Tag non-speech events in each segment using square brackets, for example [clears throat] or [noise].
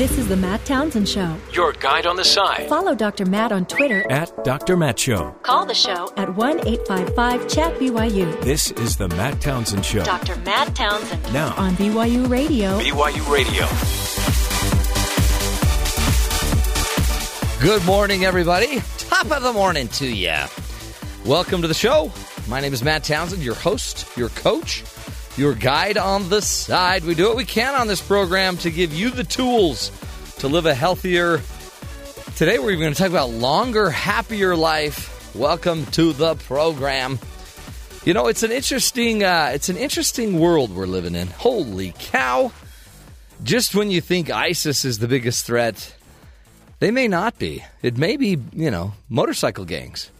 This is the Matt Townsend Show. Your guide on the side. Follow Dr. Matt on Twitter. At Dr. Matt Show. Call the show at 1 855 Chat BYU. This is the Matt Townsend Show. Dr. Matt Townsend. Now. On BYU Radio. BYU Radio. Good morning, everybody. Top of the morning to you. Welcome to the show. My name is Matt Townsend, your host, your coach, your guide on the side. We do what we can on this program to give you the tools to live a healthier. Today, we're even going to talk about longer, happier life. Welcome to the program. You know, it's an interesting, uh, it's an interesting world we're living in. Holy cow! Just when you think ISIS is the biggest threat, they may not be. It may be, you know, motorcycle gangs.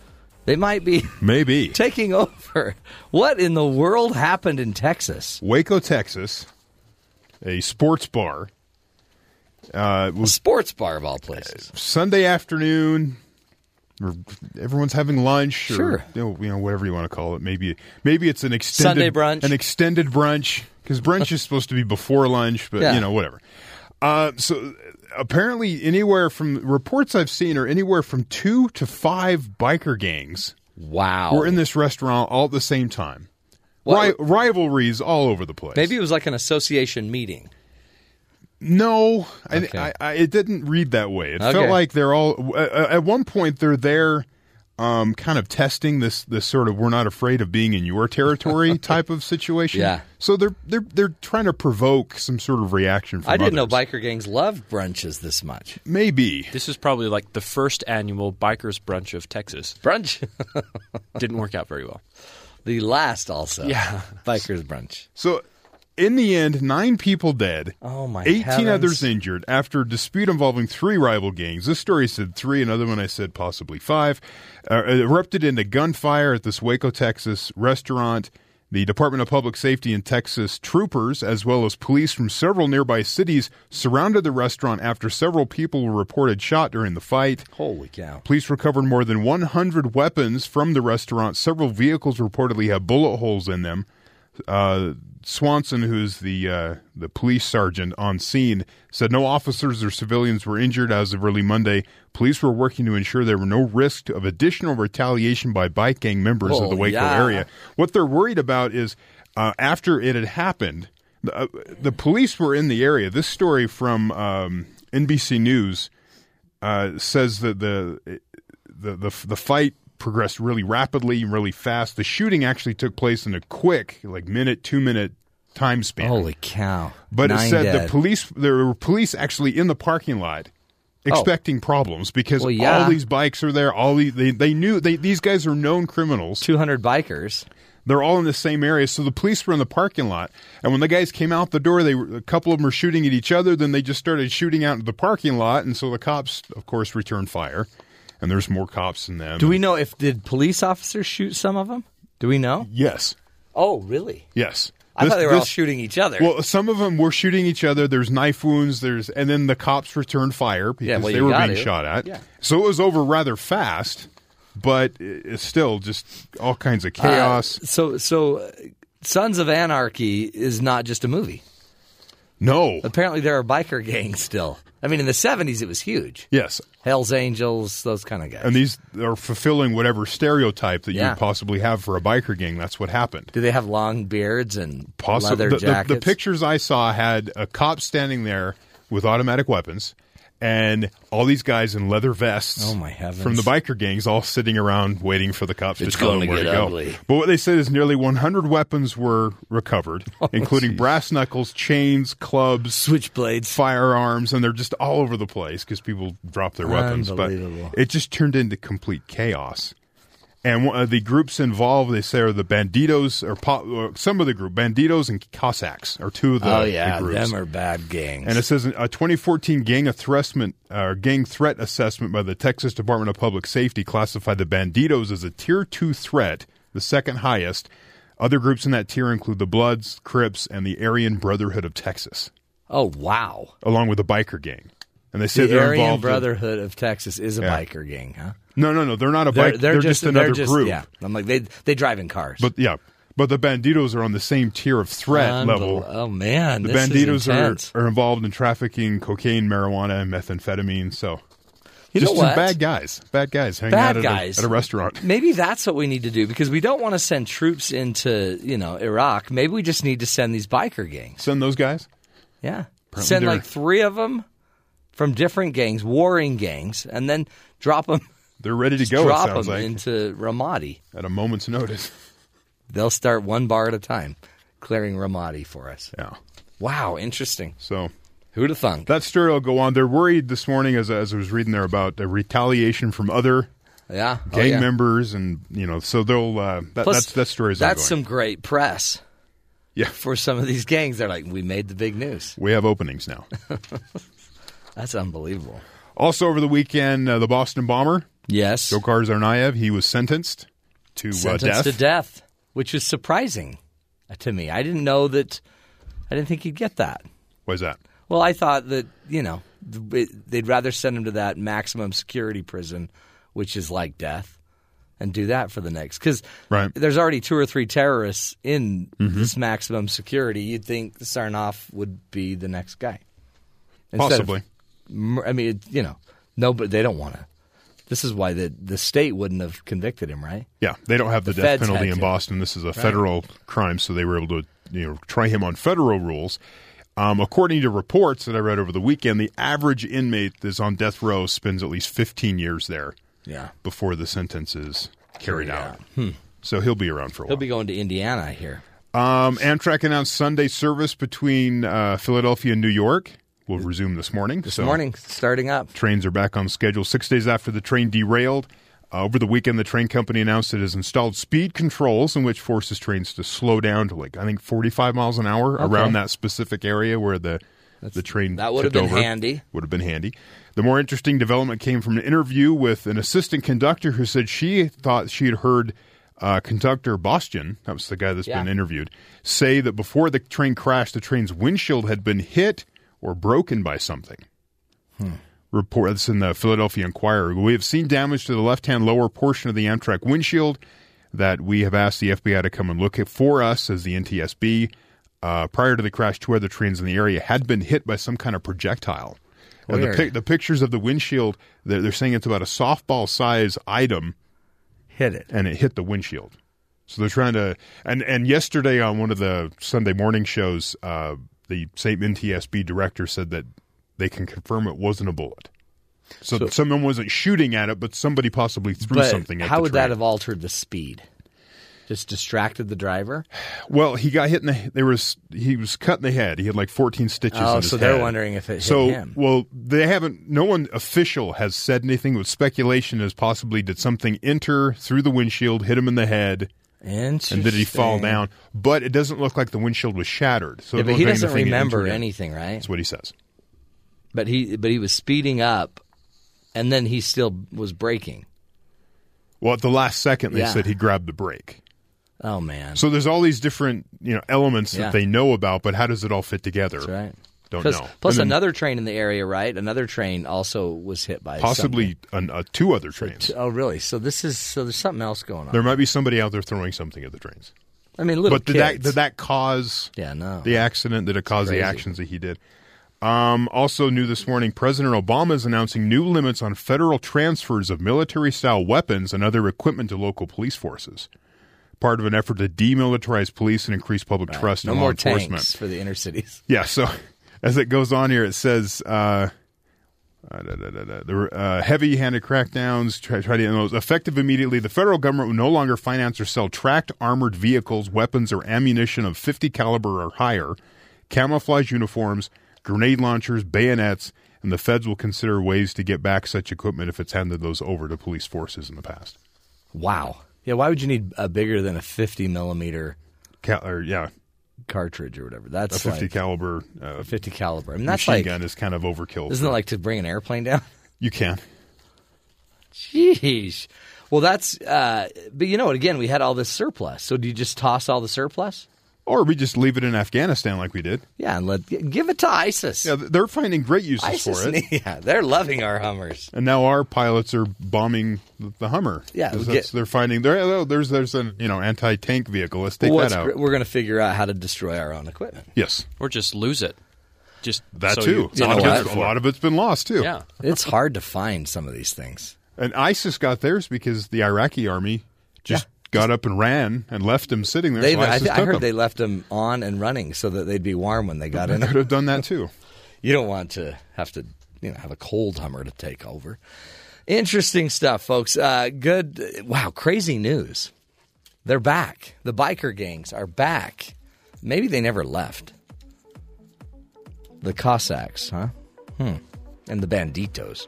They might be [laughs] Maybe. taking over. What in the world happened in Texas? Waco, Texas, a sports bar. Uh, A sports bar of all places. Sunday afternoon. Or everyone's having lunch, or Sure. you know, you know, whatever you want to call it. Maybe, maybe it's an extended Sunday brunch. an extended brunch because brunch is supposed to be before lunch, but [laughs] Yeah. you know, whatever. Uh, so apparently, anywhere from reports I've seen are anywhere from two to five biker gangs Wow. were in this restaurant all at the same time. Well- Ri- rivalries all over the place. Maybe it was like an association meeting. No, I, Okay. I, I, it didn't read that way. It Okay. felt like they're all. Uh, at one point, they're there, um, kind of testing this this sort of "we're not afraid of being in your territory" [laughs] type of situation. Yeah. So they're they're they're trying to provoke some sort of reaction. From I didn't know biker gangs loved brunches this much. Maybe This is probably like the first annual bikers brunch of Texas. Brunch. [laughs] Didn't work out very well. the last also. Yeah. Bikers brunch. so. In the end, nine people dead. Oh, my 18 heavens. others injured after a dispute involving three rival gangs. This story said three, another one I said possibly five. Uh, erupted into gunfire at this Waco, Texas restaurant. The Department of Public Safety and Texas troopers, as well as police from several nearby cities, surrounded the restaurant after several people were reported shot during the fight. Holy cow. Police recovered more than 100 weapons from the restaurant. Several vehicles reportedly have bullet holes in them. Uh, Swanson, who's the uh, the police sergeant on scene, said no officers or civilians were injured as of early Monday. Police were working to ensure there were no risk of additional retaliation by bike gang members of the Oh, Waco yeah. area. What they're worried about is uh, after it had happened, the, uh, the police were in the area. This story from um, NBC News uh, says that the the the the fight progressed really rapidly, really fast. The shooting actually took place in a quick, like minute, two minute time span. Holy cow. but Nine it said dead. the police there were police actually in the parking lot. Oh. Expecting problems because Oh. Well, yeah. all these bikes are there. All these, they they knew they, these guys are known criminals. 200 bikers. They're all in the same area, so the police were in the parking lot. And when the guys came out the door, they were, a couple of them were shooting at each other. Then they just started shooting out into the parking lot, and so the cops, of course, returned fire. And there's more cops than them. Do we know if did police officers shoot some of them? Do we know? Yes, Oh, really? yes. I This- thought they were all shooting each other. Well, some of them were shooting each other. There's knife wounds. There's and then the cops returned fire because Yeah, well, they were being to. shot at. Yeah. So it was over rather fast, but it's still just all kinds of chaos. Uh, so, so uh, Sons of Anarchy is not just a movie. no. Apparently, there are biker gangs still. I mean, in the '70s, it was huge. Yes. Hell's Angels, those kind of guys. And these are fulfilling whatever stereotype that you Yeah. would possibly have for a biker gang. That's what happened. Do they have long beards and leather the, the, jackets? the pictures I saw had a cop standing there with automatic weapons and all these guys in leather vests. Oh, my heavens. From the biker gangs, all sitting around waiting for the cops It's to tell going them to where get to ugly. go. But what they said is nearly 100 weapons were recovered, [laughs] Oh, including brass knuckles, chains, clubs, switchblades. firearms, and they're just all over the place because people drop their weapons. But it just turned into complete chaos. And one- uh, the groups involved, they say, are the Bandidos, or, or some of the group, Bandidos and Cossacks are two of the, oh the yeah, groups. them are bad gangs. and it says a 2014 gang assessment, uh, gang threat assessment by the Texas Department of Public Safety classified the Bandidos as a tier two threat, the second highest. Other groups in that tier include the Bloods, Crips, and the Aryan Brotherhood of Texas, oh wow, along with the biker gang. And they say the they're Aryan involved. in- Brotherhood of Texas is a Yeah. biker gang, huh? No, no, no. They're not a bike. They're, just, another they're group. Yeah, I'm like they they drive in cars. But yeah, But the bandidos are on the same tier of threat level. Oh man, The bandidos are, are involved in trafficking cocaine, marijuana, and methamphetamine. So You just know some what? bad guys, bad guys hanging Bad out at, guys. A, at a restaurant. Maybe that's what we need to do because we don't want to send troops into you know Iraq. Maybe we just need to send these biker gangs. Send those guys. Yeah, Apparently send they're- like three of them from different gangs, warring gangs, and then drop them. They're ready to go. It drop sounds them like into Ramadi. at a moment's notice. [laughs] They'll start one bar at a time, clearing Ramadi for us. Yeah. Wow, interesting. So Who'd have thunk? that story will go on. They're worried this morning, as as I was reading there about retaliation from other Yeah, Oh, gang yeah. members, and you know, so they'll uh, that Plus, that's that story's That's ongoing. some great press yeah. [laughs] for some of these gangs. They're like, we made the big news. We have openings now. [laughs] That's unbelievable. also, over the weekend, uh, the Boston bomber Yes, Dzhokhar Tsarnaev, he was sentenced to uh, death. to death, which is surprising to me. I didn't know that. I didn't think he'd get that. Why is that? Well, I thought that you know they'd rather send him to that maximum security prison, which is like death, and do that for the next because Right. there's already two or three terrorists in this maximum security. You'd think Tsarnaev would be the next guy. Instead Possibly. mur- I mean, you know, no, but they don't want to. This is why the the state wouldn't have convicted him, right? Yeah, they don't have the, The death penalty in to. Boston. This is a federal crime, so they were able to you know try him on federal rules. Um, according to reports that I read over the weekend, the average inmate that's on death row spends at least 15 years there Yeah, before the sentence is carried Carried out. So he'll be around for a while. he'll be going to Indiana, here. Um, Amtrak announced Sunday service between uh, Philadelphia and New York will resume this morning. This So morning, starting up. Trains are back on schedule six days after the train derailed. Uh, over the weekend, the train company announced it has installed speed controls in which forces trains to slow down to like I think 45 miles an hour around that specific area where the the train that would have been over. handy. Would have been handy. The more interesting development came from an interview with an assistant conductor who said she thought she had heard uh, conductor Bastian, that was the guy that's Yeah. been interviewed, say that before the train crashed, the train's windshield had been hit or broken by something report that's in the Philadelphia Inquirer. We have seen damage to the left-hand lower portion of the Amtrak windshield that we have asked the FBI to come and look at for us as the NTSB. Uh, prior to the crash, two other trains in the area had been hit by some kind of projectile. The, pic- the pictures of the windshield, they're, they're saying it's about a softball size item, Hit it. and it hit the windshield. So they're trying to. And and yesterday on one of the Sunday morning shows, uh, the same NTSB director said that they can confirm it wasn't a bullet. So, someone wasn't shooting at it, but somebody possibly threw But something at it. how would that have altered the speed? Just distracted the driver? Well, he got hit in the. There was he was cut in the head. He had like 14 stitches. Oh, in his so they're head. wondering if it hit so, him. well, they haven't. No one official has said anything. With speculation is possibly did something enter through the windshield, hit him in the head. And did he fall down? But it doesn't look like the windshield was shattered. So Yeah, but he doesn't remember anything, right? That's what he says. But he but he was speeding up, and then he still was braking. Well, at the last second, they Yeah. said he grabbed the brake. Oh man, So there's all these different you know elements Yeah. that they know about, but how does it all fit together? that's right. Don't Plus, know. plus then another train in the area, right? Another train also was hit by possibly an, uh, two other trains. something. Oh, really? So this is so there's something else going on. There might be somebody out there throwing something at the trains. I mean, little but did kids. that did that cause Yeah, no. the accident? Did it cause the actions that he did? Um, also, new this morning, President Obama is announcing new limits on federal transfers of military-style weapons and other equipment to local police forces. Part of an effort to demilitarize police and increase public trust no in law enforcement. for the inner cities. Yeah. So [laughs] as it goes on here, it says uh, uh, da, da, da, the uh, heavy-handed crackdowns try, try to end those effective immediately. The federal government will no longer finance or sell tracked armored vehicles, weapons, or ammunition of 50 caliber or higher, camouflage uniforms, grenade launchers, bayonets, and the feds will consider ways to get back such equipment if it's handed those over to police forces in the past. Wow. Yeah. Why would you need a bigger than a 50 millimeter Cal- or yeah, cartridge or whatever? That's a 50 like caliber uh, 50 caliber. I mean, that's machine like gun is kind of overkill. isn't it like to bring an airplane down? [laughs] you can? Jeez. Well, that's. Uh, but you know what? Again, we had all this surplus. So do you just toss all the surplus? Or we just leave it in Afghanistan like we did. Yeah, and let give it to ISIS. Yeah, they're finding great uses ISIS, for it. [laughs] yeah, they're loving our Hummers. And now our pilots are bombing the- the Hummer. Yeah, 'Cause we that's- get- they're finding there. oh, There's there's a you know anti tank vehicle. Let's take What's that out. gr- We're going to figure out how to destroy our own equipment. yes, Or just lose it. Just that so too. you- You know Because what? a lot of it's been lost too. Yeah. [laughs] It's hard to find some of these things. And ISIS got theirs because the Iraqi army just got up and ran and left him sitting there. They, I, ISIS I heard them. they left him on and running so that they'd be warm when they got in. They could have done that [laughs] too. You don't want to have to, you know, have a cold Hummer to take over. Interesting stuff, folks. Uh, good. Wow, crazy news. They're back. The biker gangs are back. Maybe they never left. The Cossacks, huh? Hmm. And the Bandidos.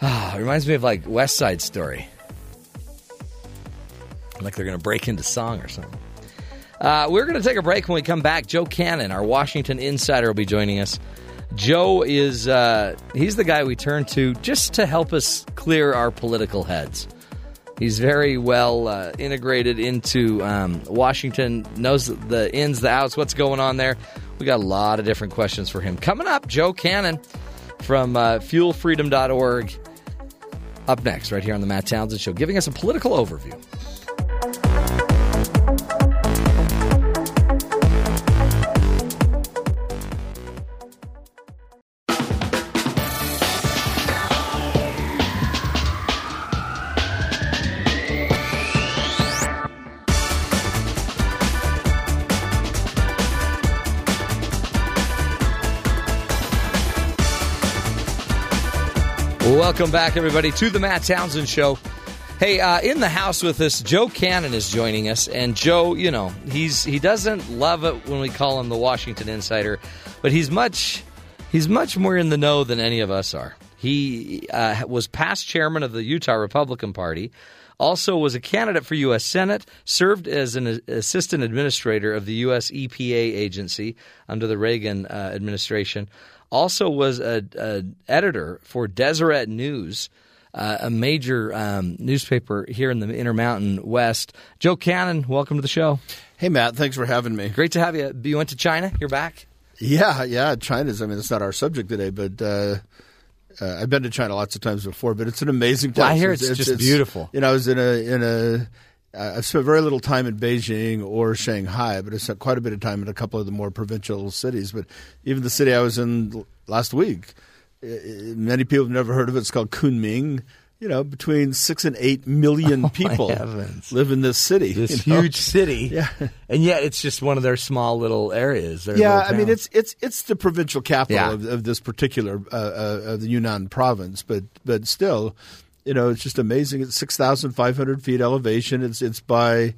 Ah, [sighs] it reminds me of like West Side Story. Like they're going to break into song or something. Uh, we're going to take a break when we come back. Joe Cannon, our Washington insider, will be joining us. Joe is uh, he's the guy we turn to just to help us clear our political heads. He's very well uh, integrated into um, Washington, knows the ins, the outs, what's going on there. We got a lot of different questions for him. Coming up, Joe Cannon from uh, fuelfreedom.org. Up next, right here on the Matt Townsend Show, giving us a political overview. Welcome back, everybody, to the Matt Townsend Show. Hey, uh, in the house with us, Joe Cannon is joining us, and Joe, you know, he's he doesn't love it when we call him the Washington Insider, but he's much he's much more in the know than any of us are. He uh, was past chairman of the Utah Republican Party, also was a candidate for U.S. Senate, served as an assistant administrator of the U.S. EPA agency under the Reagan uh, administration. Also was a, a editor for Deseret News, uh, a major um, newspaper here in the Intermountain West. Joe Cannon, welcome to the show. Hey, Matt, thanks for having me. Great to have you. You went to China. You're back. Yeah, yeah, China's, I mean, it's not our subject today, but uh, uh, I've been to China lots of times before, but it's an amazing place. Well, I hear it's just beautiful. You know, I was in a, in a, I've spent very little time in Beijing or Shanghai, but I spent quite a bit of time in a couple of the more provincial cities. But even the city I was in last week, many people have never heard of it. It's called Kunming. You know, between six and eight million [laughs] people heavens. live in this city. This you know? huge city. [laughs] Yeah. And yet it's just one of their small little areas. their Yeah, little I mean it's it's it's the provincial capital Yeah. of, of this particular uh, uh, of the Yunnan province, but but still, you know, it's just amazing. It's six thousand five hundred feet elevation. It's it's by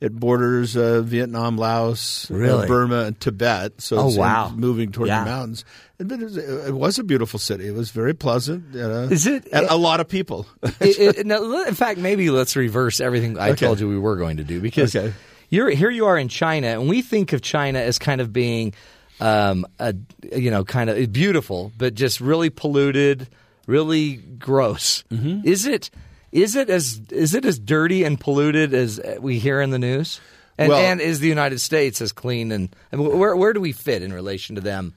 it borders uh, Vietnam, Laos, uh, Really? Burma, and Tibet. So Oh, it's wow. moving toward Yeah. the mountains. It was, it was a beautiful city. It was very pleasant. You know, Is it- and a lot of people? [laughs] It- it- no, in fact, maybe let's reverse everything I Okay. told you we were going to do because Okay. you're here. You are in China, and we think of China as kind of being, um, a you know, kind of beautiful, but just really polluted, really gross. Mm-hmm. Is it? Is it as is it as dirty and polluted as we hear in the news? And, Well- and is the United States as clean and, and where where do we fit in relation to them?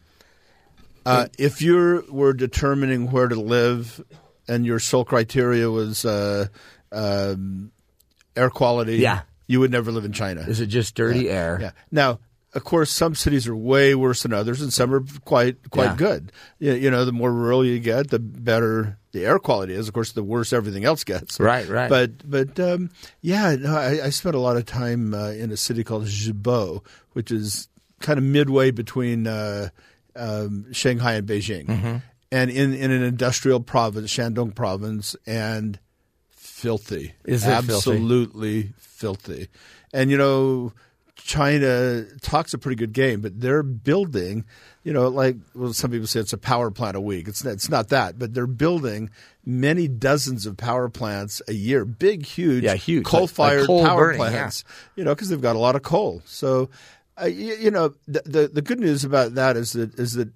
Uh, if you were determining where to live, and your sole criteria was uh, um, air quality, Yeah. you would never live in China. Is it just dirty air? Yeah. Now, of course, some cities are way worse than others, and some are quite quite Yeah. good. You, know, the more rural you get, the better the air quality is. Of course, the worse everything else gets. Right, right. But but um, yeah, no, I, I spent a lot of time uh, in a city called Zibo, which is kind of midway between uh, um, Shanghai and Beijing, Mm-hmm. and in in an industrial province, Shandong province, and filthy. Is it filthy? absolutely filthy? And you know, China talks a pretty good game, but they're building, you know, like well, some people say it's a power plant a week. It's not, it's not that, but they're building many dozens of power plants a year, big, huge, Yeah, huge. Coal-fired like coal power burning, yeah. plants. You know, because they've got a lot of coal. So, uh, you, you know, the, the the good news about that is that is that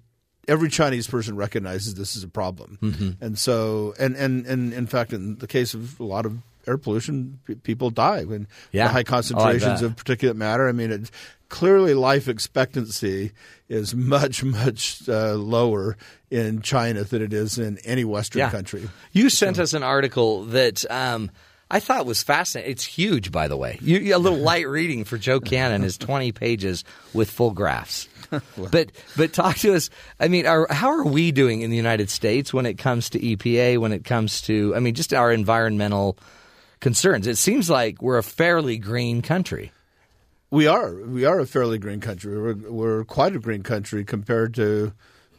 every Chinese person recognizes this is a problem, Mm-hmm. and so and, and and in fact, in the case of a lot of air pollution, p- people die when Yeah. the high Oh, concentrations bet. of particulate matter. I mean, it, clearly life expectancy is much much uh, lower in China than it is in any Western Yeah. country. You sent us an article that um, I thought was fascinating. It's huge, by the way. You, a little [laughs] light reading for Joe Cannon is 20 [laughs] pages with full graphs. [laughs] but but talk to us. I mean, are, how are we doing in the United States when it comes to EPA? When it comes to, I mean, just our environmental concerns? It seems like we're a fairly green country. We are we are a fairly green country. We're, we're quite a green country compared to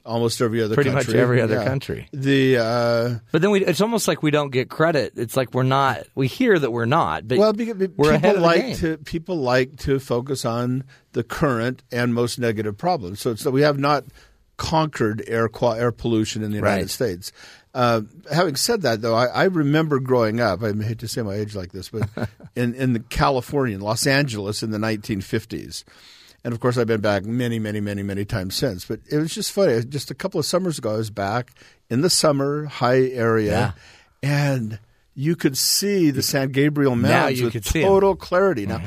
almost every other Pretty much country. every other country. The uh, But then we, it's almost like we don't get credit. It's like we're not. We hear that we're not, but well, because we're people ahead of the like game. to people like to focus on the current and most negative problems. So, so we have not conquered air air pollution in the United Right. States. Uh, having said that, though, I, I remember growing up. I hate to say my age like this, but [laughs] in in the California, in Los Angeles, in the 1950s. And of course, I've been back many, many, many, many times since. But it was just funny. Just a couple of summers ago, I was back in the summer high area, and you could see the San Gabriel Mountains with could see 'em. total clarity. Now,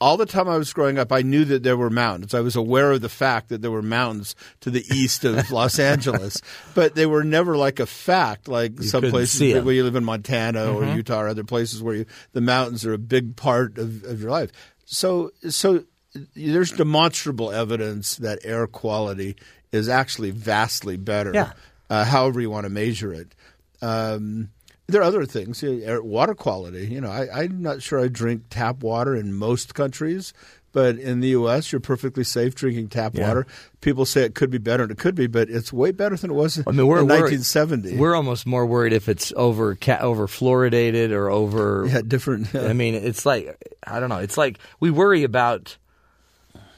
all the time I was growing up, I knew that there were mountains. I was aware of the fact that there were mountains to the east of [laughs] Los Angeles, but they were never like a fact, like some places where you live in Montana or Utah or other places where you, the mountains are a big part of, of your life. So, so there's demonstrable evidence that air quality is actually vastly better. Yeah. Uh, however you want to measure it. Um, there are other things, you know, air, water quality. You know, I, I'm not sure I drink tap water in most countries, but in the U.S., you're perfectly safe drinking tap water. People say it could be better, and it could be, but it's way better than it was I mean, we're, in we're- 1970. We're almost more worried if it's over ca- over fluoridated or over. [laughs] yeah, different. I mean, it's like I don't know. It's like we worry about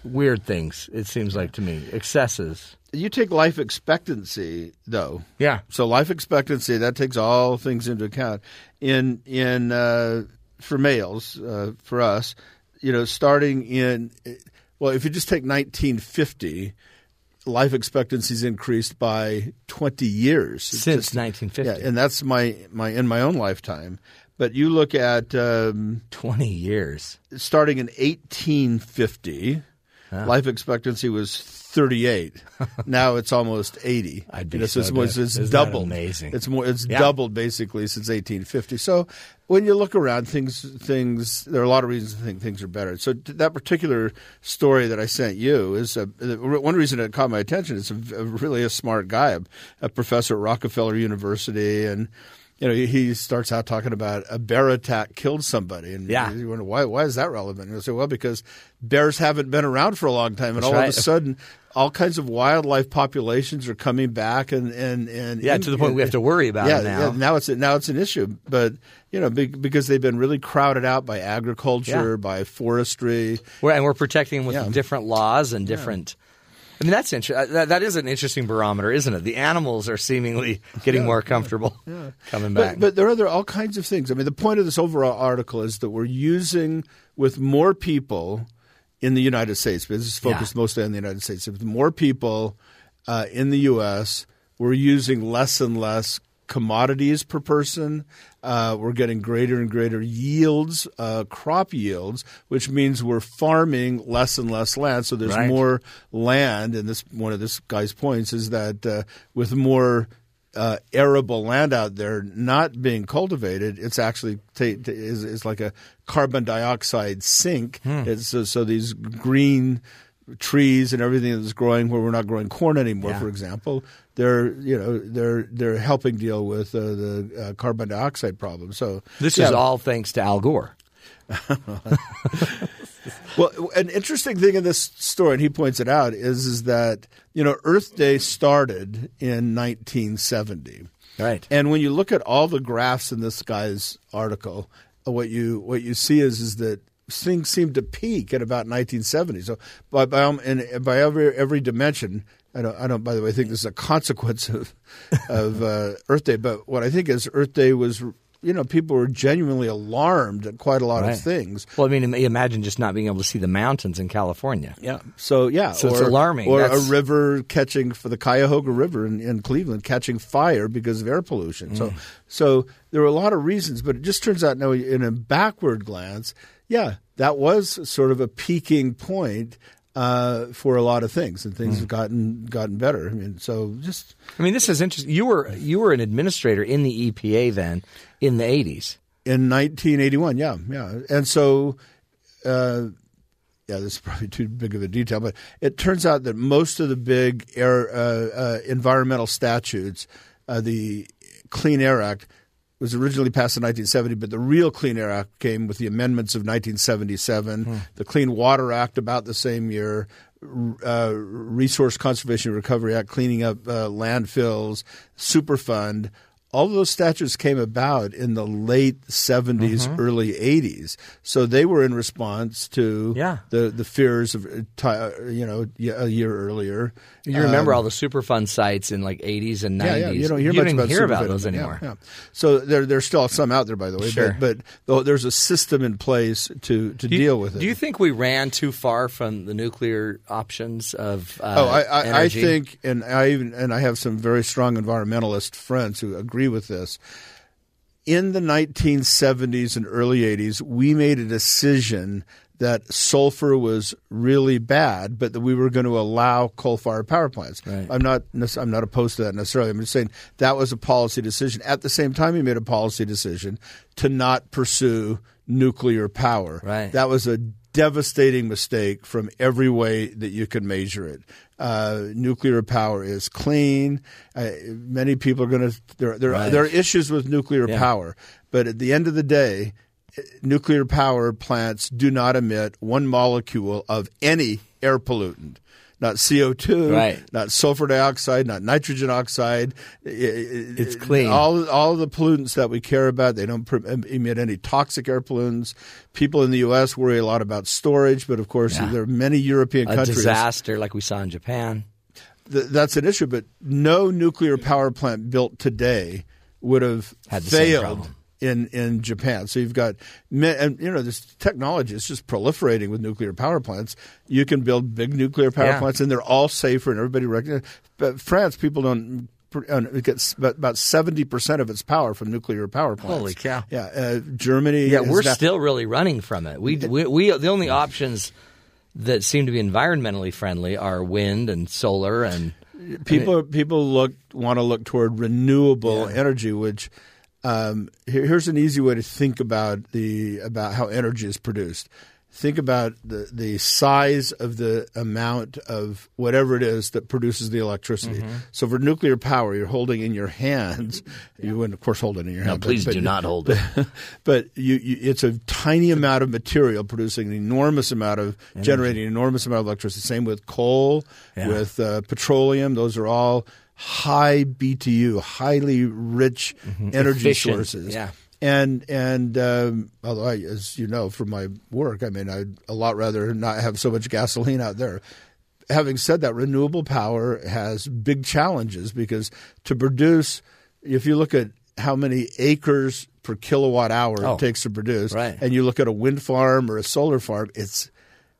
weird things. It seems like to me excesses. You take life expectancy, though. Yeah. So life expectancy that takes all things into account. In in uh, for males, uh, for us, you know, starting in well, if you just take 1950, life expectancy's increased by 20 years Since just- 1950. Yeah, and that's my my in my own lifetime. But you look at um, Twenty years. starting in 1850, life expectancy was 38. [laughs] now it's almost 80. I'd be You know, so it's, it's, it's that doubled. amazing? It's more. It's Yeah. doubled basically since 1850. So when you look around, things things there are a lot of reasons to think things are better. So t- that particular story that I sent you is a, one reason it caught my attention. It's a, a really a smart guy, a, a professor at Rockefeller University, and you know he, starts out talking about a bear attack killed somebody, and Yeah. you wonder why why is that relevant? And I say, well, because bears haven't been around for a long time, and That's all right. of a sudden. All kinds of wildlife populations are coming back, and and, and Yeah, to the point we have to worry about yeah, it now. Yeah, now it's now it's an issue, but you know, be, because they've been really crowded out by agriculture, Yeah. by forestry. We're, and we're protecting them with Yeah. different laws and different. I mean, that's interesting. That, that is an interesting barometer, isn't it? The animals are seemingly getting more comfortable coming back. But, but there are other all kinds of things. I mean, the point of this overall article is that we're using with more people in the United States. Because this is focused Yeah. mostly on the United States. With more people uh, in the U.S., we're using less and less commodities per person. Uh, we're getting greater and greater yields, uh, crop yields, which means we're farming less and less land. So there's Right. more land. And this one of this guy's points is that uh, with more uh, arable land out there not being cultivated, it's actually ta- ta- is, is like a carbon dioxide sink. It's, so, so these green trees and everything that's growing where we're not growing corn anymore, Yeah. for example, they're you know they're they're helping deal with uh, the uh, carbon dioxide problem. So this yeah. is all thanks to Al Gore. [laughs] Well, an interesting thing in this story, and he points it out, is is that you know Earth Day started in 1970. Right. And when you look at all the graphs in this guy's article, uh, what you what you see is is that things seem to peak at about 1970. So by by um, and by every every dimension, I don't I don't by the way think this is a consequence of of uh, Earth Day, but what I think is Earth Day was you know, people were genuinely alarmed at quite a lot Right. of things. Well, I mean, imagine just not being able to see the mountains in California. Yeah. So yeah, So it's or, alarming. Or That's- a river catching for the Cuyahoga River in, in Cleveland catching fire because of air pollution. Mm. So so there were a lot of reasons, but it just turns out now in a backward glance, yeah, that was sort of a peaking point. Uh, for a lot of things, and Mm. things have gotten gotten better. I mean, so just I mean, this is interesting. You were you were an administrator in the EPA then in the eighties. in 1981, yeah, yeah, and so uh, yeah, this is probably too big of a detail, but it turns out that most of the big air uh, uh, environmental statutes, uh, the Clean Air Act, was originally passed in 1970, but the real Clean Air Act came with the amendments of 1977. The Clean Water Act about the same year. Uh, Resource Conservation Recovery Act, cleaning up uh, landfills, Superfund. All those statutes came about in the late 70s, early 80s. So they were in response to Yeah. the, the fears of, uh, uh, you know, a year earlier. You remember Um, all the Superfund sites in like eighties and nineties. yeah. You don't hear you much didn't about hear about those anymore. Yeah, So there, there's still some out there, by the way. Sure. But, but there's a system in place to, to you- deal with it. Do you think we ran too far from the nuclear options of? Uh, Oh, I, I, I think, and I even and I have some very strong environmentalist friends who agree with this. In the 1970s and early 80s, we made a decision that sulfur was really bad, but that we were going to allow coal-fired power plants. Right. I'm not I'm not opposed to that necessarily. I'm just saying that was a policy decision. At the same time, we made a policy decision to not pursue nuclear power. Right. That was a devastating mistake from every way that you could measure it. Uh, nuclear power is clean. Uh, many people are going to there there, Right. there are issues with nuclear Yeah. power, but at the end of the day, nuclear power plants do not emit one molecule of any air pollutant. Not CO2, Right. not sulfur dioxide, not nitrogen oxide. It's clean. All all the pollutants that we care about, they don't emit any toxic air pollutants. People in the U.S. worry a lot about storage, but of course, Yeah. there are many European a countries. disaster like we saw in Japan. Th- that's an issue, but no nuclear power plant built today would have Had the same failed problem. In, in Japan. So you've got, and you know, this technology is just proliferating with nuclear power plants. You can build big nuclear power Yeah. plants, and they're all safer, and everybody recognizes. But France, people don't. uh, It gets about- seventy percent of its power from nuclear power plants. Holy cow. Yeah, uh, Germany. Yeah, we're now- still really running from it. We, we we the only options that seem to be environmentally friendly are wind and solar and people people look want to look toward renewable energy which um, here, here's an easy way to think about the about how energy is produced think about the the size of the amount of whatever it is that produces the electricity Mm-hmm. so for nuclear power you're holding in your hands you wouldn't of course hold it in your hand but- please but- do not hold it. [laughs] but you, you, it's a tiny amount of material producing an enormous amount of generating an enormous amount of electricity. Same with coal, Yeah. with uh, petroleum. Those are all high BTU, highly rich energy Mm-hmm. Efficient, sources. yeah. And and um, although I, as you know from my work, I mean I'd a lot rather not have so much gasoline out there. Having said that, renewable power has big challenges because to produce, if you look at how many acres per kilowatt hour Oh, it takes to produce, right. and you look at a wind farm or a solar farm, it's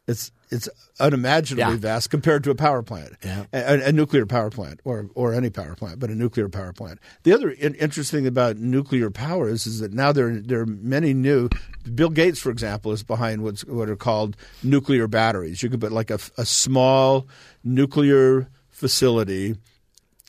it's it's unimaginably Yeah. vast compared to a power plant, Yeah. a, a nuclear power plant, or or any power plant, but a nuclear power plant. The other in, interesting thing about nuclear power is, is that now there there are many new. Bill Gates, for example, is behind what's what are called nuclear batteries. You could put like a, a small nuclear facility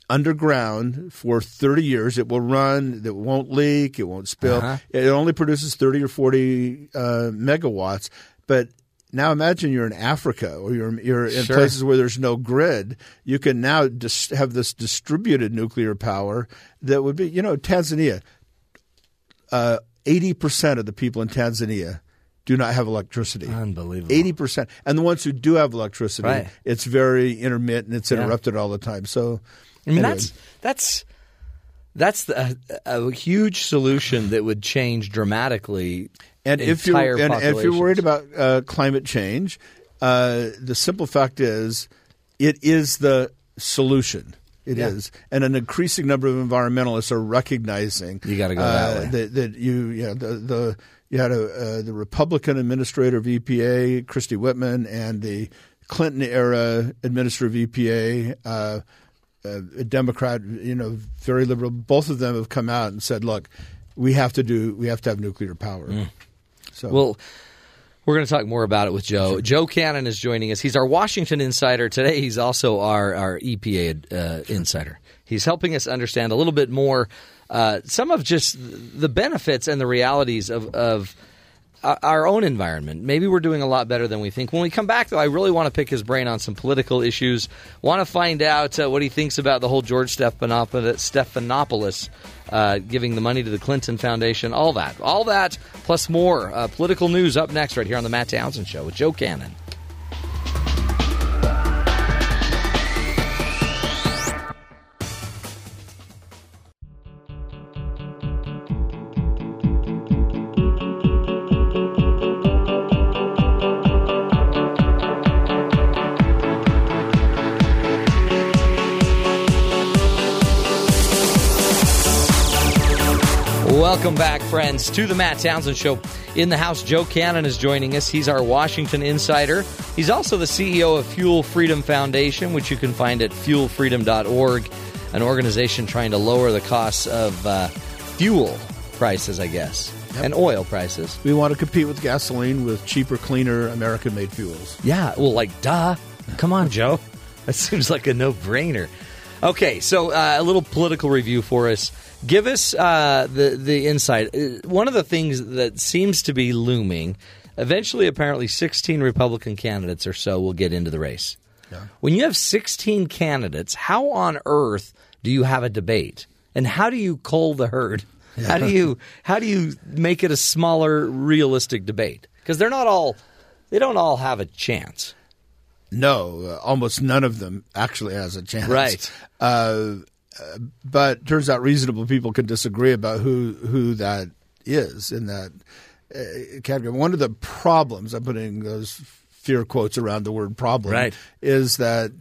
underground for 30 years. It will run. It won't leak. It won't spill. Uh-huh. It only produces 30 or 40 uh, megawatts. But now imagine you're in Africa or you're, you're in Sure. places where there's no grid. You can now dis- have this distributed nuclear power that would be, you know, Tanzania. Uh, 80% of the people in Tanzania do not have electricity. Unbelievable. Eighty percent, and the ones who do have electricity, Right. it's very intermittent. It's Yeah. interrupted all the time. So, I mean, anyway. that's that's that's the, a, a huge solution that would change dramatically. And if you're and if you're worried about uh, climate change, uh, the simple fact is, it is the solution. It is, and an increasing number of environmentalists are recognizing You gotta go that way. That, that you, you know, the the you had a, uh, the Republican administrator of EPA, Christie Whitman, and the Clinton era administrator of EPA, uh, uh, a Democrat, you know, very liberal. Both of them have come out and said, "Look, we have to do, we have to have nuclear power." So, Well, we're going to talk more about it with Joe. Joe Cannon is joining us. He's our Washington insider today. He's also our our EPA uh, insider. He's helping us understand a little bit more uh, some of just the benefits and the realities of of our- own environment. Maybe we're doing a lot better than we think. When we come back, though, I really want to pick his brain on some political issues. Want to find out uh, what he thinks about the whole George Stephanopoulos, Stephanopoulos uh, giving the money to the Clinton Foundation. All that, all that, plus more uh, political news up next, right here on the Matt Townsend Show with Joe Cannon. Welcome back, friends, to the Matt Townsend Show. In the house, Joe Cannon is joining us. He's our Washington insider. He's also the CEO of Fuel Freedom Foundation, which you can find at fuelfreedom.org, an organization trying to lower the costs of uh, fuel prices, I guess, and oil prices. we want to compete with gasoline with cheaper, cleaner, American-made fuels. Yeah, well, like, duh. Come on, Joe. [laughs] That seems like a no brainer. Okay, so uh, a little political review for us. Give us uh, the the insight. Uh, One of the things that seems to be looming. Eventually, apparently, 16 Republican candidates or so will get into the race. When you have 16 candidates, how on earth do you have a debate? And how do you cull the herd? How do you how do you make it a smaller, realistic debate? Because they're not all they don't all have a chance. No, uh, almost none of them actually has a chance. Right. Uh, uh, but turns out reasonable people can disagree about who who that is in that uh, category. One of the problems I'm putting those fear quotes around the word problem Right. is that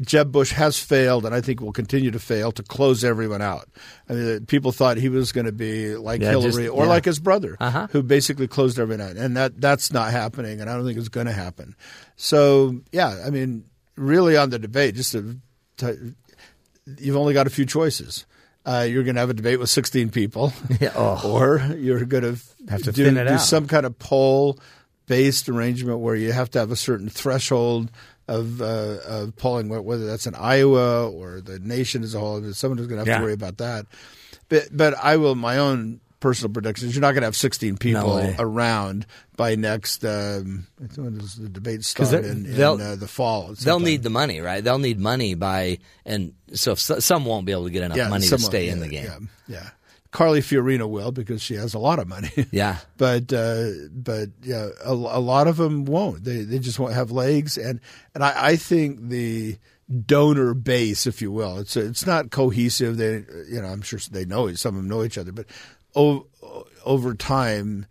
Jeb Bush has failed, and I think will continue to fail to close everyone out. I mean, people thought he was going to be like Yeah, Hillary just- or yeah. like his brother, Uh-huh. who basically closed everyone out, and that that's not happening, and I don't think it's going to happen. So, yeah, I mean, really on the debate, just to, to you've only got a few choices. Uh, you're going to have a debate with 16 people, [laughs] [laughs] or you're going to oh. Have to do, do some kind of poll based arrangement where you have to have a certain threshold of, uh, of polling, whether that's in Iowa or the nation as a whole. Someone is going to have Yeah. to worry about that. But but I will my own personal predictions. You're not going to have 16 people way. around by next. Um, when does the debate start in, in uh, the fall? They'll need the money, right? They'll need money by and so if some won't be able to get enough money to stay in the game. Yeah, yeah. Carly Fiorina will because she has a lot of money. [laughs] Yeah. but uh, but yeah, a, a lot of them won't. They they just won't have legs, and and I, I think the donor base, if you will, it's it's not cohesive. They you know I'm sure they know some of them know each other, but o- over time,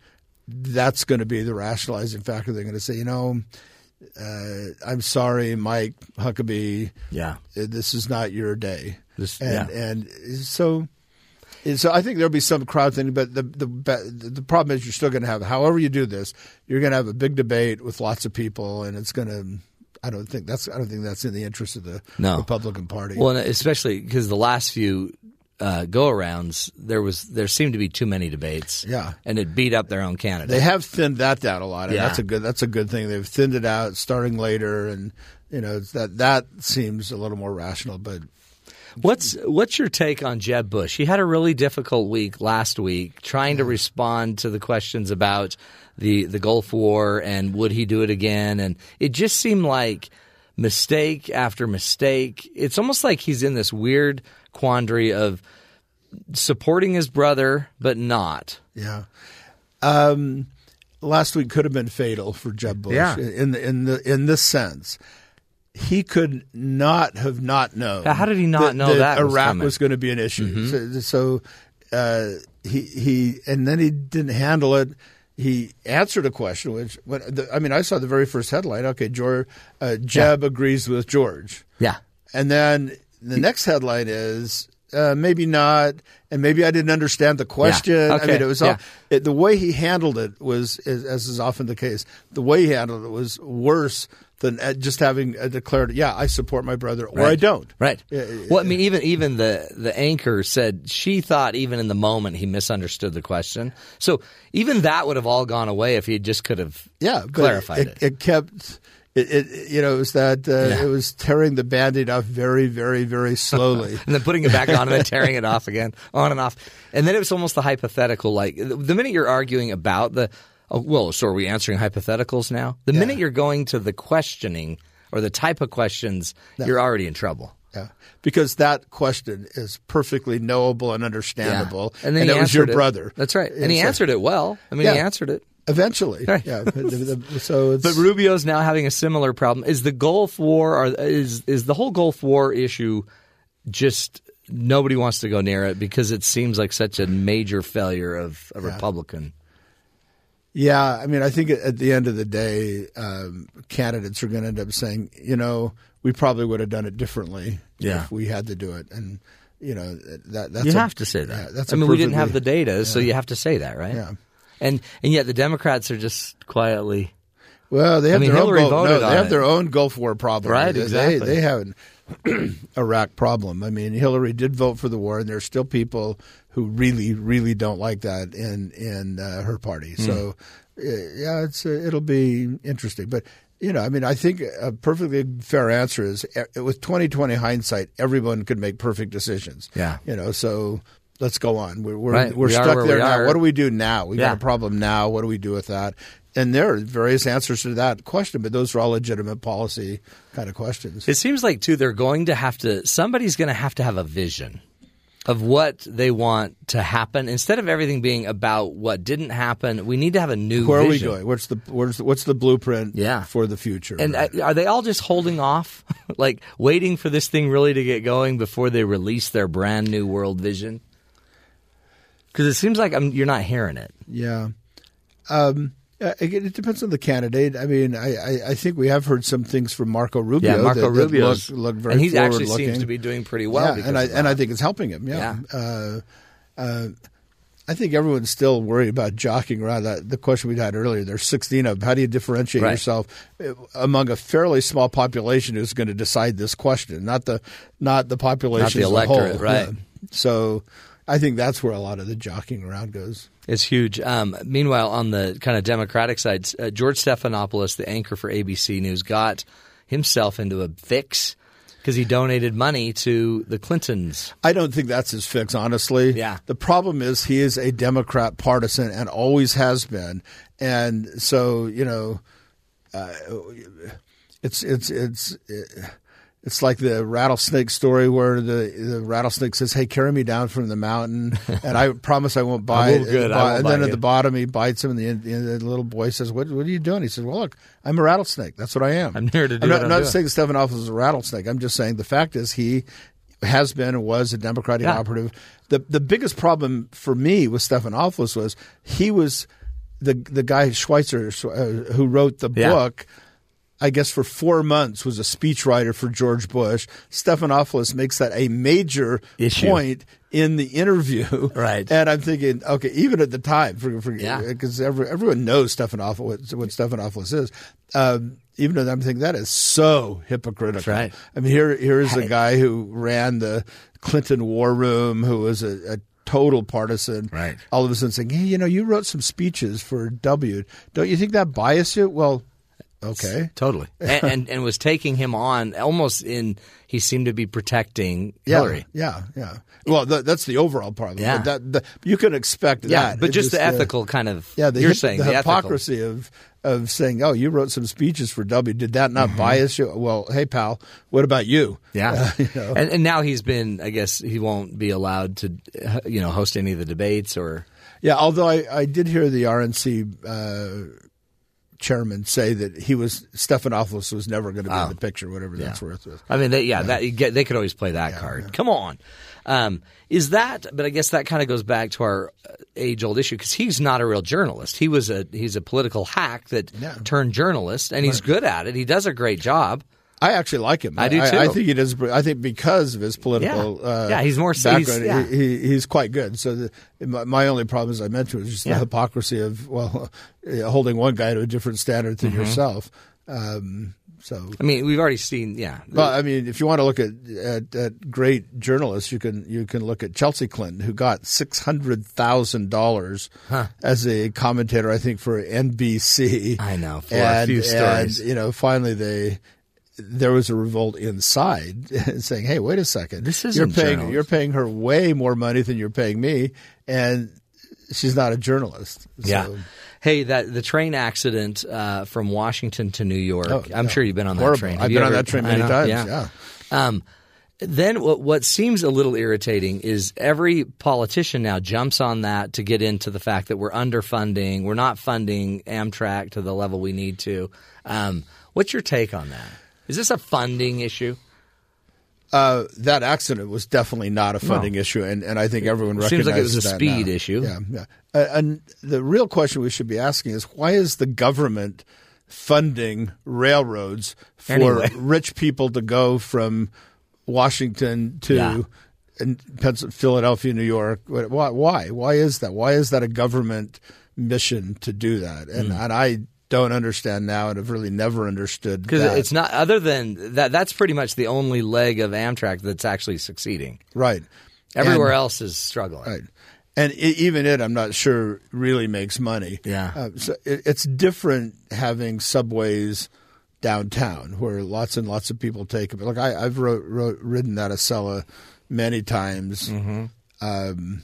that's going to be the rationalizing factor. They're going to say, you know. Uh, I'm sorry, Mike Huckabee. Yeah. This is not your day. This- and yeah. and so and so I think there'll be some crowd thing, but the the the problem is you're still going to have, however you do this, you're going to have a big debate with lots of people, and it's going to. I don't think that's I don't think that's in the interest of the No. Republican Party. Well, especially because the last few uh, go-arounds, there was there seemed to be too many debates. Yeah. and it beat up their own candidate. they have thinned that down a lot, and Yeah. that's a good that's a good thing. They've thinned it out starting later, and you know that that seems a little more rational. But What's what's your take on Jeb Bush? He had a really difficult week last week trying to respond to the questions about the the Gulf War and would he do it again and it just seemed like mistake after mistake. It's almost like he's in this weird quandary of supporting his brother but not. Yeah. Um, last week could have been fatal for Jeb Bush Yeah. in the, in the in this sense. He could not have not known. How did he not know that was Iraq coming? Mm-hmm. was, going to be an issue? So, so uh, he he and then he didn't handle it. He answered a question, which when the, I mean, I saw the very first headline. Okay, George, uh, Jeb agrees with George. Yeah. And then the next headline is uh, maybe not, and maybe I didn't understand the question. I Okay. mean, it was all, Yeah. it, the way he handled it was, as is often the case, the way he handled it was worse than uh, just having uh, declared, "Yeah, I support my brother," or I don't. Right. Yeah, well, I mean, even even the the anchor said she thought even in the moment he misunderstood the question. So even that would have all gone away if he just could have Yeah, clarified it. It kept. It, it you know it was that uh, Yeah. it was tearing the band-aid off very very very slowly. [laughs] and then putting it back on and then [laughs] tearing it off again, on and off. And then it was almost the hypothetical. Like the minute you're arguing about the, oh, well, so are we answering hypotheticals now? The minute you're going to the questioning or the type of questions, you're already in trouble. Yeah, because that question is perfectly knowable and understandable, And then he it was your it. brother. That's right. And he so- answered it well. I mean, he answered it. Eventually. Right. Yeah, but the- the- so [laughs] it's But Rubio's now having a similar problem. Is the Gulf War or is is the whole Gulf War issue just nobody wants to go near it because it seems like such a major failure of a Republican. Yeah, I mean, I think at the end of the day, um, candidates are going to end up saying, you know, we probably would have done it differently Yeah. if we had to do it, and you know that that's you a- have to say that. yeah, that's I mean, we didn't have the data, so you have to say that, right? Yeah. And and yet the Democrats are just quietly Well, they have mean, their Hillary own Gulf, voted no, they have it. their own Gulf War problem. Right, They- exactly. They, they have an [clears throat] Iraq problem. I mean, Hillary did vote for the war, and there's still people who really, really don't like that in in uh, her party. Hmm. So, uh, yeah, it's uh, it'll be interesting. But you know, I mean, I think a perfectly fair answer is uh, with 2020 hindsight, everyone could make perfect decisions. Yeah. you know, so. Let's go on. We're we're, Right. we're We stuck there we now. are. What do we do now? We Yeah. got a problem now. What do we do with that? And there are various answers to that question, but those are all legitimate policy kind of questions. It seems like too they're going to have to somebody's going to have to have a vision of what they want to happen instead of everything being about what didn't happen. We need to have a new Where are we vision. going? What's the what's the, what's the blueprint Yeah. for the future? And right? uh, are they all just holding off, [laughs] like waiting for this thing really to get going before they release their brand new world vision? Because it seems like I'm, you're not hearing it. yeah. Um, uh, again, it depends on the candidate. I mean, I, I, I think we have heard some things from Marco Rubio. Yeah, Marco Rubio, look, look very and he actually seems to be doing pretty well. yeah, and I and I think it's helping him. Yeah. Yeah. Uh, uh, I think everyone's still worried about jockeying around that. The question we had earlier, there's 16 of them. How do you differentiate Right. yourself uh, among a fairly small population who's going to decide this question, not the not the population Not the as a whole. electorate, right. Yeah. So, I think that's where a lot of the jockeying around goes. It's huge. Um, meanwhile, on the kind of Democratic side, uh, George Stephanopoulos, the anchor for ABC News, got himself into a fix because he donated money to the Clintons. I don't think that's his fix, honestly. Yeah. The problem is he is a Democrat partisan and always has been, and so you know, uh, it's it's it's. It's like the rattlesnake story where the, the rattlesnake says, "Hey, carry me down from the mountain," [laughs] and I promise I won't bite. will good, I won't and then at the bottom, he bites him, and the, and the little boy says, "What, what are you doing?" He says, "Well, look, I'm a rattlesnake. That's what I am. I'm here to do I'm not, I'm not doing." saying Stephanopoulos is a rattlesnake. I'm just saying the fact is he has been and was a Democratic Yeah. operative. The the biggest problem for me with Stephanopoulos was he was the the guy Schweizer uh, who wrote the Yeah. book. I guess for four months was a speechwriter for George Bush. Stephanopoulos makes that a major Issue. point in the interview. [laughs] Right. And I'm thinking, okay, even at the time, for, for, Yeah. because every, everyone knows Stephanopoulos, what, what Stephanopoulos is. Um, even though I'm thinking that is so hypocritical. Right. I mean, here here is a guy who ran the Clinton War Room, who was a, a total partisan. Right. All of a sudden saying, "Hey, you know, you wrote some speeches for W. Don't you think that biased you?" Well, okay. Totally. [laughs] and, and and was taking him on almost in. He seemed to be protecting Yeah, Hillary. yeah, yeah. Well, th- that's the overall problem. Yeah. But that, the, you can expect Yeah, that. but It's just the uh, ethical kind of. Yeah, the you're hip- saying the, the, ethical. hypocrisy of of saying, "Oh, you wrote some speeches for W. Did that not bias you?" Well, hey, pal, what about you? Mm-hmm. Yeah, Uh, [laughs] you know. and, and now he's been. I guess he won't be allowed to, uh, you know, host any of the debates or. Yeah, although I, I did hear the RNC uh, chairman say that he was Stephanopoulos was never going to be Oh. in the picture, whatever that's worth. I mean, they, yeah, that you get, they could always play that card. Come on, um, is that? But I guess that kind of goes back to our age old issue because he's not a real journalist. He was a he's a political hack that Yeah. turned journalist, and he's good at it. He does a great job. I actually like him. I do, too. I, too. think he does. I think because of his political, Yeah. uh, Yeah, he's more- he's- yeah. he, he, he's quite good. So the, my, my only problem, as I mentioned, was just Yeah. the hypocrisy of well, [laughs] holding one guy to a different standard Mm-hmm. than yourself. Um, so I mean, we've already seen. Yeah, Well, I mean, if you want to look at, at, at great journalists, you can you can look at Chelsea Clinton, who got six hundred thousand dollars as a commentator, I think, for NBC. I know, for a few stories. And, you know, finally they there was a revolt inside [laughs] saying, "Hey, wait a second, This is you're paying journalism." you're paying her way more money than you're paying me, and she's not a journalist." Yeah. Hey, that the train accident uh, from Washington to New York. Oh, I'm yeah. sure you've been on Horrible. that train. I've Have you been on that train many know, times, Yeah. yeah. Um, then what, what seems a little irritating is every politician now jumps on that to get into the fact that we're underfunding, we're not funding Amtrak to the level we need to. Um, what's your take on that? Is this a funding issue? Uh, that accident was definitely not a funding issue, and, and I think everyone It seems recognizes like it was a speed now. issue. Yeah, yeah. Uh, and the real question we should be asking is why is the government funding railroads for Anyway. [laughs] rich people to go from Washington to Yeah. Philadelphia, New York? Why? Why? Why is that? Why is that a government mission to do that? And Hmm. and I don't understand now, and have really never understood Because it's not other than that. That's pretty much the only leg of Amtrak that's actually succeeding. right. Everywhere And- else is struggling. Right. And i even it, I'm not sure, really makes money. Yeah. Uh, so it, it's different having subways downtown where lots and lots of people take it. But like I, I've wrote, wrote, ridden that Acela many times. Mm-hmm. Um,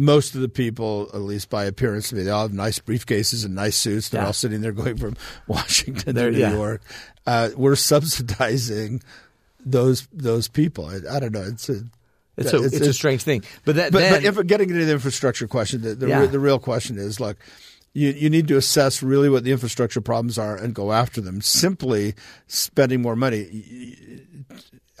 most of the people, at least by appearance to me, they all have nice briefcases and nice suits. They're Yeah. all sitting there going from [laughs] Washington to New yeah. York. Uh, we're subsidizing those those people. I, I don't know. It's a It's a it's, a strange thing. But that but, then, but if getting into the infrastructure question, the the, re- the real question is: look, you you need to assess really what the infrastructure problems are and go after them. Simply spending more money.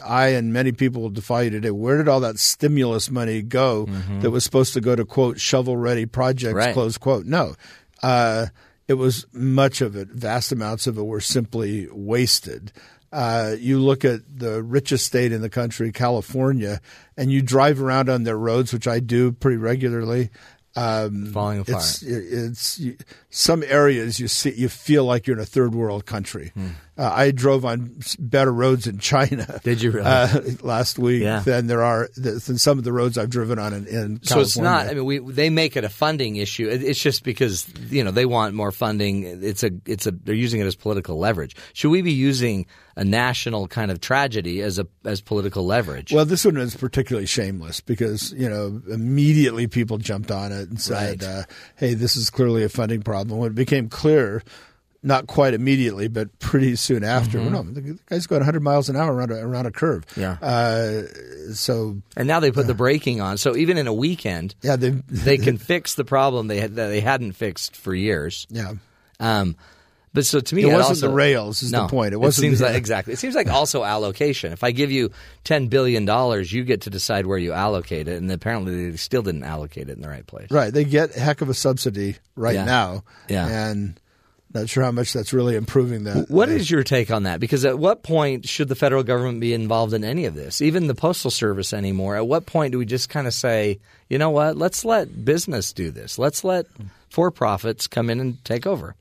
I and many people will defy you today. Where did all that stimulus money go that was supposed to go to quote shovel ready projects Right. close quote? No, uh, it was much of it. Vast amounts of it were simply wasted. Uh, you look at the richest state in the country, California, and you drive around on their roads, which I do pretty regularly. Um, Falling apart. It's, it's you, some areas you see you feel like you're in a third world country. Uh, I drove on better roads in China. Hmm. [laughs] Did you really? uh, last week Yeah. than there are than some of the roads I've driven on in, in so it's not. I mean, we they make it a funding issue. It's just because you know they want more funding. It's a it's a they're using it as political leverage. Should we be using a national kind of tragedy as a as political leverage? Well, this one is particularly shameless because you know immediately people jumped on it and said, Right. uh, "Hey, this is clearly a funding problem." When it became clear, not quite immediately, but pretty soon after, well, no, the guy's going 100 miles an hour around a, around a curve. Mm-hmm. Yeah. Uh, so and now they put the braking on. So even in a weekend, yeah, they they [laughs] can fix the problem they had, that they hadn't fixed for years. yeah. Um, but so to me, It wasn't also- the rails is the point. It wasn't seems the- like exactly. It seems like also allocation. If I give you ten billion dollars, you get to decide where you allocate it, and apparently they still didn't allocate it in the right place. Right, they get a heck of a subsidy right Yeah. now. Yeah. and not sure how much that's really improving the. What is your take on that? Because at what point should the federal government be involved in any of this? Even the postal service anymore? At what point do we just kind of say, you know what? Let's let business do this. Let's let for profits come in and take over.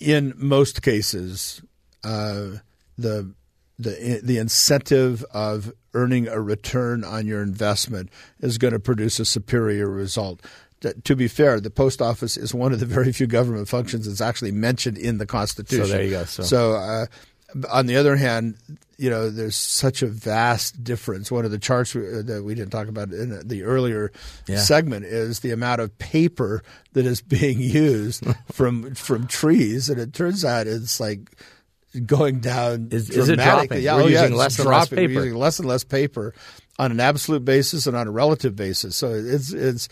In most cases, uh, the the the incentive of earning a return on your investment is going to produce a superior result. To be fair, the post office is one of the very few government functions that's actually mentioned in the Constitution. So there you go. So- uh, on the other hand, you know, there's such a vast difference. One of the charts uh, that we didn't talk about in the earlier Yeah. segment is the amount of paper that is being used [laughs] from from trees, and it turns out it's like going down Is- is it dramatically. dropping? Yeah, We're oh, using it's less and less paper. We're using less and less paper on an absolute basis and on a relative basis. So it's it's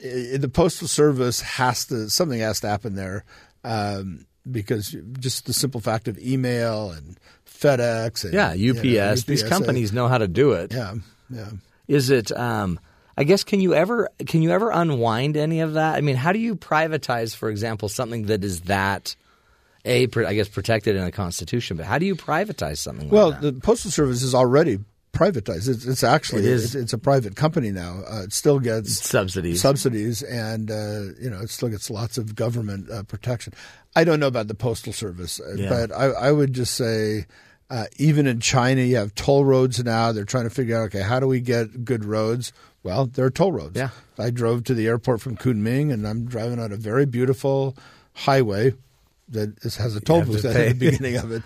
it, the postal service has to something has to happen there um, because just the simple fact of email and FedEx and Yeah, you UPS. These companies know how to do it. Yeah, yeah. Is it? Um, I guess can you ever can you ever unwind any of that? I mean, how do you privatize, for example, something that is that a I guess protected in the Constitution. But how do you privatize something? Well, like that? the postal service is already privatized. It's, it's actually It is. It's, it's a private company now. Uh, it still gets subsidies. subsidies, and uh, you know it still gets lots of government uh, protection. I don't know about the postal service, uh, Yeah. but I, I would just say. Uh, even in China, you have toll roads now. They're trying to figure out, okay, how do we get good roads? Well, there are toll roads. Yeah. I drove to the airport from Kunming, and I'm driving on a very beautiful highway that is, has a toll have to booth [laughs] at the [laughs] beginning of it.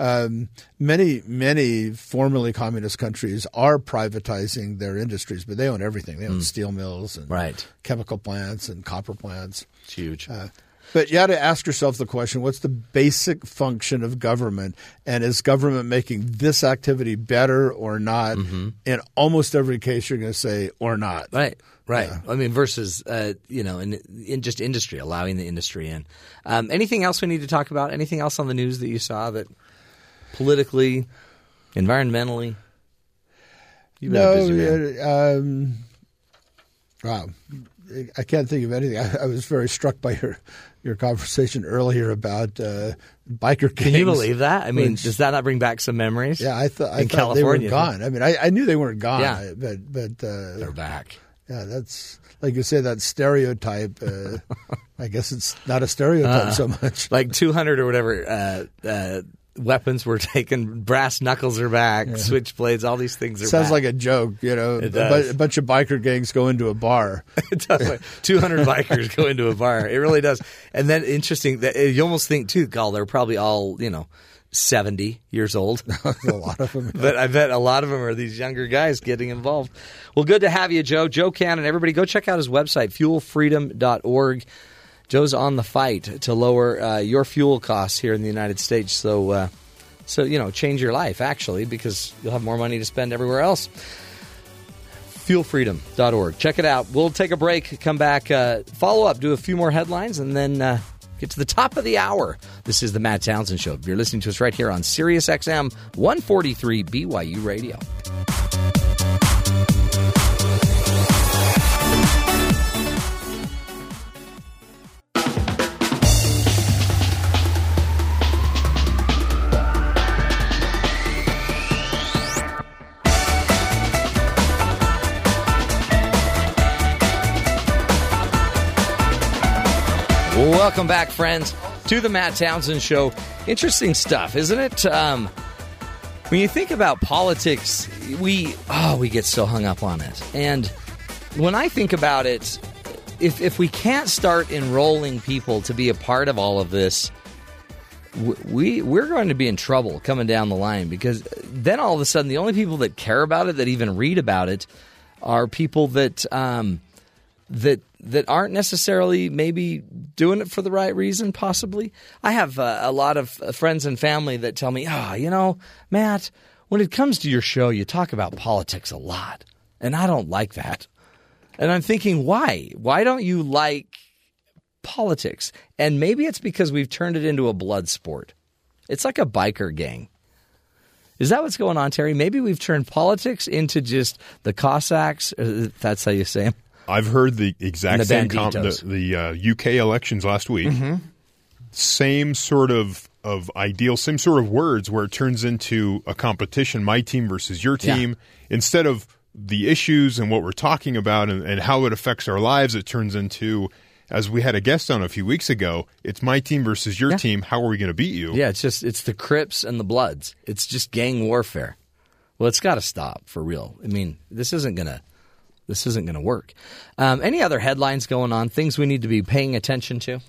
Um, many, many formerly communist countries are privatizing their industries, but they own everything. They own steel mills and. Right. chemical plants and copper plants. it's huge. Uh, but you got to ask yourself the question: What's the basic function of government, and is government making this activity better or not? Mm-hmm. In almost every case, you're going to say or not. Right, right. I mean, versus uh, you know, in, in just industry, allowing the industry in. Um, anything else we need to talk about? Anything else on the news that you saw that politically, environmentally? You've been no, busy man. uh, um, wow, I can't think of anything. I, [laughs] I was very struck by your your conversation earlier about uh, biker gangs. Can you believe that? I mean, Which- does that not bring back some memories? Yeah, I thought I in thought they were California, gone. I mean, I, I knew they weren't gone. Yeah. but but uh, They're back. Yeah, that's like you say that stereotype. Uh, [laughs] I guess it's not a stereotype so much. Like 200 or whatever uh, uh, weapons were [laughs] taken. Brass knuckles are back. Switchblades. All these things are Sounds back. like a joke, you know. It a, bu- does. a bunch of biker gangs go into a bar. [laughs] It does. Like 200 [laughs] bikers go into a bar. It really does. And then interesting that eh, you almost think too, Carl, they're probably all, you know, 70 years old. a lot of them. but I bet a lot of them are these younger guys getting involved. Well, good to have you, Joe. Joe Cannon. Everybody go check out his website, fuelfreedom.org. Joe's on the fight to lower uh, your fuel costs here in the United States. So, uh, so you know, change your life actually because you'll have more money to spend everywhere else. Fuelfreedom.org. Check it out. We'll take a break, come back, uh, follow up, do a few more headlines, and then uh, get to the top of the hour. This is the Matt Townsend Show. You're listening to us right here on Sirius XM 143 BYU Radio. Welcome back, friends, to the Matt Townsend Show. Interesting stuff, isn't it? Um, when you think about politics, we oh we get so hung up on it. And when I think about it, if if we can't start enrolling people to be a part of all of this, we we're going to be in trouble coming down the line because then all of a sudden the only people that care about it that even read about it are people that um, that that aren't necessarily maybe doing it for the right reason possibly i have uh, a lot of uh, friends and family that tell me ah you know matt when it comes to your show you talk about politics a lot and i don't like that and i'm thinking why why don't you like politics and maybe it's because we've turned it into a blood sport it's like a biker gang is that what's going on, Terry? Maybe we've turned politics into just the Cossacks. That's how you say them. I've heard the exact the same com- the, the uh, UK elections last week. Mm-hmm. Same sort of of ideal, same sort of words where it turns into a competition, my team versus your Yeah. team. Instead of the issues and what we're talking about and, and how it affects our lives, it turns into, as we had a guest on a few weeks ago, it's my team versus your Yeah. team. How are we going to beat you? Yeah, it's just it's the Crips and the Bloods. It's just gang warfare. Well, it's got to stop for real. I mean, this isn't gonna this isn't gonna work. Um, any other headlines going on? Things we need to be paying attention to?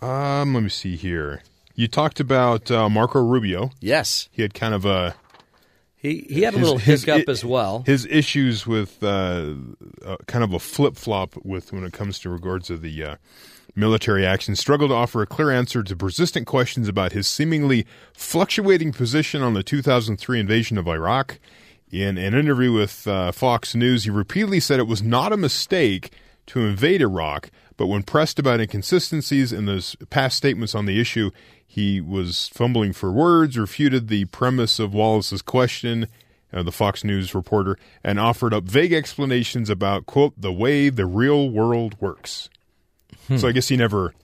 Um, let me see here. You talked about uh, Marco Rubio. Yes, He had kind of a he he had a his- little hiccup i- as well. His issues with uh, uh, kind of a flip flop with when it comes to regards of the uh, military action, struggled to offer a clear answer to persistent questions about his seemingly fluctuating position on the 2003 invasion of Iraq. In an interview with uh, Fox News, he repeatedly said it was not a mistake to invade Iraq, but when pressed about inconsistencies in those past statements on the issue, he was fumbling for words, refuted the premise of Wallace's question, uh, the Fox News reporter, and offered up vague explanations about, quote, the way the real world works. So I guess he never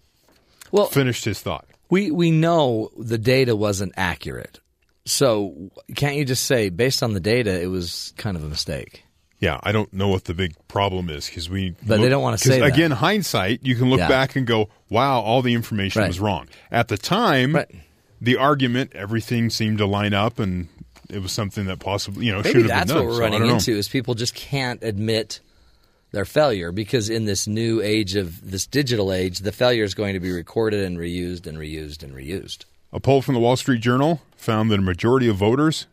Well, finished his thought. We we know the data wasn't accurate. So can't you just say based on the data it was kind of a mistake? Yeah, I don't know what the big problem is because we. But they don't want to say that. Again, hindsight, you can look Yeah. back and go, "Wow, all the information Right. was wrong." At the time, Right. the argument, everything seemed to line up, and it was something that possibly you know should Maybe have been done. what we're So running into is people just can't admit their failure because in this new age of this digital age, the failure is going to be recorded and reused and reused and reused. A poll from the Wall Street Journal found that a majority of voters,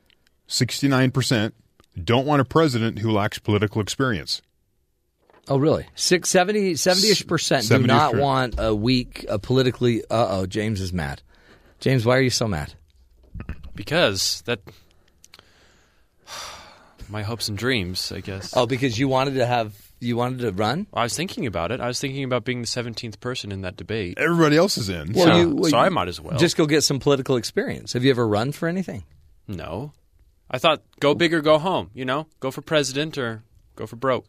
sixty-nine percent, don't want a president who lacks political experience. Oh, really? Six, 70, 70-ish percent do 70%. not want a weak, a politically. Uh oh, James is mad. James, why are you so mad? Because that. [sighs] My hopes and dreams, I guess. Oh, because you wanted to have, you wanted to run. I was thinking about it. I was thinking about being the 17th person in that debate. Everybody else is in. Well, so- you- well, so you- I might as well. Just go get some political experience. Have you ever run for anything? No. I thought go big or go home, you know? Go for president or go for broke.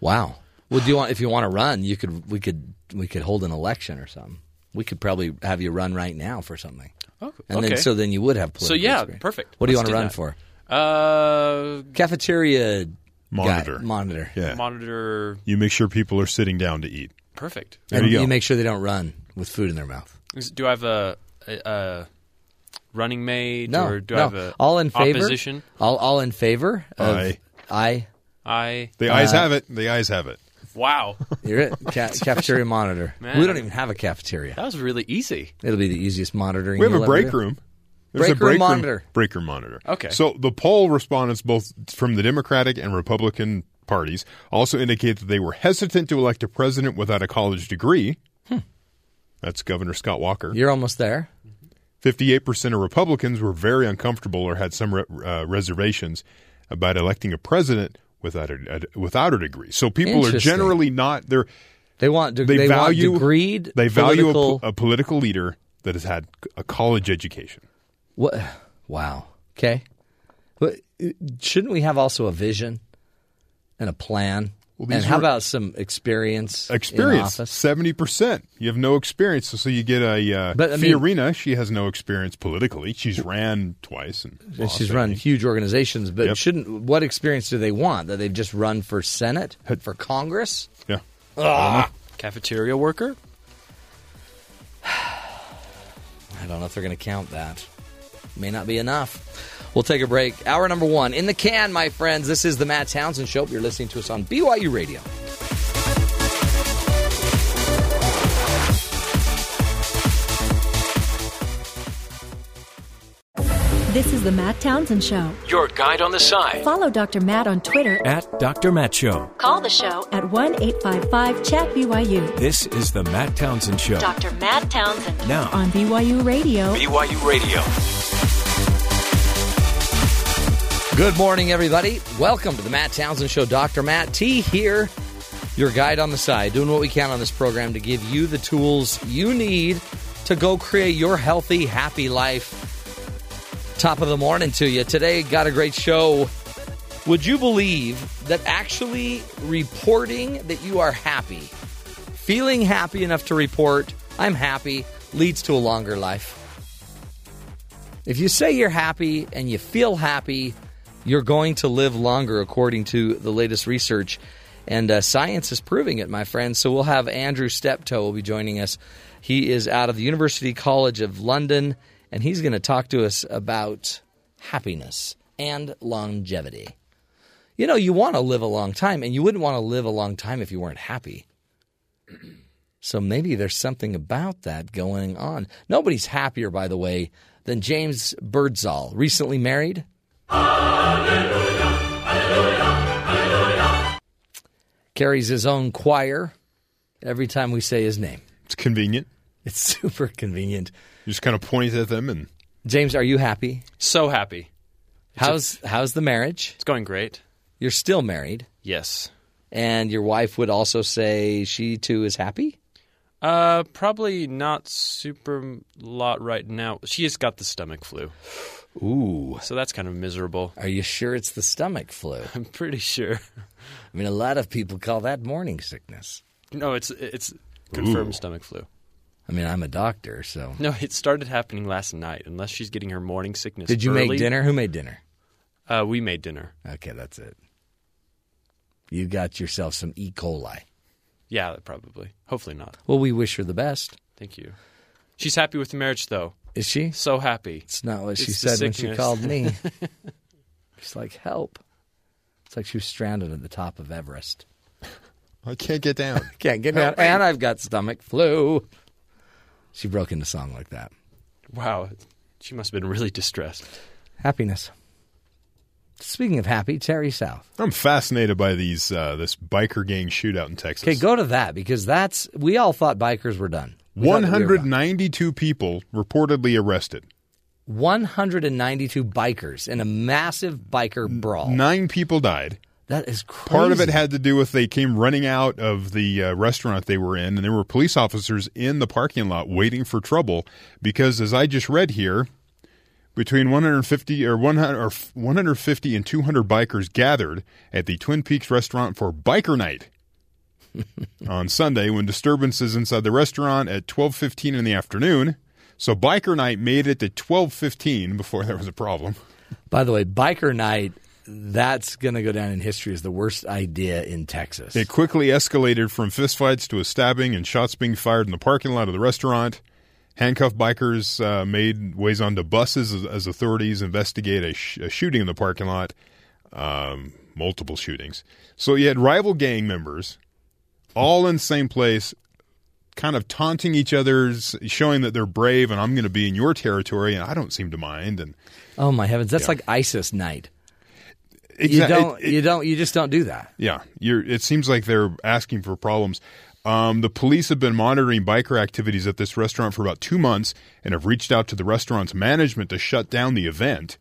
Wow. Well, do you want if you want to run, you could we could we could hold an election or something. We could probably have you run right now for something. Oh, And okay. then so then you would have political So, yeah, experience. perfect. What do you Let's want to run that. for? uh, Cafeteria Monitor. guy- monitor. yeah, monitor. you make sure people are sitting down to eat. Perfect. There and you go. make sure they don't run with food in their mouth. Is- Do I have a, a, a running mate No, or do no. I have a all in favor. opposition? All all in favor. Of, Aye. Aye. I The Uh, ayes have it. The ayes have it. wow, [laughs] You're it. Ca- [laughs] cafeteria monitor. Man. We don't even have a cafeteria. that was really easy. It'll be the easiest monitoring. We have a you'll ever break do. room. There's Break a room break monitor. Break room monitor. Okay. So the poll respondents, both from the Democratic and Republican parties, also indicate that they were hesitant to elect a president without a college degree. That's Governor Scott Walker. You're almost there. 58% of Republicans were very uncomfortable or had some re- uh, reservations about electing a president without a, a without a degree. So people are generally not they're They want they, they, value want degreed. they value a, political- a political leader that has had a college education. What? Wow. Okay. But uh, shouldn't we have also a vision and a plan? Well, and how were- about some experience? Experience seventy percent. You have no experience, so you get a uh, But, I mean- Fiorina. She has no experience politically. She's ran twice and And she's I run think. huge organizations, but Yep. shouldn't what experience do they want? That they've just run for Senate, for Congress? Yeah, Cafeteria worker. [sighs] I don't know if they're going to count that. May not be enough. We'll take a break. Hour number one in the can, my friends. This is the Matt Townsend Show. You're listening to us on BYU Radio. This is the Matt Townsend Show. Your guide on the side. Follow Dr. Matt on Twitter. At Dr. Matt Show. Call the show at 1 855 Chat BYU. This is the Matt Townsend Show. Dr. Matt Townsend Now, on BYU Radio. BYU Radio. Good morning, everybody. Welcome to the Matt Townsend Show. Dr. Matt T here, your guide on the side, doing what we can on this program to give you the tools you need to go create your healthy, happy life. Top of the morning to you. Today, got a great show. Would you believe that actually reporting that you are happy, feeling happy enough to report, I'm happy, leads to a longer life? If you say you're happy and you feel happy, you're going to live longer, according to the latest research. And uh, science is proving it, my friends. So we'll have Andrew Steptoe will be joining us. He is out of the University College of London, and he's going to talk to us about happiness and longevity. You know, you want to live a long time, and you wouldn't want to live a long time if you weren't happy. [clears throat] So maybe there's something about that going on. Nobody's happier, by the way, than James Birdsall, recently married. Carries his own choir every time we say his name. it's convenient. It's [laughs] super convenient. You just kind of point at them and James, are you happy? So happy. How's how's the marriage? It's going great. You're still married, Yes. and your wife would also say she too is happy. Uh, probably not super lot right now. She has got the stomach flu, Ooh, so that's kind of miserable. are you sure it's the stomach flu? [laughs] I'm pretty sure. I mean, a lot of people call that morning sickness. No, it's it's confirmed Ooh. stomach flu. I mean, I'm a doctor, so. No, it started happening last night. Unless she's getting her morning sickness. Did you early. make dinner? Who made dinner? Uh, we made dinner. Okay, that's it. You got yourself some E. coli. Yeah, probably. Hopefully not. Well, we wish her the best. Thank you. She's happy with the marriage, though. Is she? So happy. It's not what she It's the said when she called me. [laughs] She's like, help. It's like she was stranded at the top of Everest. I can't get down. [laughs] Can't get down. And I've got stomach flu. She broke into song like that. Wow. She must have been really distressed. Happiness. Speaking of happy, Terry South. I'm fascinated by these uh, this biker gang shootout in Texas. Okay, go to that because that's we all thought bikers were done. We thought that we were done. 192 people reportedly arrested. 192 bikers in a massive biker brawl. Nine people died. That is crazy. Part of it had to do with they came running out of the uh, restaurant they were in, and there were police officers in the parking lot waiting for trouble because, as I just read here, between 150 or 100 or 150 and 200 bikers gathered at the Twin Peaks restaurant for biker night [laughs] on Sunday when disturbances inside the restaurant at 12:15 in the afternoon. So biker night made it to 12:15 before there was a problem. By the way, biker night. That's going to go down in history as the worst idea in Texas. It quickly escalated from fistfights to a stabbing and shots being fired in the parking lot of the restaurant. Handcuffed bikers uh, made ways onto buses as, as authorities investigate a, sh- a shooting in the parking lot, um, multiple shootings. So you had rival gang members all in the same place, kind of taunting each other's, showing that they're brave and I'm going to be in your territory and I don't seem to mind. And oh my heavens, that's like ISIS night. You don't. it- it- you don't. You just don't do that. Yeah, you're. It seems like they're asking for problems. Um, the police have been monitoring biker activities at this restaurant for about two months and have reached out to the restaurant's management to shut down the event.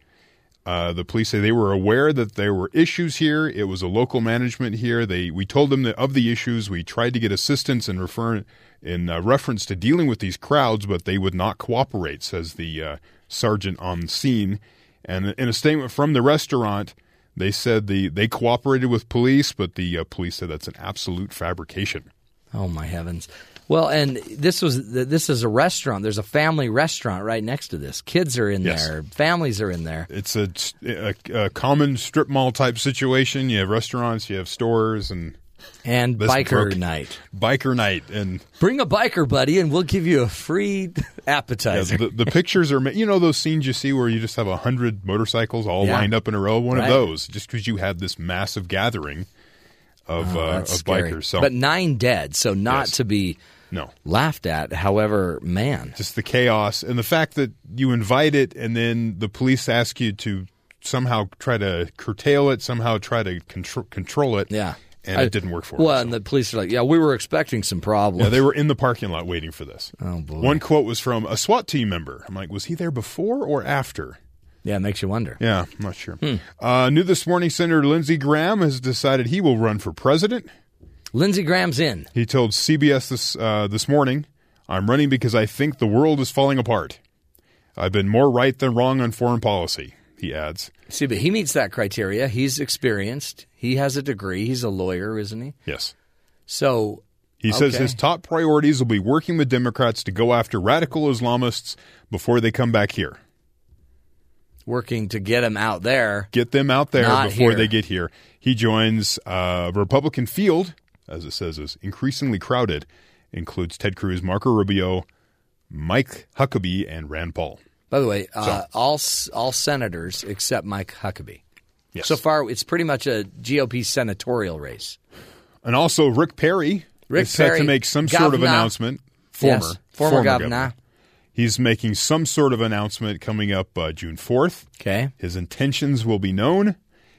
Uh, the police say they were aware that there were issues here. It was a local management here. They we told them that of the issues. We tried to get assistance and refer in uh, reference to dealing with these crowds, but they would not cooperate. Says the uh, sergeant on scene. And in a statement from the restaurant, they said the they cooperated with police, but the uh, police said that's an absolute fabrication. Oh my heavens! Well, and this was this is a restaurant. There's a family restaurant right next to this. Kids are in Yes. there. Families are in there. It's a, a, a common strip mall type situation. You have restaurants, you have stores, and And This biker broke- night. biker night. And Bring a biker buddy, and we'll give you a free [laughs] yeah, appetizer. the, the pictures are you know those scenes you see where you just have a hundred motorcycles all Yeah. lined up in a row. One Right. of those, just because you had this massive gathering of Oh, uh, of bikers. So but nine dead, so not Yes. to be no, laughed at. However, man, just the chaos and the fact that you invite it and then the police ask you to somehow try to curtail it, somehow try to control it. yeah, and I- it didn't work for us. Well, them. and the police are like, "Yeah, we were expecting some problems." Yeah, they were in the parking lot waiting for this. Oh, boy. One quote was from a SWAT team member. I'm like, was he there before or after? yeah, it makes you wonder. Yeah, I'm not sure. Hmm. Uh, new this morning, Senator Lindsey Graham has decided he will run for president. Lindsey Graham's in. He told CBS this uh, this morning, "I'm running because I think the world is falling apart. I've been more right than wrong on foreign policy." He adds, See, but he meets that criteria. He's experienced. He has a degree. He's a lawyer, isn't he? "Yes." So He says Okay. his top priorities will be working with Democrats to go after radical Islamists before they come back here. working to get them out there. get them out there before here. they get here. He joins uh, Republican field, as it says, is increasingly crowded. Includes Ted Cruz, Marco Rubio, Mike Huckabee, and Rand Paul. By the way, uh, all all senators except Mike Huckabee. Yes. So far, it's pretty much a GOP senatorial race. and also Rick Perry Rick is set to make some sort of announcement. Former, Yes, former governor. He's making some sort of announcement coming up uh, June fourth. Okay. His intentions will be known.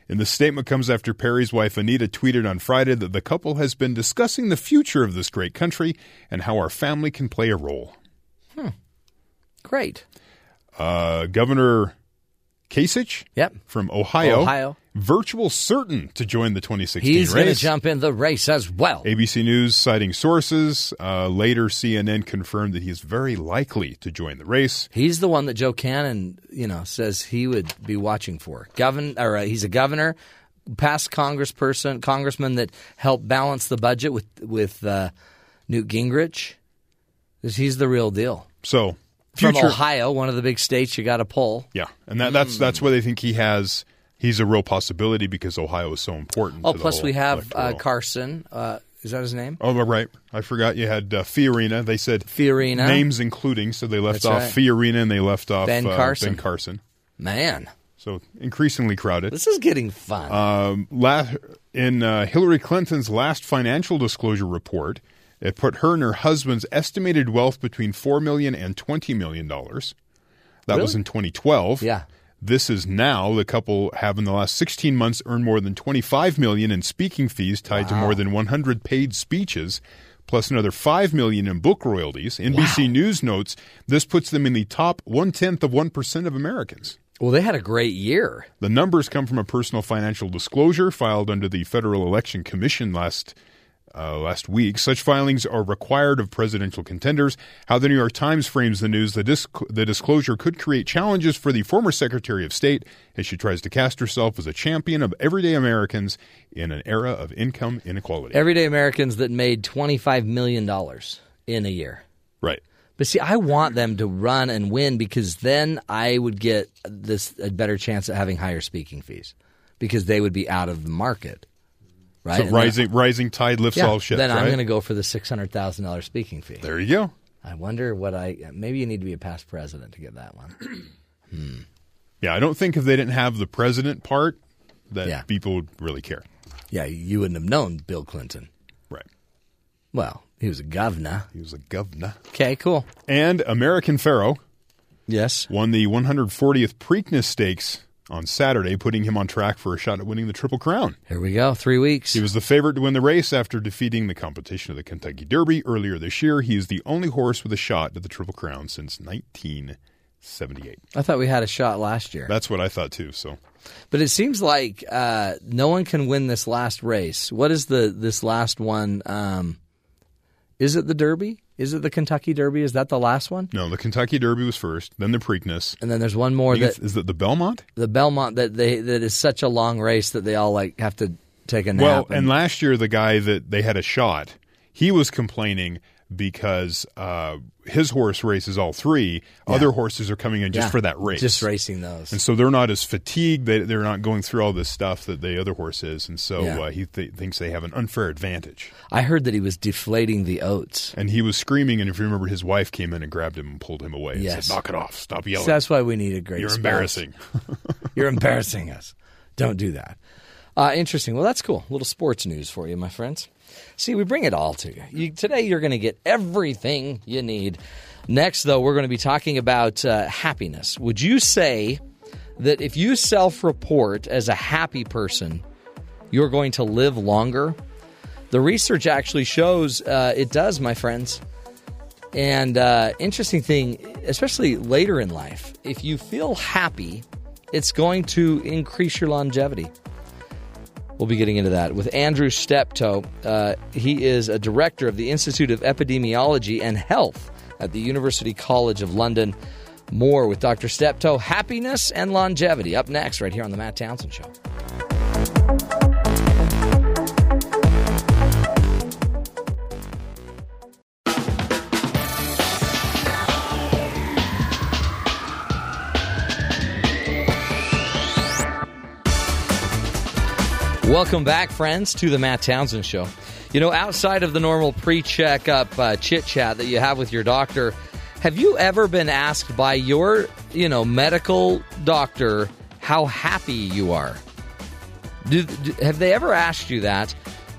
And the statement comes after Perry's wife Anita tweeted on Friday that the couple has been discussing the future of this great country and how our family can play a role. Hmm. Great. Uh, Governor Kasich Yep. from Ohio, Ohio. virtual certain to join the 2016 He's going to jump in the race as well. ABC News citing sources. Uh, later, CNN confirmed that he is very likely to join the race. He's the one that Joe Cannon, you know, says he would be watching for. Govern, or uh, he's a governor, past congressperson, congressman that helped balance the budget with with uh, Newt Gingrich. He's the real deal. So From Ohio, one of the big states you got to pull. yeah, and that, that's that's why they think he has. He's a real possibility because Ohio is so important. Oh, to the plus we have uh. Carson. Uh, is that his name? Oh, right. I forgot you had uh, Fiorina. They said Fiorina. names including, so they left That's off right. Fiorina and they left off Ben uh, Carson. Ben Carson. Man, So increasingly crowded. this is getting fun. Um, la- in uh, Hillary Clinton's last financial disclosure report, it put her and her husband's estimated wealth between four million and twenty million dollars. That was in 2012. Yeah. This is now the couple have in the last 16 months earned more than 25 million in speaking fees tied to more than 100 paid speeches, plus another 5 million in book royalties. NBC News notes this puts them in the top one tenth of one percent of Americans. well, they had a great year. The numbers come from a personal financial disclosure filed under the Federal Election Commission last uh, last week. Such filings are required of presidential contenders. How the New York Times frames the news: the, disc- the disclosure could create challenges for the former Secretary of State as she tries to cast herself as a champion of everyday Americans in an era of income inequality. Everyday Americans that made $25 million in a year. right. But see, I want them to run and win because then I would get this a better chance at having higher speaking fees because they would be out of the market. Right? So And then- rising rising tide lifts yeah, all ships. Then I'm right? going to go for the six hundred thousand dollars speaking fee. There you go. I wonder what I maybe you need to be a past president to get that one. [clears throat] Yeah, I don't think if they didn't have the president part, that Yeah. people would really care. Yeah, you wouldn't have known Bill Clinton. Right. Well, he was a governor. He was a governor. Okay, cool. And American Pharoah Yes. won the 140th Preakness Stakes on Saturday, putting him on track for a shot at winning the Triple Crown. Here we go. Three weeks. He was the favorite to win the race after defeating the competition of the Kentucky Derby earlier this year. He is the only horse with a shot at the Triple Crown since 1978. I thought we had a shot last year. That's what I thought too. So But it seems like uh, no one can win this last race. What is the this last one? Um, is it the Derby? Is it the Kentucky Derby? Is that the last one? no, the Kentucky Derby was first, then the Preakness. And then there's one more that is it the Belmont? the Belmont that they that is such a long race that they all like have to take a nap. Well, and last year the guy that they had a shot, he was complaining because uh, his horse races all three. Other horses are coming in just Yeah, for that race, just racing those. and so they're not as fatigued. They, they're not going through all this stuff that the other horse is, and so Yeah. uh, he th- thinks they have an unfair advantage. I heard that he was deflating the oats. And he was screaming, and if you remember, his wife came in and grabbed him and pulled him away. And Yes. said, "Knock it off! Stop yelling! So that's why we need a great. You're spouse. embarrassing." [laughs] You're embarrassing us. Don't do that. Uh, interesting. Well, that's cool. A little sports news for you, my friends. See, we bring it all to you. you today, you're going to get everything you need. Next, though, we're going to be talking about uh, happiness. Would you say that if you self report as a happy person, you're going to live longer? The research actually shows uh, it does, my friends. And uh, interesting thing, especially later in life, if you feel happy, it's going to increase your longevity. We'll be getting into that with Andrew Steptoe. Uh, he is a director of the Institute of Epidemiology and Health at the University College of London. More with Dr. Steptoe, happiness and longevity. Up next, right here on The Matt Townsend Show. Welcome back, friends, to the Matt Townsend Show. You know, outside of the normal pre checkup uh, chit chat that you have with your doctor, have you ever been asked by your, you know, medical doctor how happy you are? Do, do- have they ever asked you that?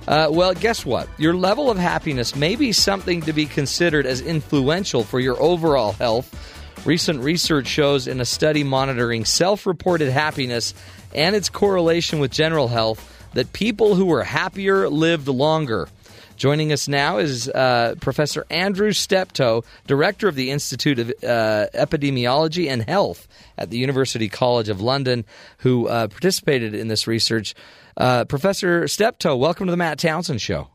Uh, well, guess what? Your level of happiness may be something to be considered as influential for your overall health. Recent research shows in a study monitoring self reported happiness and its correlation with general health that people who were happier lived longer. Joining us now is uh, Professor Andrew Steptoe, Director of the Institute of uh, Epidemiology and Health at the University College of London, who uh, participated in this research. Uh, Professor Steptoe, welcome to the Matt Townsend Show.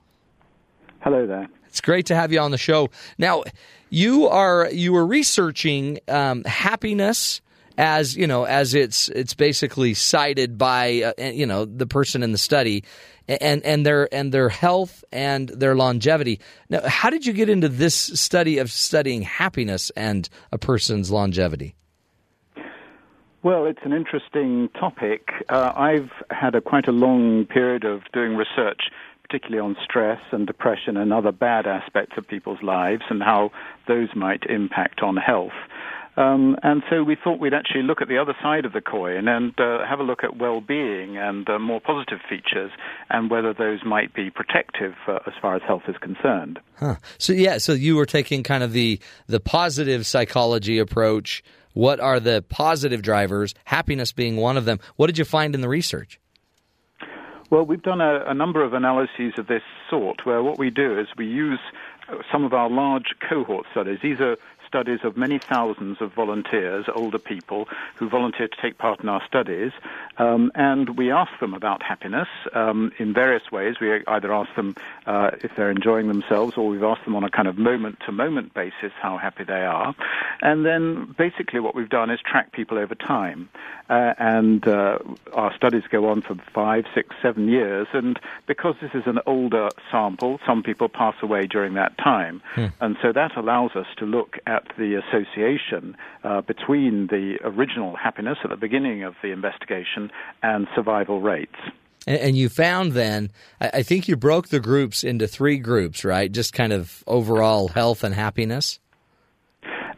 Hello there. It's great to have you on the show. Now, you are you were researching um, happiness as you know as it's it's basically cited by uh, you know the person in the study and and their and their health and their longevity. Now, how did you get into this study of studying happiness and a person's longevity? Well, it's an interesting topic. Uh, I've had a quite a long period of doing research, particularly on stress and depression and other bad aspects of people's lives and how those might impact on health. Um, and so we thought we'd actually look at the other side of the coin and uh, have a look at well-being and uh, more positive features and whether those might be protective uh, as far as health is concerned. Huh. So yeah, so you were taking kind of the the positive psychology approach. What are the positive drivers? Happiness being one of them. What did you find in the research? Well, we've done a, a number of analyses of this sort where what we do is we use uh, some of our large cohort studies. These are studies of many thousands of volunteers, older people, who volunteered to take part in our studies. Um, and we ask them about happiness um, in various ways. We either ask them uh, if they're enjoying themselves, or we've asked them on a kind of moment to moment basis how happy they are. And then basically what we've done is track people over time. Uh, and uh, our studies go on for five, six, seven years. And because this is an older sample, some people pass away during that time. Hmm. And so that allows us to look at the association uh, between the original happiness at the beginning of the investigation and survival rates. And, and you found then, I, I think you broke the groups into three groups, right? Just kind of overall health and happiness?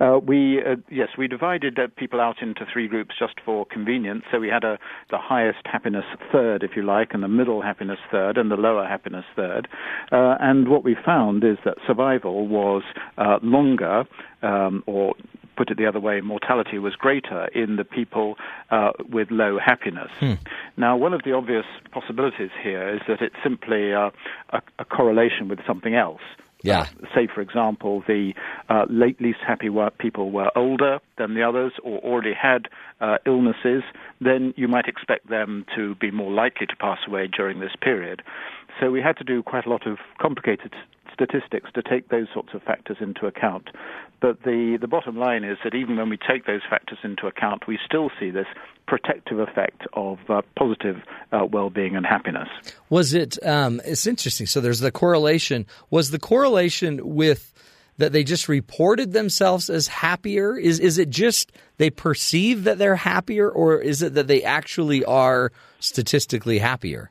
Uh, we uh, yes, we divided uh, people out into three groups just for convenience. So we had a the highest happiness third, if you like, and the middle happiness third, and the lower happiness third. Uh, and what we found is that survival was uh, longer, um, or put it the other way, mortality was greater in the people uh, with low happiness. Hmm. Now, one of the obvious possibilities here is that it's simply uh, a, a, correlation with something else. Yeah. Uh, say, for example, the uh, late least happy people were older than the others or already had uh, illnesses, then you might expect them to be more likely to pass away during this period. So we had to do quite a lot of complicated statistics to take those sorts of factors into account. But the, the bottom line is that even when we take those factors into account, we still see this protective effect of uh, positive uh, well-being and happiness. Was it? Um, it's interesting. So there's the correlation. Was the correlation with that they just reported themselves as happier? Is is it just they perceive that they're happier, or is it that they actually are statistically happier?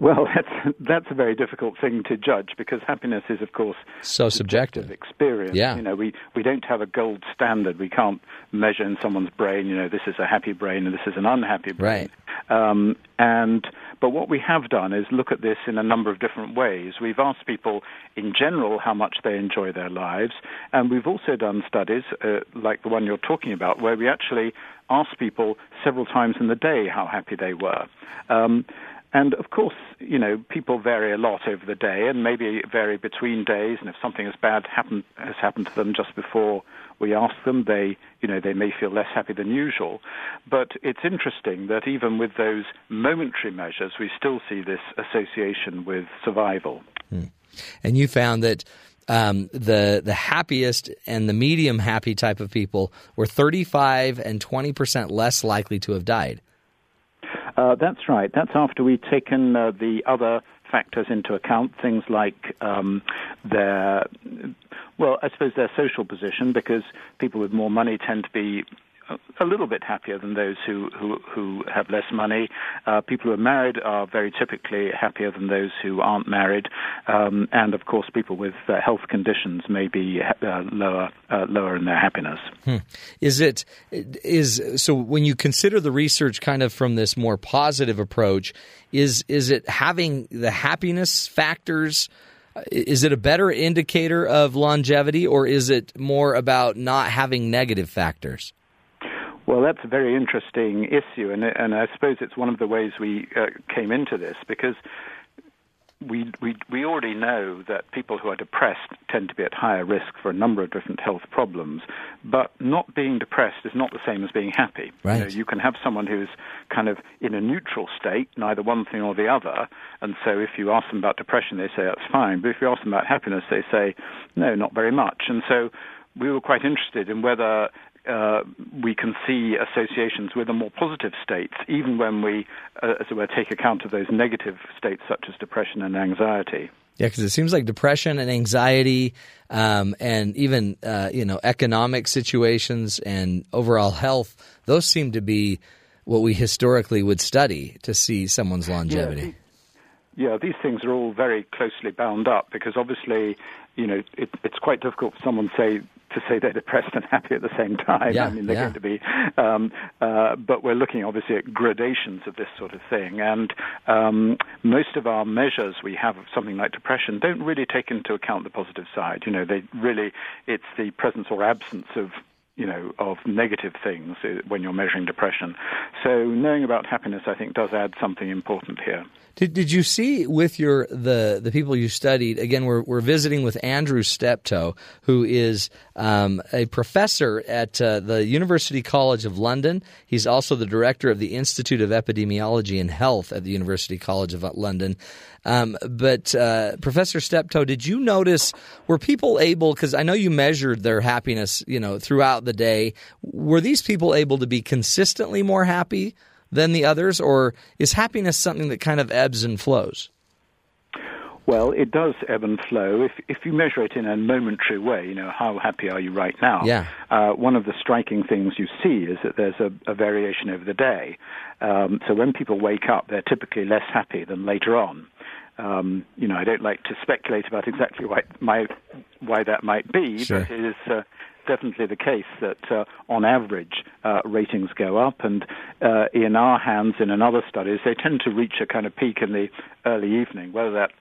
Well, [laughs] that's that's a very difficult thing to judge because happiness is, of course, so subjective experience. Yeah. You know, we we don't have a gold standard. We can't measure in someone's brain. You know, this is a happy brain and this is an unhappy brain. Right. Um, and but what we have done is look at this in a number of different ways. We've asked people in general how much they enjoy their lives, and we've also done studies uh, like the one you're talking about, where we actually ask people several times in the day how happy they were. Um, and of course, you know, people vary a lot over the day and maybe vary between days. And if something as bad happen, has happened to them just before we ask them, they, you know, they may feel less happy than usual. But it's interesting that even with those momentary measures, we still see this association with survival. Hmm. And you found that um, the the happiest and the medium happy type of people were 35 and 20 percent less likely to have died. Uh, that's right. That's after we've taken uh, the other factors into account, things like um, their, well, I suppose their social position, because people with more money tend to be a little bit happier than those who who, who have less money. Uh, people who are married are very typically happier than those who aren't married, um, and of course, people with uh, health conditions may be uh, lower uh, lower in their happiness. Hmm. Is it is so when you consider the research kind of from this more positive approach? Is is it having the happiness factors? Is it a better indicator of longevity, or is it more about not having negative factors? Well, that's a very interesting issue, and, and I suppose it's one of the ways we uh, came into this because we, we, we already know that people who are depressed tend to be at higher risk for a number of different health problems, but not being depressed is not the same as being happy. Right. You, know, you can have someone who's kind of in a neutral state, neither one thing or the other, and so if you ask them about depression, they say that's fine, but if you ask them about happiness, they say no, not very much. And so we were quite interested in whether uh, we can see associations with the more positive states, even when we, uh, as it were, take account of those negative states such as depression and anxiety. Yeah, because it seems like depression and anxiety, um, and even uh, you know economic situations and overall health, those seem to be what we historically would study to see someone's longevity. Yeah, these things are all very closely bound up because obviously, you know, it, it's quite difficult for someone to say to say they're depressed and [laughs] happy at the same time. Yeah, I mean, they're yeah. going to be, um, uh, but we're looking obviously at gradations of this sort of thing, and um, most of our measures we have of something like depression don't really take into account the positive side. You know, they really it's the presence or absence of you know, of negative things uh, when you're measuring depression. So knowing about happiness, I think, does add something important here. Did, did you see with your the the people you studied? Again, we're we're visiting with Andrew Steptoe, who is um, a professor at uh, the University College of London. He's also the director of the Institute of Epidemiology and Health at the University College of London. Um, but uh, Professor Steptoe, did you notice were people able? Because I know you measured their happiness, you know, throughout the day. Were these people able to be consistently more happy? Than the others, or is happiness something that kind of ebbs and flows? Well, it does ebb and flow. If if you measure it in a momentary way, you know how happy are you right now? Yeah. Uh, one of the striking things you see is that there's a, a variation over the day. Um, so when people wake up, they're typically less happy than later on. Um, you know, I don't like to speculate about exactly why my why that might be, Sure. but it is. Uh, Definitely the case that uh, on average uh, ratings go up, and uh, in our hands, and in other studies, they tend to reach a kind of peak in the early evening. Whether that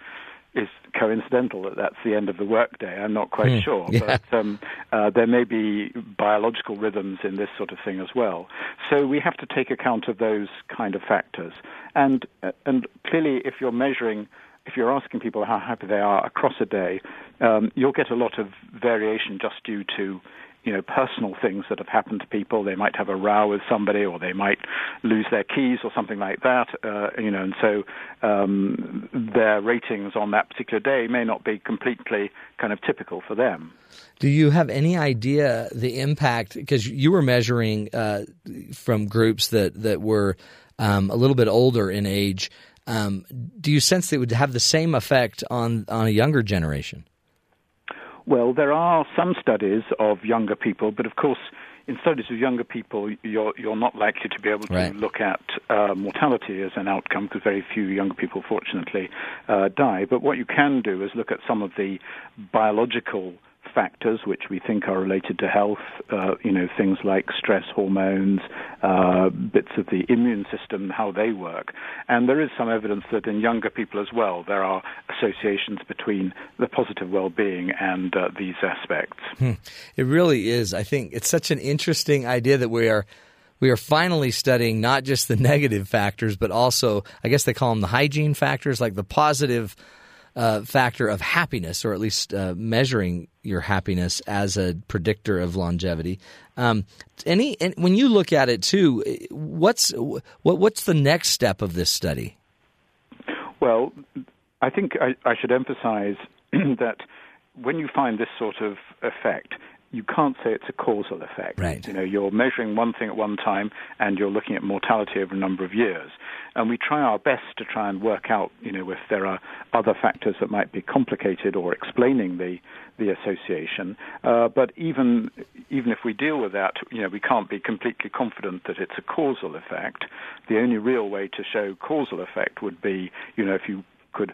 is coincidental that that's the end of the workday. I'm not quite [laughs] sure, yeah. but um, uh, there may be biological rhythms in this sort of thing as well. So we have to take account of those kind of factors. And uh, and clearly, if you're measuring, if you're asking people how happy they are across a day, um, you'll get a lot of variation just due to you know, personal things that have happened to people. They might have a row with somebody, or they might lose their keys, or something like that. Uh, you know, and so um, their ratings on that particular day may not be completely kind of typical for them. Do you have any idea the impact? Because you were measuring uh, from groups that that were um, a little bit older in age. Um, do you sense that it would have the same effect on on a younger generation? Well, there are some studies of younger people, but of course, in studies of younger people, you're you're not likely to be able to Right. look at uh, mortality as an outcome because very few younger people, fortunately, uh, die. But what you can do is look at some of the biological factors which we think are related to health. Uh, you know, things like stress hormones, uh, bits of the immune system, how they work. And there is some evidence that in younger people as well, there are associations between the positive well-being and uh, these aspects. It really is. I think it's such an interesting idea that we are we are finally studying not just the negative factors, but also I guess they call them the hygiene factors, like the positive uh, factor of happiness, or at least uh, measuring your happiness as a predictor of longevity. Um, any and when you look at it too, what's what what's the next step of this study? Well, I think I, I should emphasize [clears throat] that when you find this sort of effect, you can't say it's a causal effect. Right. You know, you're measuring one thing at one time and you're looking at mortality over a number of years. And we try our best to try and work out, you know, if there are other factors that might be complicated or explaining the the association. Uh, but even even if we deal with that, you know, we can't be completely confident that it's a causal effect. The only real way to show causal effect would be, you know, if you could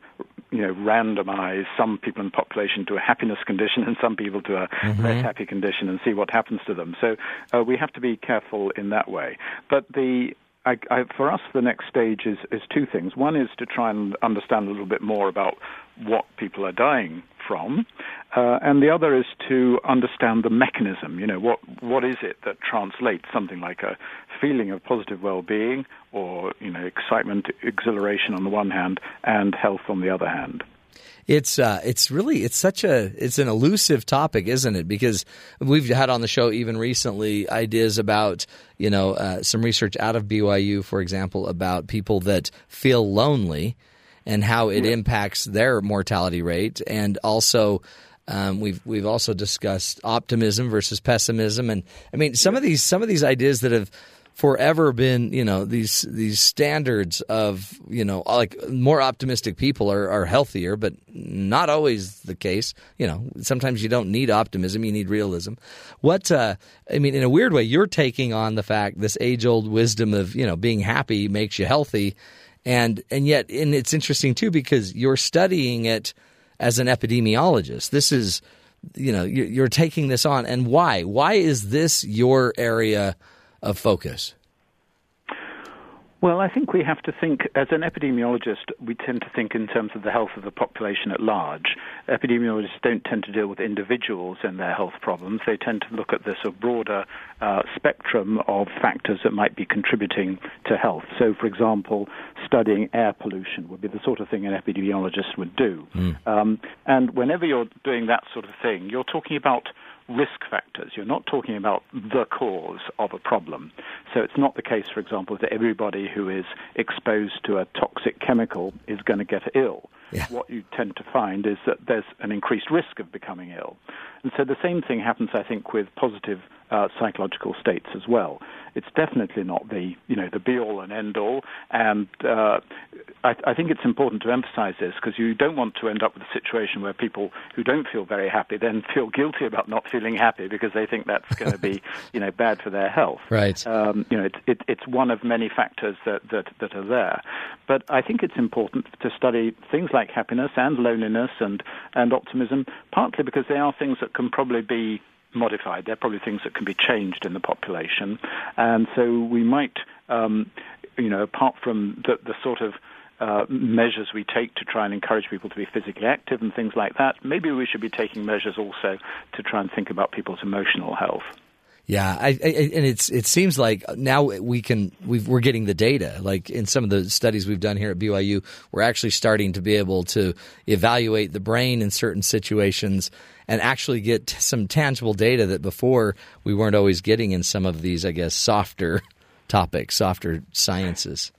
you know randomize some people in the population to a happiness condition and some people to a less happy condition and see what happens to them so uh, we have to be careful in that way but the I, I, for us, the next stage is, is two things. One is to try and understand a little bit more about what people are dying from, uh, and the other is to understand the mechanism. You know, what what is it that translates something like a feeling of positive well-being, or you know, excitement, exhilaration on the one hand, and health on the other hand. It's uh, it's really it's such a it's an elusive topic, isn't it? Because we've had on the show even recently ideas about you know uh, some research out of BYU, for example, about people that feel lonely and how it impacts their mortality rate, and also Um, we've we've also discussed optimism versus pessimism, and I mean some of these some of these ideas that have forever been you know these these standards of you know like more optimistic people are, are healthier but not always the case. You know sometimes you don't need optimism you need realism. What uh, i mean in a weird way you're taking on the fact this age old wisdom of you know being happy makes you healthy. And and yet and it's interesting too because you're studying it as an epidemiologist. This is you know you're, you're taking this on. And why? Why is this your area of focus? Well, I think we have to think, as an epidemiologist, we tend to think in terms of the health of the population at large. Epidemiologists don't tend to deal with individuals and their health problems. They tend to look at this sort of broader uh, spectrum of factors that might be contributing to health. So, for example, studying air pollution would be the sort of thing an epidemiologist would do. Mm. Um, and whenever you're doing that sort of thing, you're talking about risk factors. You're not talking about the cause of a problem. So it's not the case, for example, that everybody who is exposed to a toxic chemical is going to get ill. Yeah. What you tend to find is that there's an increased risk of becoming ill. And so the same thing happens, I think, with positive uh, psychological states as well. It's definitely not the you know the be all and end all, and uh, I, I, think it's important to emphasize this because you don't want to end up with a situation where people who don't feel very happy then [laughs] feel guilty about not feeling happy because they think that's going to be [laughs] you know bad for their health. Right. Um, you know, it, it, it's one of many factors that, that that are there, but I think it's important to study things like happiness and loneliness and and optimism, partly because they are things that can probably be modified. They're probably things that can be changed in the population, and so we might, um, you know, apart from the, the sort of uh, measures we take to try and encourage people to be physically active and things like that, maybe we should be taking measures also to try and think about people's emotional health. Yeah, I, I, and it's it seems like now we can we are getting the data. Like in some of the studies we've done here at BYU, we're actually starting to be able to evaluate the brain in certain situations and actually get some tangible data that before we weren't always getting in some of these, I guess, softer [laughs] topics, softer sciences.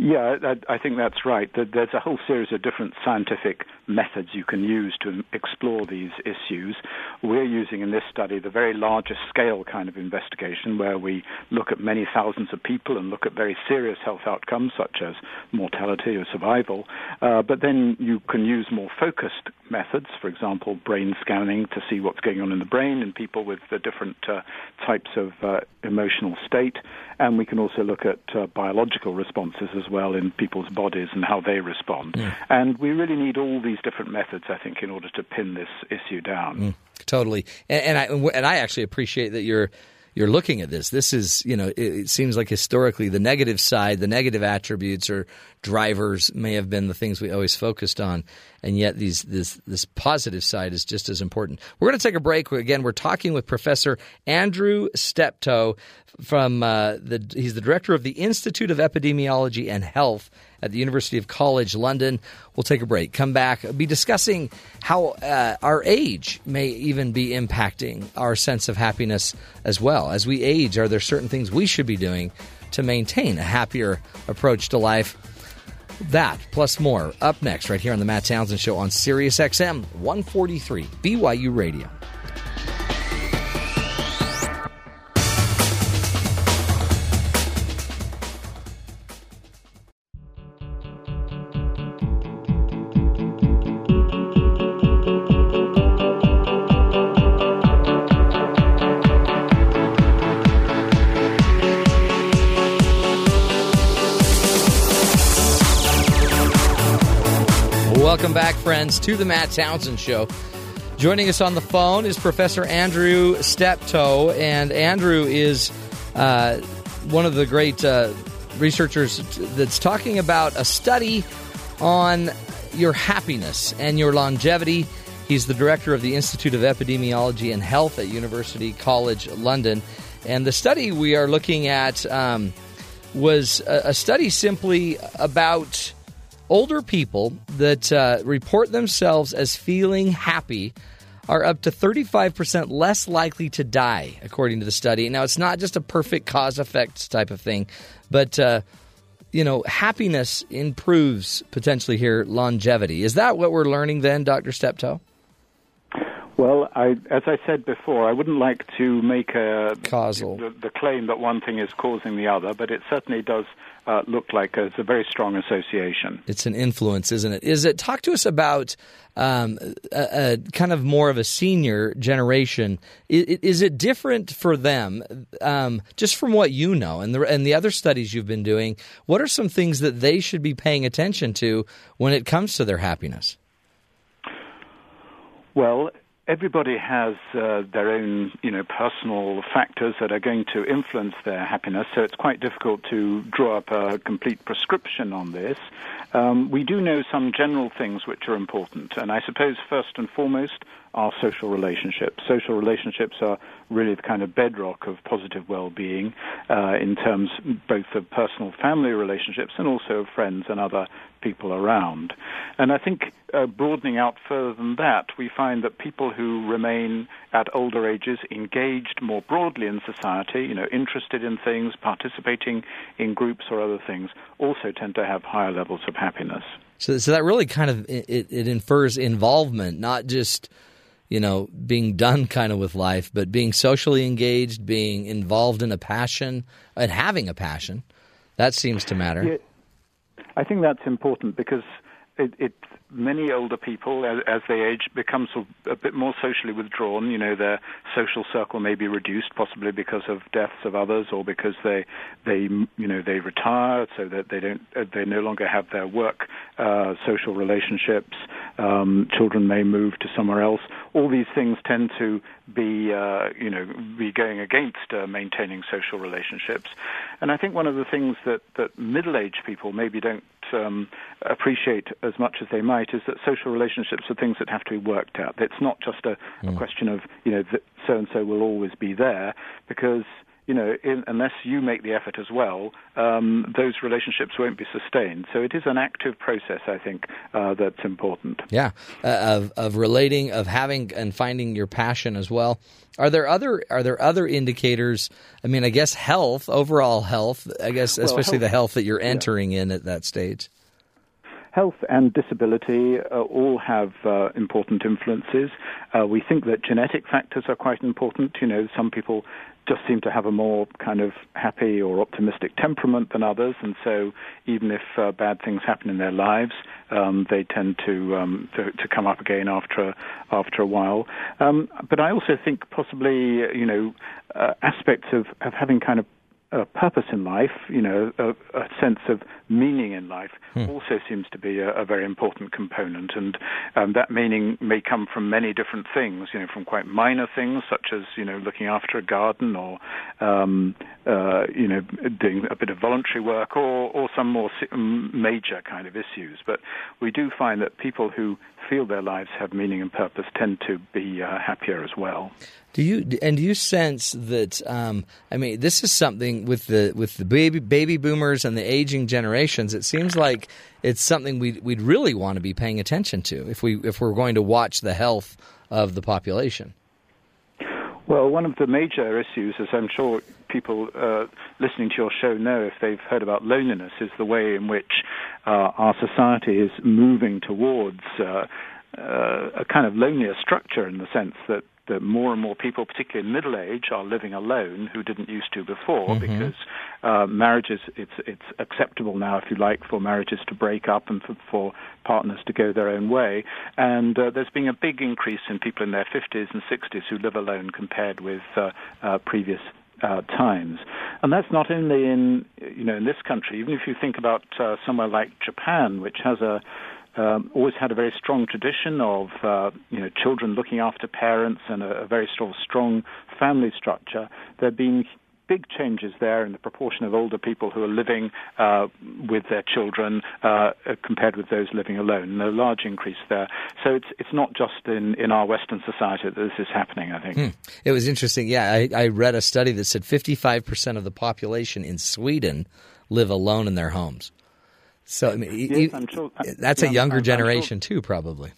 Yeah, I, I think that's right. There's a whole series of different scientific methods you can use to explore these issues. We're using in this study the very largest scale kind of investigation where we look at many thousands of people and look at very serious health outcomes such as mortality or survival. Uh, but then you can use more focused methods, for example, brain scanning to see what's going on in the brain in people with the different uh, types of uh, emotional state. And we can also look at uh, biological responses as well in people's bodies and how they respond. Yeah. And we really need all these different methods, I think, in order to pin this issue down. Mm, totally. And, and, I and I actually appreciate that you're you're looking at this. This is, you know, it, it, seems like historically the negative side, the negative attributes or drivers may have been the things we always focused on, and yet these this this positive side is just as important. We're going to take a break. Again, we're talking with Professor Andrew Steptoe from uh, the he's the director of the Institute of Epidemiology and Health at the University of College London. We'll take a break. Come back. Be discussing how uh, our age may even be impacting our sense of happiness as well. As we age, are there certain things we should be doing to maintain a happier approach to life? That plus more up next, right here on the Matt Townsend Show on Sirius XM 143 BYU Radio. Welcome back, friends, to the Matt Townsend Show. Joining us on the phone is Professor Andrew Steptoe, and Andrew is uh, one of the great uh, researchers that's talking about a study on your happiness and your longevity. He's the director of the Institute of Epidemiology and Health at University College London. And the study we are looking at um, was a, a study simply about older people that uh, report themselves as feeling happy are up to 35% less likely to die, according to the study. Now, it's not just a perfect cause effect type of thing, but, uh, you know, happiness improves potentially here longevity. Is that what we're learning then, Dr. Steptoe? Well, I, as I said before, I wouldn't like to make a Causal. The, the claim that one thing is causing the other, but it certainly does uh, look like it's a very strong association. It's an influence, isn't it? Is it? Talk to us about um, a, a kind of more of a senior generation. Is, is it different for them, um, just from what you know and the and the other studies you've been doing? What are some things that they should be paying attention to when it comes to their happiness? Well, everybody has uh, their own, you know, personal factors that are going to influence their happiness. So it's quite difficult to draw up a complete prescription on this. Um, we do know some general things which are important, and I suppose first and foremost are social relationships. Social relationships are really the kind of bedrock of positive well-being uh, in terms both of personal family relationships and also of friends and other people around. And I think uh, broadening out further than that, we find that people who remain at older ages engaged more broadly in society, you know, interested in things, participating in groups or other things, also tend to have higher levels of happiness. So, so that really kind of it, it infers involvement, not just you know being done kind of with life, but being socially engaged, being involved in a passion, and having a passion. That seems to matter. I think that's important because it, it many older people, as, as, they age, become sort of a bit more socially withdrawn. You know, their social circle may be reduced, possibly because of deaths of others, or because they, they, you know, they retire, so that they don't, uh, they no longer have their work uh, social relationships. Um, children may move to somewhere else. All these things tend to be, uh, you know, be going against uh, maintaining social relationships. And I think one of the things that that middle-aged people maybe don't um, appreciate as much as they might is that social relationships are things that have to be worked out. It's not just a, mm. a question of you know so and so will always be there because you know, in, unless you make the effort as well, um, those relationships won't be sustained. So it is an active process, I think, uh, that's important. Yeah, uh, of of relating, of having and finding your passion as well. Are there other are there other indicators? I mean, I guess health, overall health. I guess especially well, health, the health that you're entering yeah. in at that stage. Health and disability uh, all have uh, important influences. Uh, we think that genetic factors are quite important. You know, some people just seem to have a more kind of happy or optimistic temperament than others, and so even if uh, bad things happen in their lives, um, they tend to, um, to, to come up again after after a while. Um, but I also think possibly you know uh, aspects of, of having kind of a purpose in life, you know, a, a sense of meaning in life, hmm. also seems to be a, a very important component. And um, that meaning may come from many different things, you know, from quite minor things such as, you know, looking after a garden or, um, uh, you know, doing a bit of voluntary work or, or some more major kind of issues. But we do find that people who feel their lives have meaning and purpose tend to be uh, happier as well. Do you and do you sense that? Um, I mean, this is something with the with the baby baby boomers and the aging generations. It seems like it's something we'd we'd really want to be paying attention to if we if we're going to watch the health of the population. Well, one of the major issues, as I'm sure people uh, listening to your show know if they've heard about loneliness, is the way in which uh, our society is moving towards uh, uh a kind of lonelier structure in the sense that that more and more people, particularly in middle age, are living alone who didn't used to before mm-hmm. because uh, marriages it's it's acceptable now, if you like, for marriages to break up and for, for partners to go their own way. And uh, there's been a big increase in people in their 50s and 60s who live alone compared with uh, uh, previous uh, times, and that's not only in you know in this country. Even if you think about uh, somewhere like Japan, which has a um, always had a very strong tradition of uh, you know children looking after parents and a, a very sort of strong family structure. There have been big changes there in the proportion of older people who are living uh, with their children uh, compared with those living alone. A large increase there. So it's it's not just in, in our Western society that this is happening. I think hmm. it was interesting. Yeah, I, I read a study that said 55 percent of the population in Sweden live alone in their homes. So I mean, yes, you, sure, that's yeah, a younger I'm, generation I'm sure. too, probably.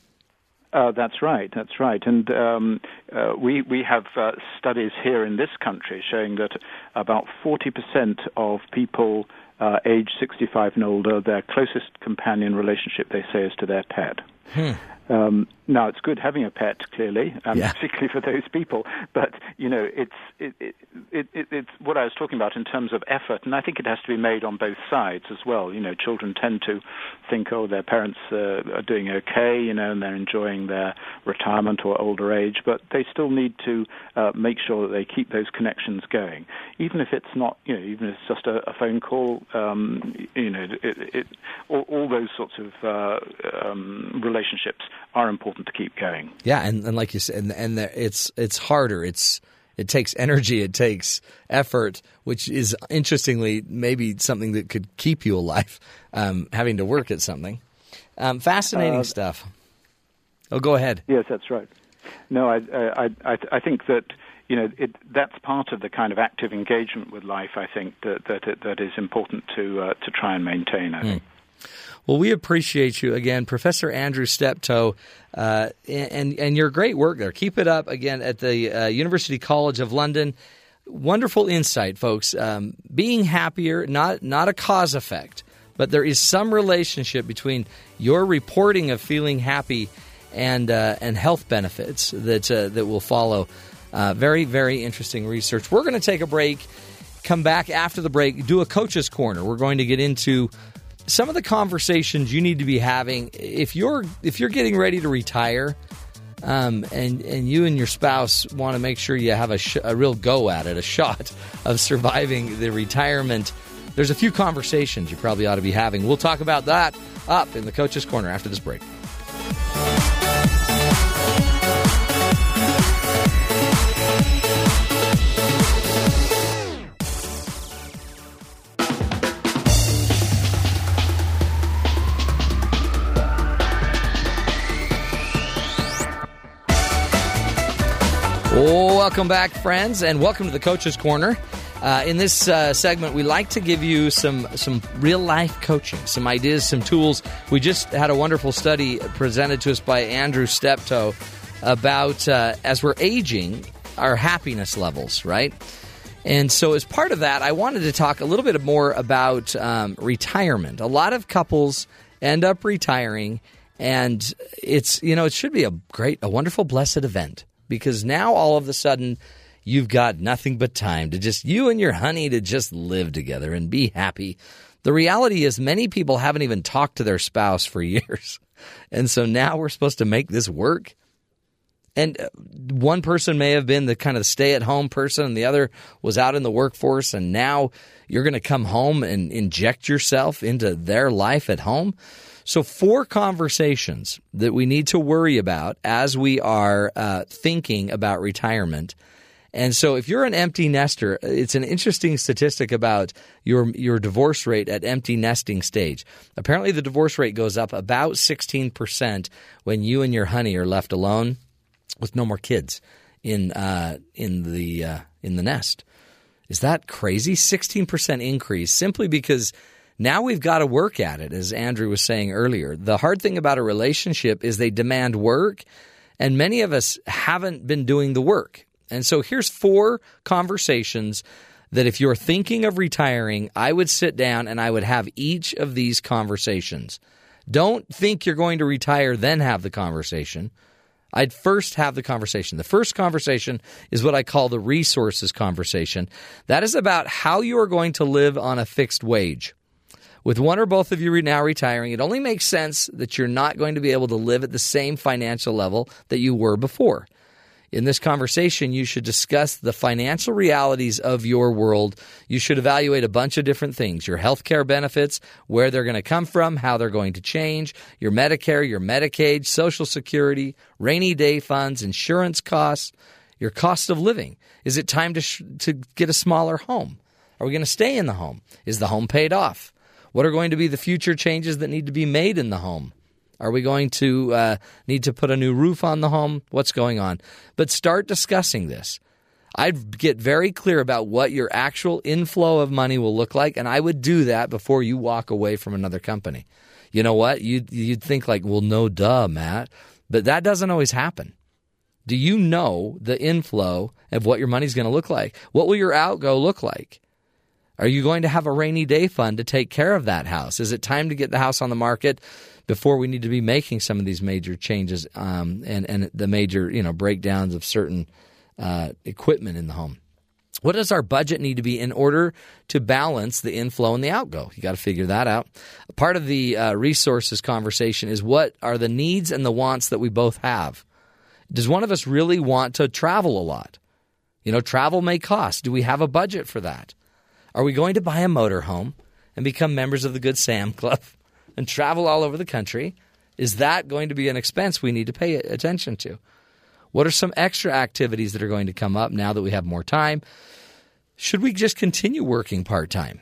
Uh, that's right. That's right. And um, uh, we we have uh, studies here in this country showing that about 40% of people uh, age 65 and older, their closest companion relationship, they say, is to their pet. Hmm. Um, now, it's good having a pet, clearly, um, Yeah. particularly for those people. But you know, it's it, it, it, it, it's what I was talking about in terms of effort, and I think it has to be made on both sides as well. You know, children tend to think, oh, their parents uh, are doing okay, you know, and they're enjoying their retirement or older age, but they still need to uh, make sure that they keep those connections going, even if it's not, you know, even if it's just a, a phone call. Um, you know, it, it, all, all those sorts of uh, um, relationships are important to keep going. Yeah, and, and like you said, and, and the, it's it's harder. It's it takes energy, it takes effort, which is interestingly maybe something that could keep you alive, um, having to work at something. Um, fascinating Uh, stuff. Oh, go ahead. Yes, that's right. No, I, I, I, I think that you know it, that's part of the kind of active engagement with life. I think that that that is important to uh, to try and maintain. I think. Well, we appreciate you again, Professor Andrew Steptoe, uh, and and your great work there. Keep it up again at the uh, University College of London. Wonderful insight, folks. Um, being happier, not not a cause effect, but there is some relationship between your reporting of feeling happy and uh, and health benefits that uh, that will follow. Uh, very very interesting research. We're going to take a break. Come back after the break. Do a coach's corner. We're going to get into some of the conversations you need to be having if you're if you're getting ready to retire um, and and you and your spouse want to make sure you have a, sh- a real go at it a shot [laughs] of surviving the retirement there's a few conversations you probably ought to be having. We'll talk about that up in the coach's corner after this break Welcome back, friends, and welcome to the Coach's Corner. Uh, in this uh, segment, we like to give you some some real life coaching, some ideas, some tools. We just had a wonderful study presented to us by Andrew Steptoe about uh, as we're aging, our happiness levels, right? And so, as part of that, I wanted to talk a little bit more about um, retirement. A lot of couples end up retiring, and it's you know it should be a great, a wonderful, blessed event because now all of a sudden you've got nothing but time to just you and your honey to just live together and be happy. The reality is, many people haven't even talked to their spouse for [laughs] years, and so now we're supposed to make this work. And uh, one person may have been the kind of stay at home person, and the other was out in the workforce. And now you're going to come home and inject yourself into their life at home. So, four conversations that we need to worry about as we are uh, thinking about retirement. And so, if you're an empty nester, it's an interesting statistic about your your divorce rate at empty nesting stage. Apparently, the divorce rate goes up about 16% when you and your honey are left alone with no more kids in uh, in the uh, in the nest. Is that crazy? Sixteen percent increase simply because now we've got to work at it, as Andrew was saying earlier. The hard thing about a relationship is they demand work, and many of us haven't been doing the work. And so here's four conversations that if you're thinking of retiring, I would sit down and I would have each of these conversations. Don't think you're going to retire, then have the conversation. I'd first have the conversation. The first conversation is what I call the resources conversation. That is about how you are going to live on a fixed wage. With one or both of you now retiring, it only makes sense that you're not going to be able to live at the same financial level that you were before. In this conversation, you should discuss the financial realities of your world. You should evaluate a bunch of different things your health care benefits, where they're going to come from, how they're going to change, your Medicare, your Medicaid, Social Security, rainy day funds, insurance costs, your cost of living. Is it time to, sh- to get a smaller home? Are we going to stay in the home? Is the home paid off? What are going to be the future changes that need to be made in the home? Are we going to uh, need to put a new roof on the home? What's going on? But start discussing this. I'd get very clear about what your actual inflow of money will look like, and I would do that before you walk away from another company. You know what? You'd, you'd think like, well, no, duh, Matt. But that doesn't always happen. Do you know the inflow of what your money's going to look like? What will your outgo look like? Are you going to have a rainy day fund to take care of that house? Is it time to get the house on the market before we need to be making some of these major changes um, and and the major you know breakdowns of certain uh, equipment in the home? What does our budget need to be in order to balance the inflow and the outgo? You got to figure that out. Part of the uh, resources conversation is what are the needs and the wants that we both have. Does one of us really want to travel a lot? You know, travel may cost. Do we have a budget for that? Are we going to buy a motorhome and become members of the Good Sam Club [laughs] and travel all over the country? Is that going to be an expense we need to pay attention to? What are some extra activities that are going to come up now that we have more time? Should we just continue working part time?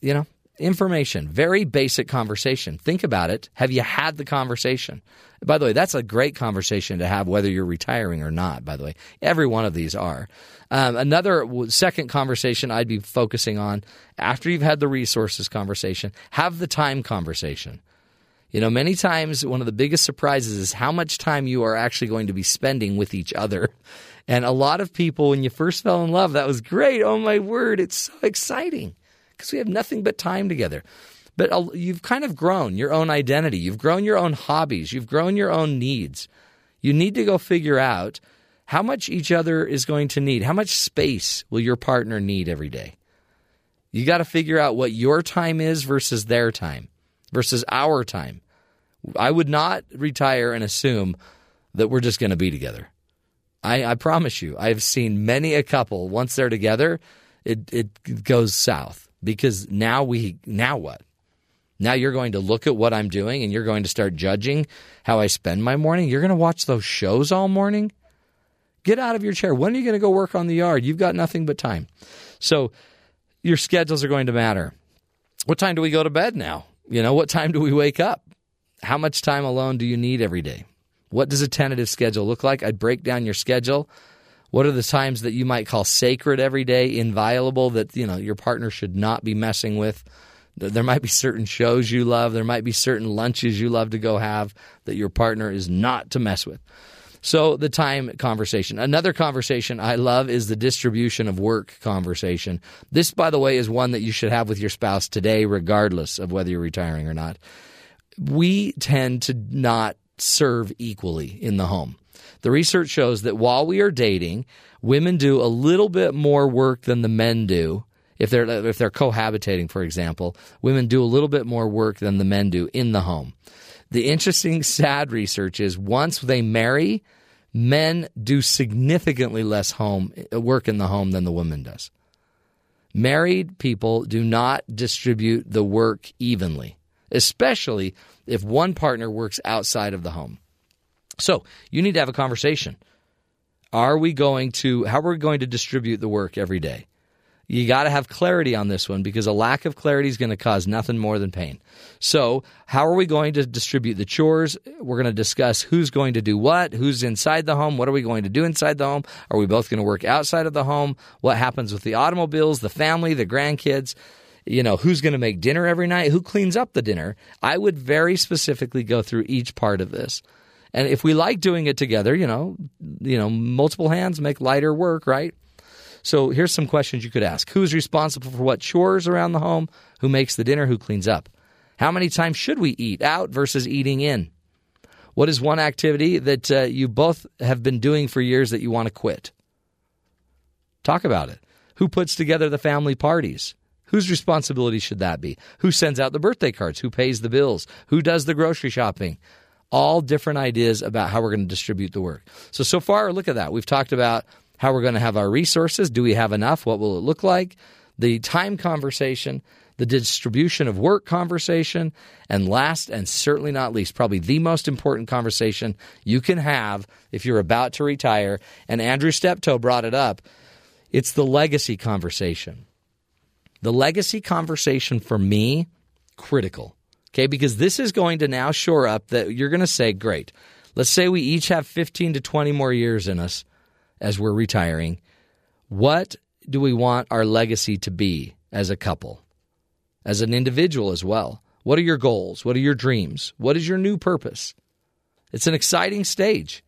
You know, information, very basic conversation. Think about it. Have you had the conversation? By the way, that's a great conversation to have whether you're retiring or not, by the way. Every one of these are. Um, another second conversation I'd be focusing on after you've had the resources conversation, have the time conversation. You know, many times one of the biggest surprises is how much time you are actually going to be spending with each other. And a lot of people, when you first fell in love, that was great. Oh my word, it's so exciting because we have nothing but time together. But uh, you've kind of grown your own identity. You've grown your own hobbies. You've grown your own needs. You need to go figure out how much each other is going to need. How much space will your partner need every day? You got to figure out what your time is versus their time versus our time. I would not retire and assume that we're just going to be together. I, I promise you, I've seen many a couple once they're together, it, it goes south because now we now what? Now you're going to look at what I'm doing and you're going to start judging how I spend my morning. You're going to watch those shows all morning. Get out of your chair. When are you going to go work on the yard? You've got nothing but time. So your schedules are going to matter. What time do we go to bed now? You know, what time do we wake up? How much time alone do you need every day? What does a tentative schedule look like? I'd break down your schedule. What are the times that you might call sacred every day, inviolable that you know your partner should not be messing with? There might be certain shows you love. There might be certain lunches you love to go have that your partner is not to mess with. So, the time conversation. Another conversation I love is the distribution of work conversation. This, by the way, is one that you should have with your spouse today, regardless of whether you're retiring or not. We tend to not serve equally in the home. The research shows that while we are dating, women do a little bit more work than the men do if they're if they're cohabitating, for example, women do a little bit more work than the men do in the home. The interesting, sad research is once they marry, men do significantly less home work in the home than the woman does. Married people do not distribute the work evenly, especially if one partner works outside of the home. So you need to have a conversation. Are we going to, how are we going to distribute the work every day? You got to have clarity on this one because a lack of clarity is going to cause nothing more than pain. So, how are we going to distribute the chores? We're going to discuss who's going to do what, who's inside the home, what are we going to do inside the home? Are we both going to work outside of the home? What happens with the automobiles, the family, the grandkids? You know, who's going to make dinner every night? Who cleans up the dinner? I would very specifically go through each part of this. And if we like doing it together, you know, you know, multiple hands make lighter work, right? So here's some questions you could ask Who's responsible for what chores around the home? Who makes the dinner? Who cleans up? How many times should we eat out versus eating in? What is one activity that uh, you both have been doing for years that you want to quit? Talk about it. Who puts together the family parties? Whose responsibility should that be? Who sends out the birthday cards? Who pays the bills? Who does the grocery shopping? All different ideas about how we're going to distribute the work. So, so far, look at that. We've talked about how we're going to have our resources. Do we have enough? What will it look like? The time conversation, the distribution of work conversation, and last and certainly not least, probably the most important conversation you can have if you're about to retire. And Andrew Steptoe brought it up. It's the legacy conversation. The legacy conversation for me, critical. Okay, because this is going to now shore up that you're going to say, great. Let's say we each have 15 to 20 more years in us as we're retiring. What do we want our legacy to be as a couple, as an individual as well? What are your goals? What are your dreams? What is your new purpose? It's an exciting stage.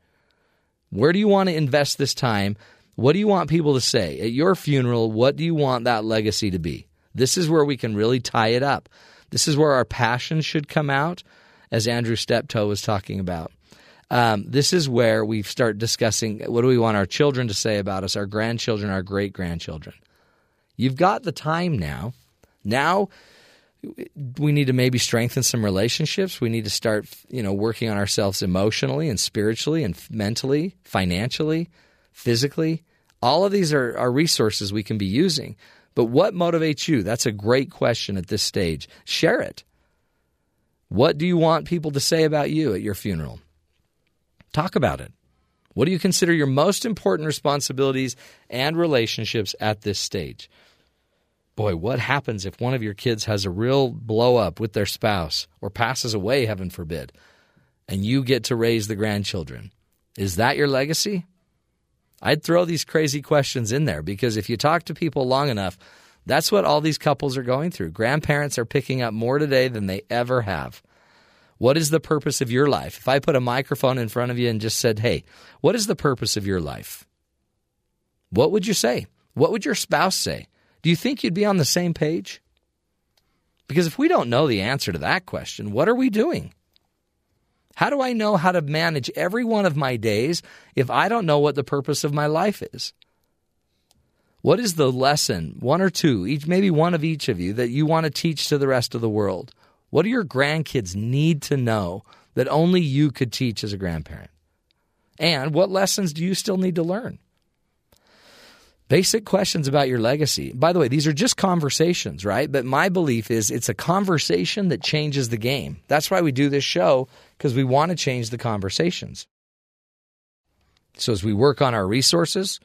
Where do you want to invest this time? What do you want people to say? At your funeral, what do you want that legacy to be? This is where we can really tie it up. This is where our passion should come out, as Andrew Steptoe was talking about. Um, this is where we start discussing what do we want our children to say about us, our grandchildren, our great grandchildren. You've got the time now. Now we need to maybe strengthen some relationships. We need to start, you know, working on ourselves emotionally and spiritually and mentally, financially, physically. All of these are, are resources we can be using. But what motivates you? That's a great question at this stage. Share it. What do you want people to say about you at your funeral? Talk about it. What do you consider your most important responsibilities and relationships at this stage? Boy, what happens if one of your kids has a real blow up with their spouse or passes away, heaven forbid, and you get to raise the grandchildren? Is that your legacy? I'd throw these crazy questions in there because if you talk to people long enough, that's what all these couples are going through. Grandparents are picking up more today than they ever have. What is the purpose of your life? If I put a microphone in front of you and just said, hey, what is the purpose of your life? What would you say? What would your spouse say? Do you think you'd be on the same page? Because if we don't know the answer to that question, what are we doing? How do I know how to manage every one of my days if I don't know what the purpose of my life is? What is the lesson, one or two, each maybe one of each of you, that you want to teach to the rest of the world? What do your grandkids need to know that only you could teach as a grandparent? And what lessons do you still need to learn? Basic questions about your legacy. By the way, these are just conversations, right? But my belief is it's a conversation that changes the game. That's why we do this show, because we want to change the conversations. So as we work on our resources,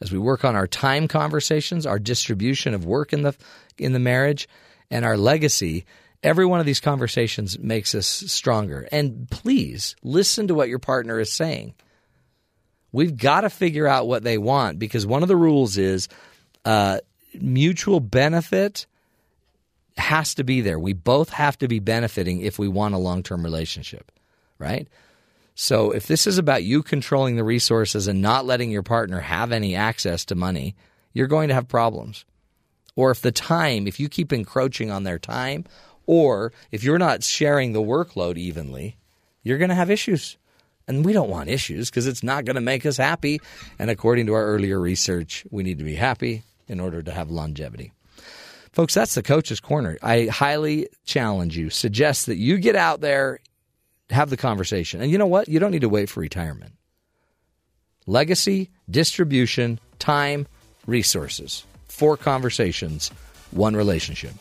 as we work on our time conversations, our distribution of work in the in the marriage, and our legacy, every one of these conversations makes us stronger. And please listen to what your partner is saying. We've got to figure out what they want because one of the rules is uh, mutual benefit has to be there. We both have to be benefiting if we want a long term relationship, right? So if this is about you controlling the resources and not letting your partner have any access to money, you're going to have problems. Or if the time, if you keep encroaching on their time, or if you're not sharing the workload evenly, you're going to have issues. And we don't want issues because it's not going to make us happy. And according to our earlier research, we need to be happy in order to have longevity. Folks, that's the coach's corner. I highly challenge you, suggest that you get out there, have the conversation. And you know what? You don't need to wait for retirement. Legacy, distribution, time, resources. Four conversations, one relationship.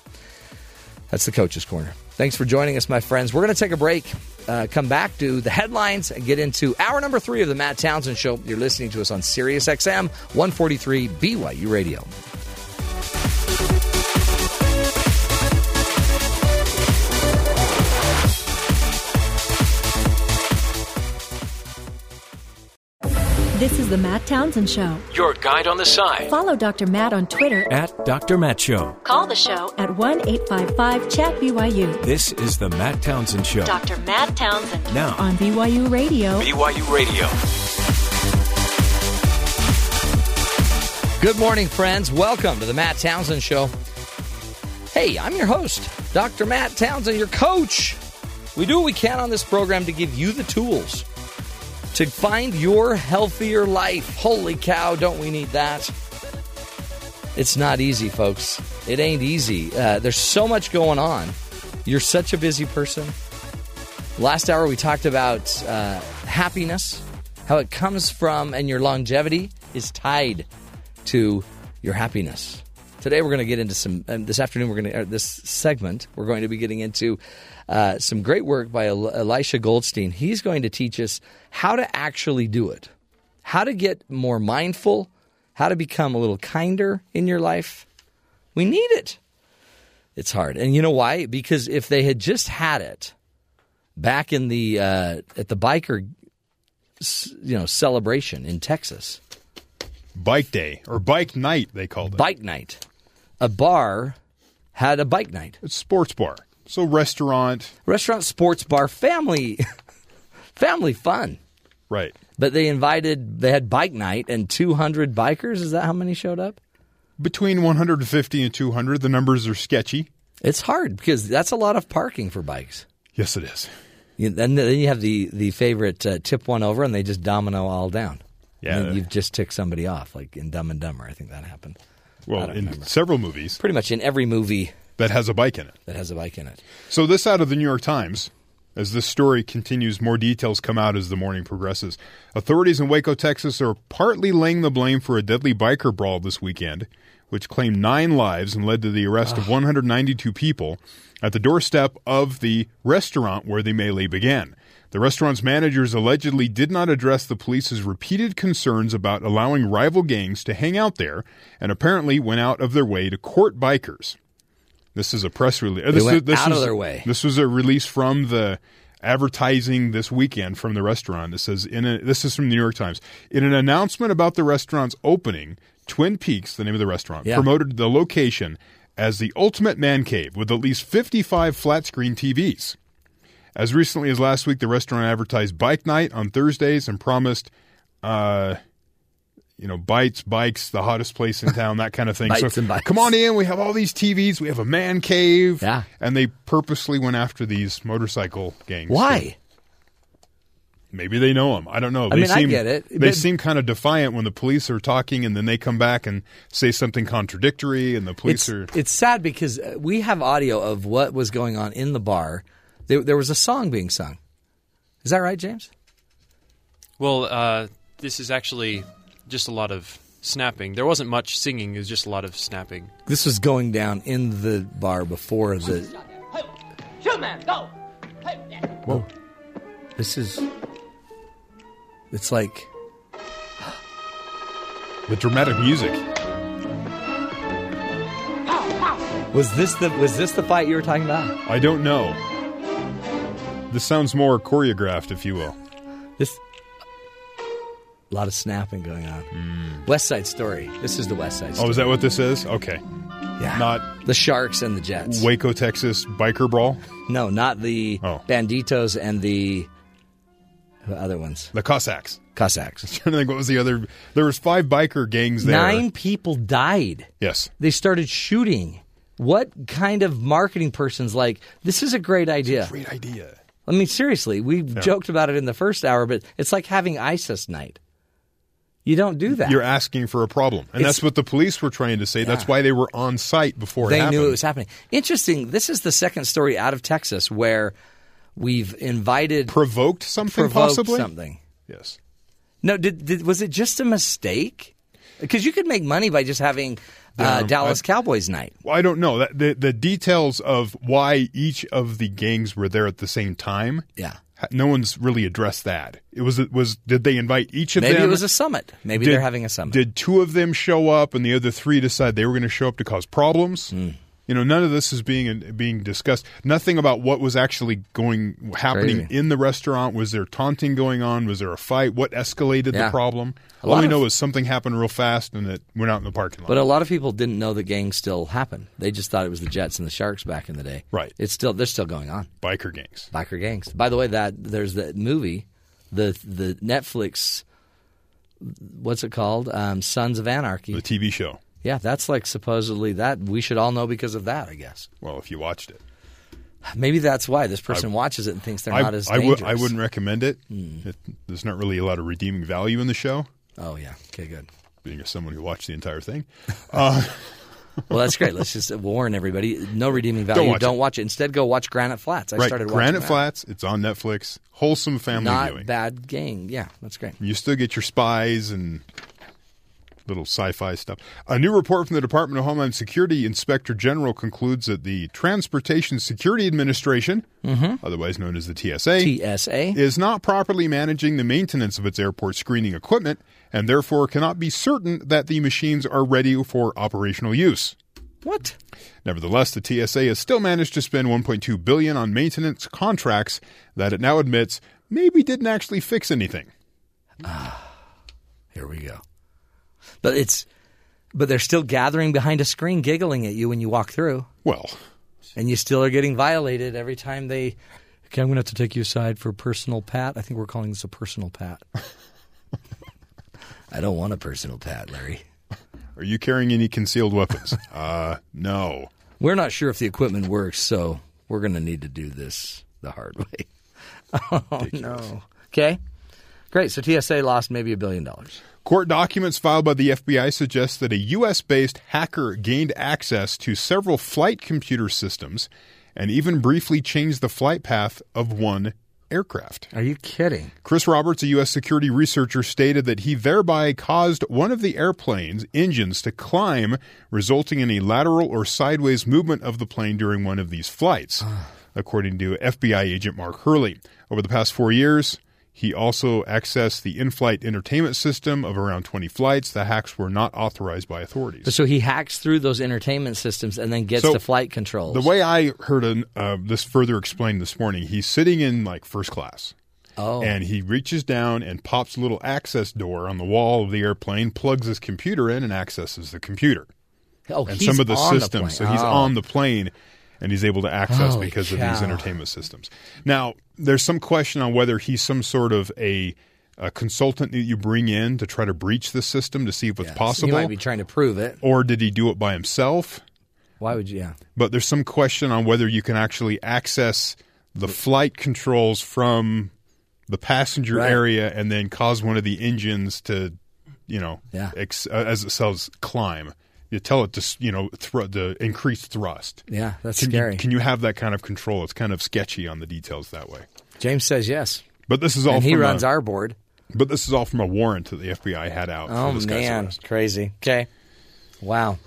That's the coach's corner. Thanks for joining us, my friends. We're going to take a break, uh, come back to the headlines, and get into hour number three of the Matt Townsend Show. You're listening to us on Sirius XM 143 BYU Radio. This is the Matt Townsend Show. Your guide on the side Follow Dr. Matt on Twitter at Dr. Matt Show. Call the show at 1 855 Chat BYU This is the Matt Townsend Show. Dr. Matt Townsend Now, on BYU Radio. BYU Radio. Good morning, friends. Welcome to the Matt Townsend Show. Hey, I'm your host, Dr. Matt Townsend, your coach. We do what we can on this program to give you the tools to find your healthier life. Holy cow, don't we need that? It's not easy, folks. It ain't easy. Uh, there's so much going on. You're such a busy person. Last hour, we talked about uh, happiness, how it comes from, and your longevity is tied to your happiness. Today, we're going to get into some. Um, this afternoon, we're going to uh, this segment. We're going to be getting into uh, some great work by El- Elisha Goldstein. He's going to teach us how to actually do it, how to get more mindful, how to become a little kinder in your life. We need it. It's hard, and you know why? Because if they had just had it back in the uh, at the biker, you know, celebration in Texas, Bike day or bike night, they called it. bike night, a bar had a bike night. It's sports bar. So restaurant, restaurant, sports bar, family, [laughs] family fun. right? But they invited, they had bike night, and 200 bikers. Is that how many showed up? between 150 and 200. The numbers are sketchy. It's hard because that's a lot of parking for bikes. Yes, it is. You, then, then you have the the favorite uh, tip one over, and they just domino all down. Yeah. And you've just ticked somebody off, like in Dumb and Dumber. I think that happened. Well, in remember. several movies Pretty much in every movie that has a bike in it. that has a bike in it. So this out of the New York Times. As this story continues, more details come out as the morning progresses. Authorities in Waco, Texas are partly laying the blame for a deadly biker brawl this weekend, which claimed nine lives and led to the arrest of 192 people at the doorstep of the restaurant where the melee began. The restaurant's managers allegedly did not address the police's repeated concerns about allowing rival gangs to hang out there and apparently went out of their way to court bikers. This is a press release. Uh, this, went this out of was- their way. This was a release from the advertising this weekend from the restaurant. It says in a, this is from the New York Times. In an announcement about the restaurant's opening, Twin Peaks, the name of the restaurant, Yeah. promoted the location as the ultimate man cave with at least 55 flat screen TVs. As recently as last week, the restaurant advertised bike night on Thursdays and promised, uh, you know, bites, bikes, the hottest place in [laughs] town, that kind of thing. So and bikes. come on in. We have all these TVs. We have a man cave. Yeah. And they purposely went after these motorcycle gangs. Why? Maybe they know them. I don't know. They mean, I seem, get it, They but- seem kind of defiant when the police are talking, and then they come back and say something contradictory, and the police It's, are. it's sad because we have audio of what was going on in the bar. There, there was a song being sung. Is that right, James? Well, uh, this is actually just a lot of snapping. There wasn't much singing. It was just a lot of snapping. This was going down in the bar before the. Shoot, man, go! Whoa. This is. It's like. the dramatic music. Was this the was this the fight you were talking about? I don't know. This sounds more choreographed, if you will. This. A lot of snapping going on. Hmm. West Side Story. This is the West Side Story. Oh, is that what this is? Okay. yeah. Not the Sharks and the Jets. Waco, Texas biker brawl. No, not the Oh. Bandidos and the the other ones. The Cossacks. Cossacks. [laughs] trying to think what was the other. There was five biker gangs there. Nine people died. Yes. They started shooting. What kind of marketing person's like, this is a great idea? Great idea. I mean, seriously, we joked about it in the first hour, but it's like having ISIS night. You don't do that. You're asking for a problem, and It's- that's what the police were trying to say. That's why they were on site before they it happened. knew it was happening. Interesting. This is the second story out of Texas where we've invited Provoked something, provoked possibly. something. Yes. No, did, did was it just a mistake? Because you could make money by just having uh, Dallas I- Cowboys night. Well, I don't know that the the details of why each of the gangs were there at the same time. Yeah. No one's really addressed that. It was it was did they invite each of Maybe them? it was a summit. Maybe Did- they're having a summit. Did two of them show up and the other three decide they were going to show up to cause problems? Hmm. You know, none of this is being being discussed. Nothing about what was actually going happening Crazy. in the restaurant. Was there taunting going on? Was there a fight? What escalated Yeah. the problem? A All we of- know is something happened real fast and it went out in the parking lot. But a lot of people didn't know the gang still happened. They just thought it was the Jets and the Sharks back in the day. Right. It's still they're still going on. Biker gangs. Biker gangs. By the way, that there's that movie, the the Netflix. What's it called? Um, Sons of Anarchy. The TV show. Yeah, that's like supposedly that we should all know because of that. I guess Well, if you watched it, maybe that's why this person watches it and thinks they're I, not as I, dangerous. would, I wouldn't recommend it. Hmm. it. There's not really a lot of redeeming value in the show. Oh yeah. Okay. Good. Being as someone who watched the entire thing, [laughs] uh, Well, that's great. Let's just warn everybody: no redeeming value. Don't watch Don't it. watch it. Instead, go watch Granite Flats. I right? started watching Granite that. Flats. It's on Netflix. Wholesome family Not viewing. bad gang. Yeah, that's great. You still get your spies and little sci-fi stuff. A new report from the Department of Homeland Security Inspector General concludes that the Transportation Security Administration, Mm-hmm. otherwise known as the TSA, TSA. is not properly managing the maintenance of its airport screening equipment and therefore cannot be certain that the machines are ready for operational use. What? Nevertheless, the TSA has still managed to spend 1.2 billion on maintenance contracts that it now admits maybe didn't actually fix anything. Ah, here we go. But it's, but they're still gathering behind a screen, giggling at you when you walk through, Well, and you still are getting violated every time they. Okay, I'm going to have to take you aside for a personal pat. I think we're calling this a personal pat. [laughs] I don't want a personal pat, Larry. Are you carrying any concealed weapons? [laughs] uh, no. We're not sure if the equipment works, so we're going to need to do this the hard [laughs] way. Oh, no. Okay. Great. So TSA lost maybe a billion dollars. Court documents filed by the FBI suggest that a U.S. based hacker gained access to several flight computer systems and even briefly changed the flight path of one aircraft. Are you kidding? Chris Roberts, a U.S. security researcher, stated that he thereby caused one of the airplane's engines to climb, resulting in a lateral or sideways movement of the plane during one of these flights, ah. according to FBI agent Mark Hurley. Over the past four years, he also accessed the in flight entertainment system of around 20 flights. The hacks were not authorized by authorities. So he hacks through those entertainment systems and then gets So, to flight controls. The way I heard an, uh, this further explained this morning, he's sitting in like first class. oh, And he reaches down and pops a little access door on the wall of the airplane, plugs his computer in, and accesses the computer oh, and he's some of the systems. plane. so he's Oh. on the plane and he's able to access Holy because of these entertainment systems. Now, there's some question on whether he's some sort of a, a consultant that you bring in to try to breach the system to see if it's Yes. possible, He might be trying to prove it. or did he do it by himself? Why would you? Yeah. But there's some question on whether you can actually access the flight controls from the passenger Right. area and then cause one of the engines to, you know, Yeah. ex- uh, as it says, climb. You tell it to, you know, thr- to increase thrust. Yeah, that's Can scary. You, can you have that kind of control? It's kind of sketchy on the details that way. James says yes. But this is all And he from runs a, our board. But this is all from a warrant that the FBI had out Oh for this man, crazy. Okay. Wow.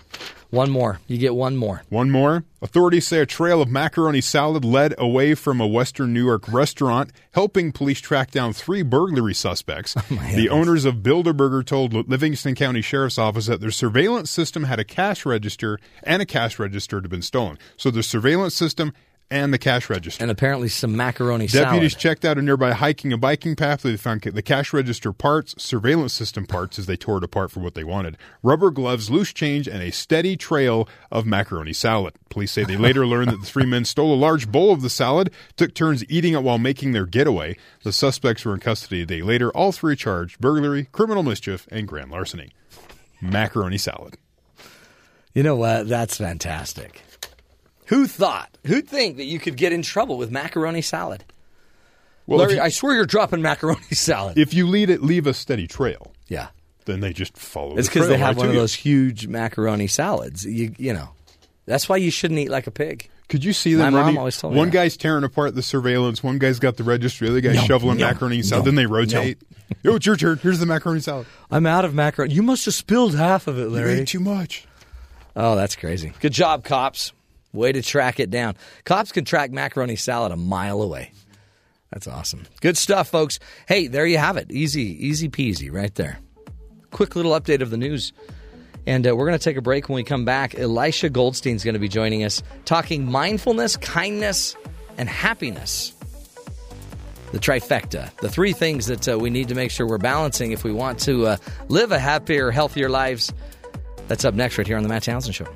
One more. You get one more. One more. Authorities say a trail of macaroni salad led away from a Western New York restaurant, helping police track down three burglary suspects. [laughs] Oh, the owners of Bilderberger told Livingston County Sheriff's Office that their surveillance system had a cash register and a cash register had been stolen. So the surveillance system and the cash register. And apparently some macaroni salad. Deputies salad. checked out a nearby hiking and biking path. They found the cash register parts, surveillance system parts as they tore it apart for what they wanted, rubber gloves, loose change, and a steady trail of macaroni salad. Police say they [laughs] later learned that the three men stole a large bowl of the salad, took turns eating it while making their getaway. The suspects were in custody a day later. All three charged burglary, criminal mischief, and grand larceny. Macaroni salad. You know what? That's fantastic. Who thought? Who'd think that you could get in trouble with macaroni salad? Well, Larry, you, I swear you're dropping macaroni [laughs] salad. if you lead it, leave a steady trail, yeah. then they just follow. It's the because they have right one of you. those huge macaroni salads. You you know. That's why you shouldn't eat like a pig. Could you see My them? mom running- always told me one that. guy's tearing apart the surveillance. One guy's got the registry. The other guy's No, shoveling no, macaroni salad. no, then they rotate. Yo, it's your turn. Here's the macaroni salad. I'm out of macaroni. You must have spilled half of it, Larry. You ate too much. Oh, that's crazy. Good job, cops. Way to track it down. Cops can track macaroni salad a mile away. That's awesome. Good stuff, folks. Hey, there you have it. Easy, easy peasy right there. Quick little update of the news. And uh, we're going to take a break when we come back. Elisha Goldstein's going to be joining us talking mindfulness, kindness, and happiness. The trifecta, the three things that uh, we need to make sure we're balancing if we want to uh, live a happier, healthier lives. That's up next, right here on The Matt Townsend Show.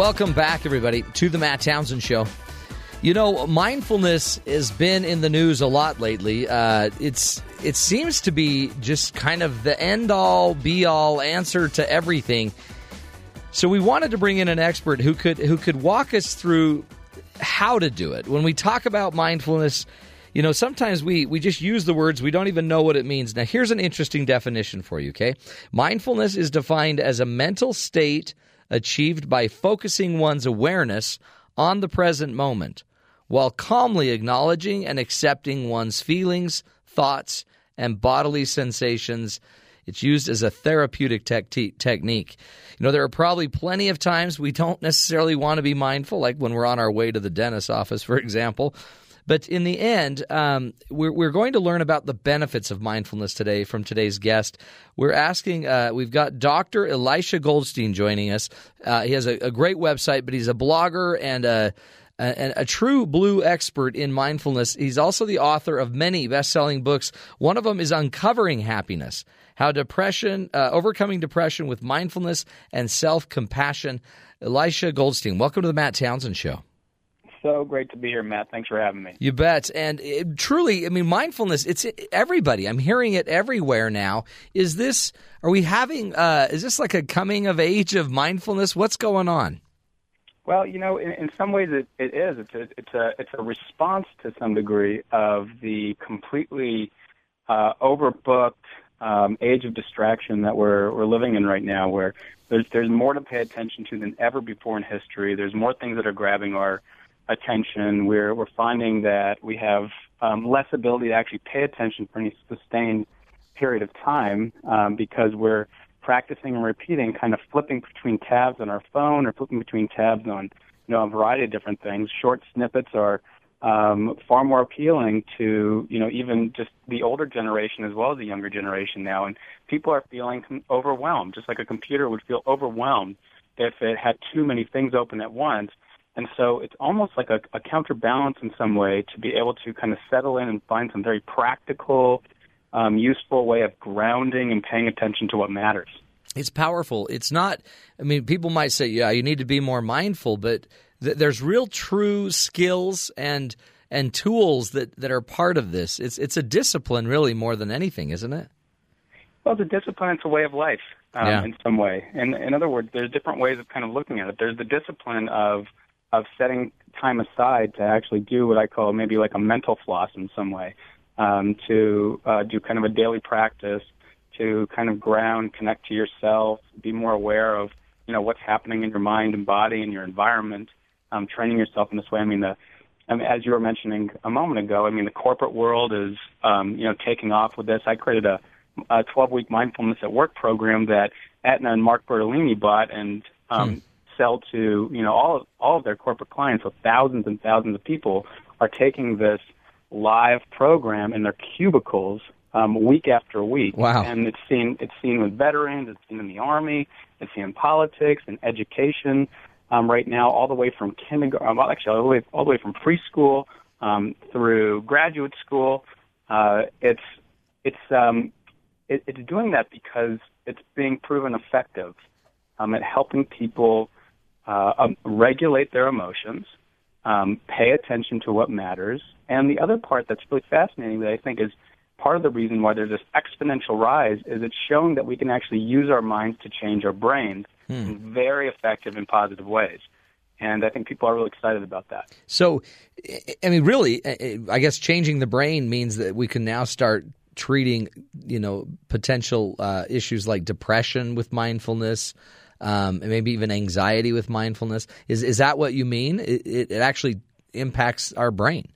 Welcome back, everybody, to the Matt Townsend Show. You know, mindfulness has been in the news a lot lately. Uh, it's it seems to be just kind of the end all, be all answer to everything. So we wanted to bring in an expert who could who could walk us through how to do it. When we talk about mindfulness, you know, sometimes we we just use the words, we don't even know what it means. Now, here's an interesting definition for you, okay? Mindfulness is defined as a mental state achieved by focusing one's awareness on the present moment while calmly acknowledging and accepting one's feelings, thoughts, and bodily sensations. It's used as a therapeutic tec- technique. You know, there are probably plenty of times we don't necessarily want to be mindful, like when we're on our way to the dentist's office, for example. But in the end, um, we're, we're going to learn about the benefits of mindfulness today from today's guest. We're asking, uh, we've got Dr. Elisha Goldstein joining us. Uh, he has a, a great website, but he's a blogger and a, and a true blue expert in mindfulness. He's also the author of many best-selling books. One of them is Uncovering Happiness: How Depression, uh, Overcoming Depression with Mindfulness and Self-Compassion. Elisha Goldstein, welcome to the Matt Townsend Show. So great to be here, Matt. Thanks for having me. You bet. And it, truly, I mean, mindfulness, it's everybody. I'm hearing it everywhere now. Is this, are we having, uh, is this like a coming of age of mindfulness? What's going on? Well, you know, in, in some ways it, it is. It's a, it's a it's a response to some degree of the completely uh, overbooked um, age of distraction that we're we're living in right now, where there's there's more to pay attention to than ever before in history. There's more things that are grabbing our attention. We're we're finding that we have um, less ability to actually pay attention for any sustained period of time um, because we're practicing and repeating, kind of flipping between tabs on our phone or flipping between tabs on you know a variety of different things. Short snippets are um, far more appealing to you know even just the older generation as well as the younger generation now, and people are feeling overwhelmed, just like a computer would feel overwhelmed if it had too many things open at once. And so it's almost like a, a counterbalance in some way to be able to kind of settle in and find some very practical, um, useful way of grounding and paying attention to what matters. It's powerful. It's not, I mean, people might say, yeah, you need to be more mindful, but th- there's real true skills and and tools that, that are part of this. It's it's a discipline really more than anything, isn't it? Well, it's a discipline. It's a way of life um, Yeah. in some way. And in other words, there's different ways of kind of looking at it. There's the discipline of of setting time aside to actually do what I call maybe like a mental floss in some way, um, to uh, do kind of a daily practice to kind of ground, connect to yourself, be more aware of you know what's happening in your mind and body and your environment. Um, training yourself in this way. I mean, the I mean, as you were mentioning a moment ago, I mean, the corporate world is, um, you know, taking off with this. I created a, a 12-week mindfulness at work program that Aetna and Mark Bertolini bought and um, sell to, you know, all of, all of their corporate clients. So thousands and thousands of people are taking this live program in their cubicles um, week after week. Wow. And it's seen it's seen with veterans, it's seen in the army, it's seen in politics and education. Um, right now, all the way from kindergarten, well, actually, all the way all the way from preschool um, through graduate school. Uh, it's it's um, it, it's doing that because it's being proven effective um, at helping people uh, um, regulate their emotions, um, pay attention to what matters, and the other part that's really fascinating that I think is part of the reason why there's this exponential rise is it's showing that we can actually use our minds to change our brains in very effective and positive ways. And I think people are really excited about that. So, I- mean, really, I- I guess changing the brain means that we can now start treating, you know, potential uh, issues like depression with mindfulness, um, and maybe even anxiety with mindfulness. Is is that what you mean? It, it, it actually impacts our brain.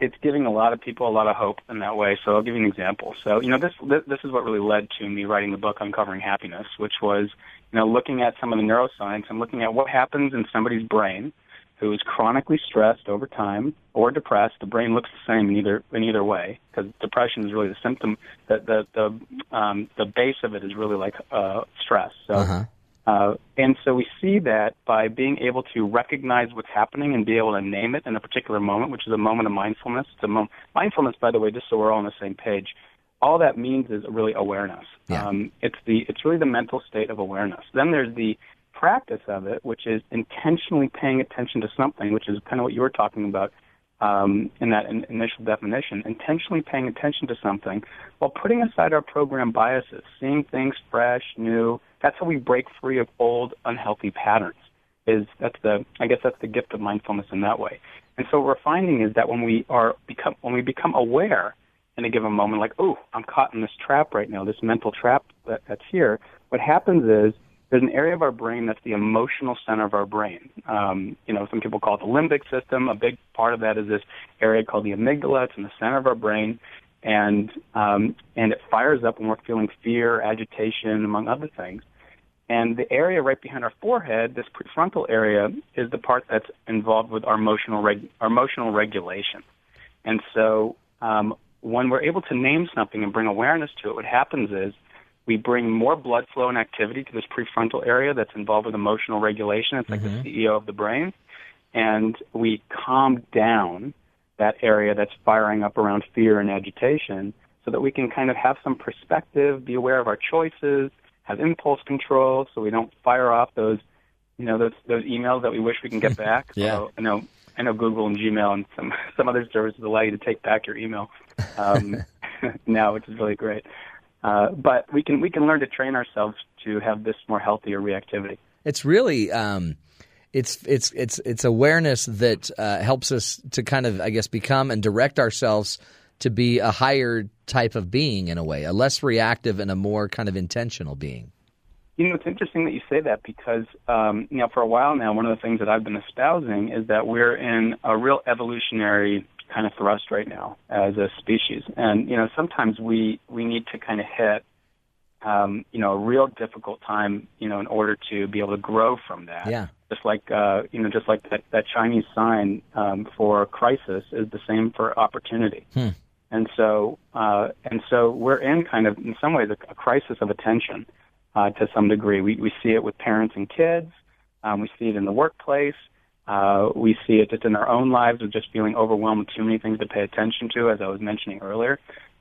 it's giving a lot of people a lot of hope in that way. So I'll give you an example. So you know this this, is what really led to me writing the book Uncovering Happiness, which was you know looking at some of the neuroscience and looking at what happens in somebody's brain who is chronically stressed over time or depressed. The brain looks the same in either in either way because depression is really the symptom. The the the um, the base of it is really like uh, stress. So. Uh-huh. Uh, and so we see that by being able to recognize what's happening and be able to name it in a particular moment, which is a moment of mindfulness. It's a moment, mindfulness, by the way, just so we're all on the same page, all that means is really awareness. Yeah. Um, it's the it's really the mental state of awareness. Then there's the practice of it, which is intentionally paying attention to something, which is kind of what you were talking about um, in that in, initial definition. Intentionally paying attention to something while putting aside our program biases, seeing things fresh, new. That's how we break free of old, unhealthy patterns. Is that's the I guess that's the gift of mindfulness in that way. And so what we're finding is that when we are become when we become aware in a given moment, like, oh, I'm caught in this trap right now, this mental trap that, that's here. What happens is there's an area of our brain that's the emotional center of our brain. Um, you know, some people call it the limbic system. A big part of that is this area called the amygdala. It's in the center of our brain, and um, and it fires up when we're feeling fear, agitation, among other things. And the area right behind our forehead, this prefrontal area, is the part that's involved with our emotional reg- our emotional regulation. And so, um, when we're able to name something and bring awareness to it, what happens is we bring more blood flow and activity to this prefrontal area that's involved with emotional regulation. It's like the CEO of the brain. and we calm down that area that's firing up around fear and agitation so that we can kind of have some perspective, be aware of our choices, have impulse control so we don't fire off those you know those those emails that we wish we can get [laughs] back. Yeah. So, I know I know Google and Gmail and some [laughs] some other services allow you to take back your email um, [laughs] now, which is really great. Uh, but we can we can learn to train ourselves to have this more healthier reactivity. It's really um, it's it's it's it's awareness that uh, helps us to kind of I guess become and direct ourselves to be a higher type of being in a way, a less reactive and a more kind of intentional being. You know, it's interesting that you say that because, um, you know, for a while now, one of the things that I've been espousing is that we're in a real evolutionary kind of thrust right now as a species. And, you know, sometimes we, we need to kind of hit, um, you know, a real difficult time, you know, in order to be able to grow from that. Yeah. Just like, uh, you know, just like that, that Chinese sign um, for crisis is the same for opportunity. Hmm. And so, uh, and so we're in kind of, in some ways, a, a crisis of attention uh, to some degree. We, we see it with parents and kids. Um, we see it in the workplace. Uh, we see it just in our own lives of just feeling overwhelmed with too many things to pay attention to, as I was mentioning earlier.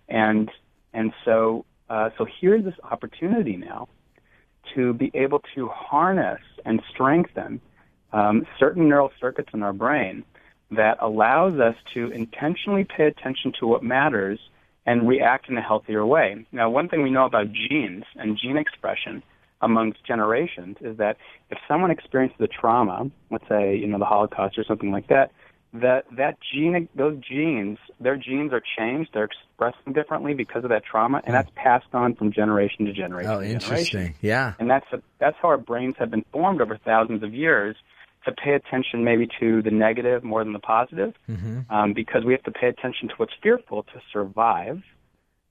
And and so uh, so here's this opportunity now to be able to harness and strengthen um, certain neural circuits in our brain that allows us to intentionally pay attention to what matters and react in a healthier way. Now, one thing we know about genes and gene expression amongst generations is that if someone experiences a trauma, let's say, you know, the Holocaust or something like that, that that gene those genes their genes are changed they're expressing differently because of that trauma and that's passed on from generation to generation Oh, interesting. generation. Yeah. and that's that's how our brains have been formed over thousands of years to pay attention maybe to the negative more than the positive Mm-hmm. um, because we have to pay attention to what's fearful to survive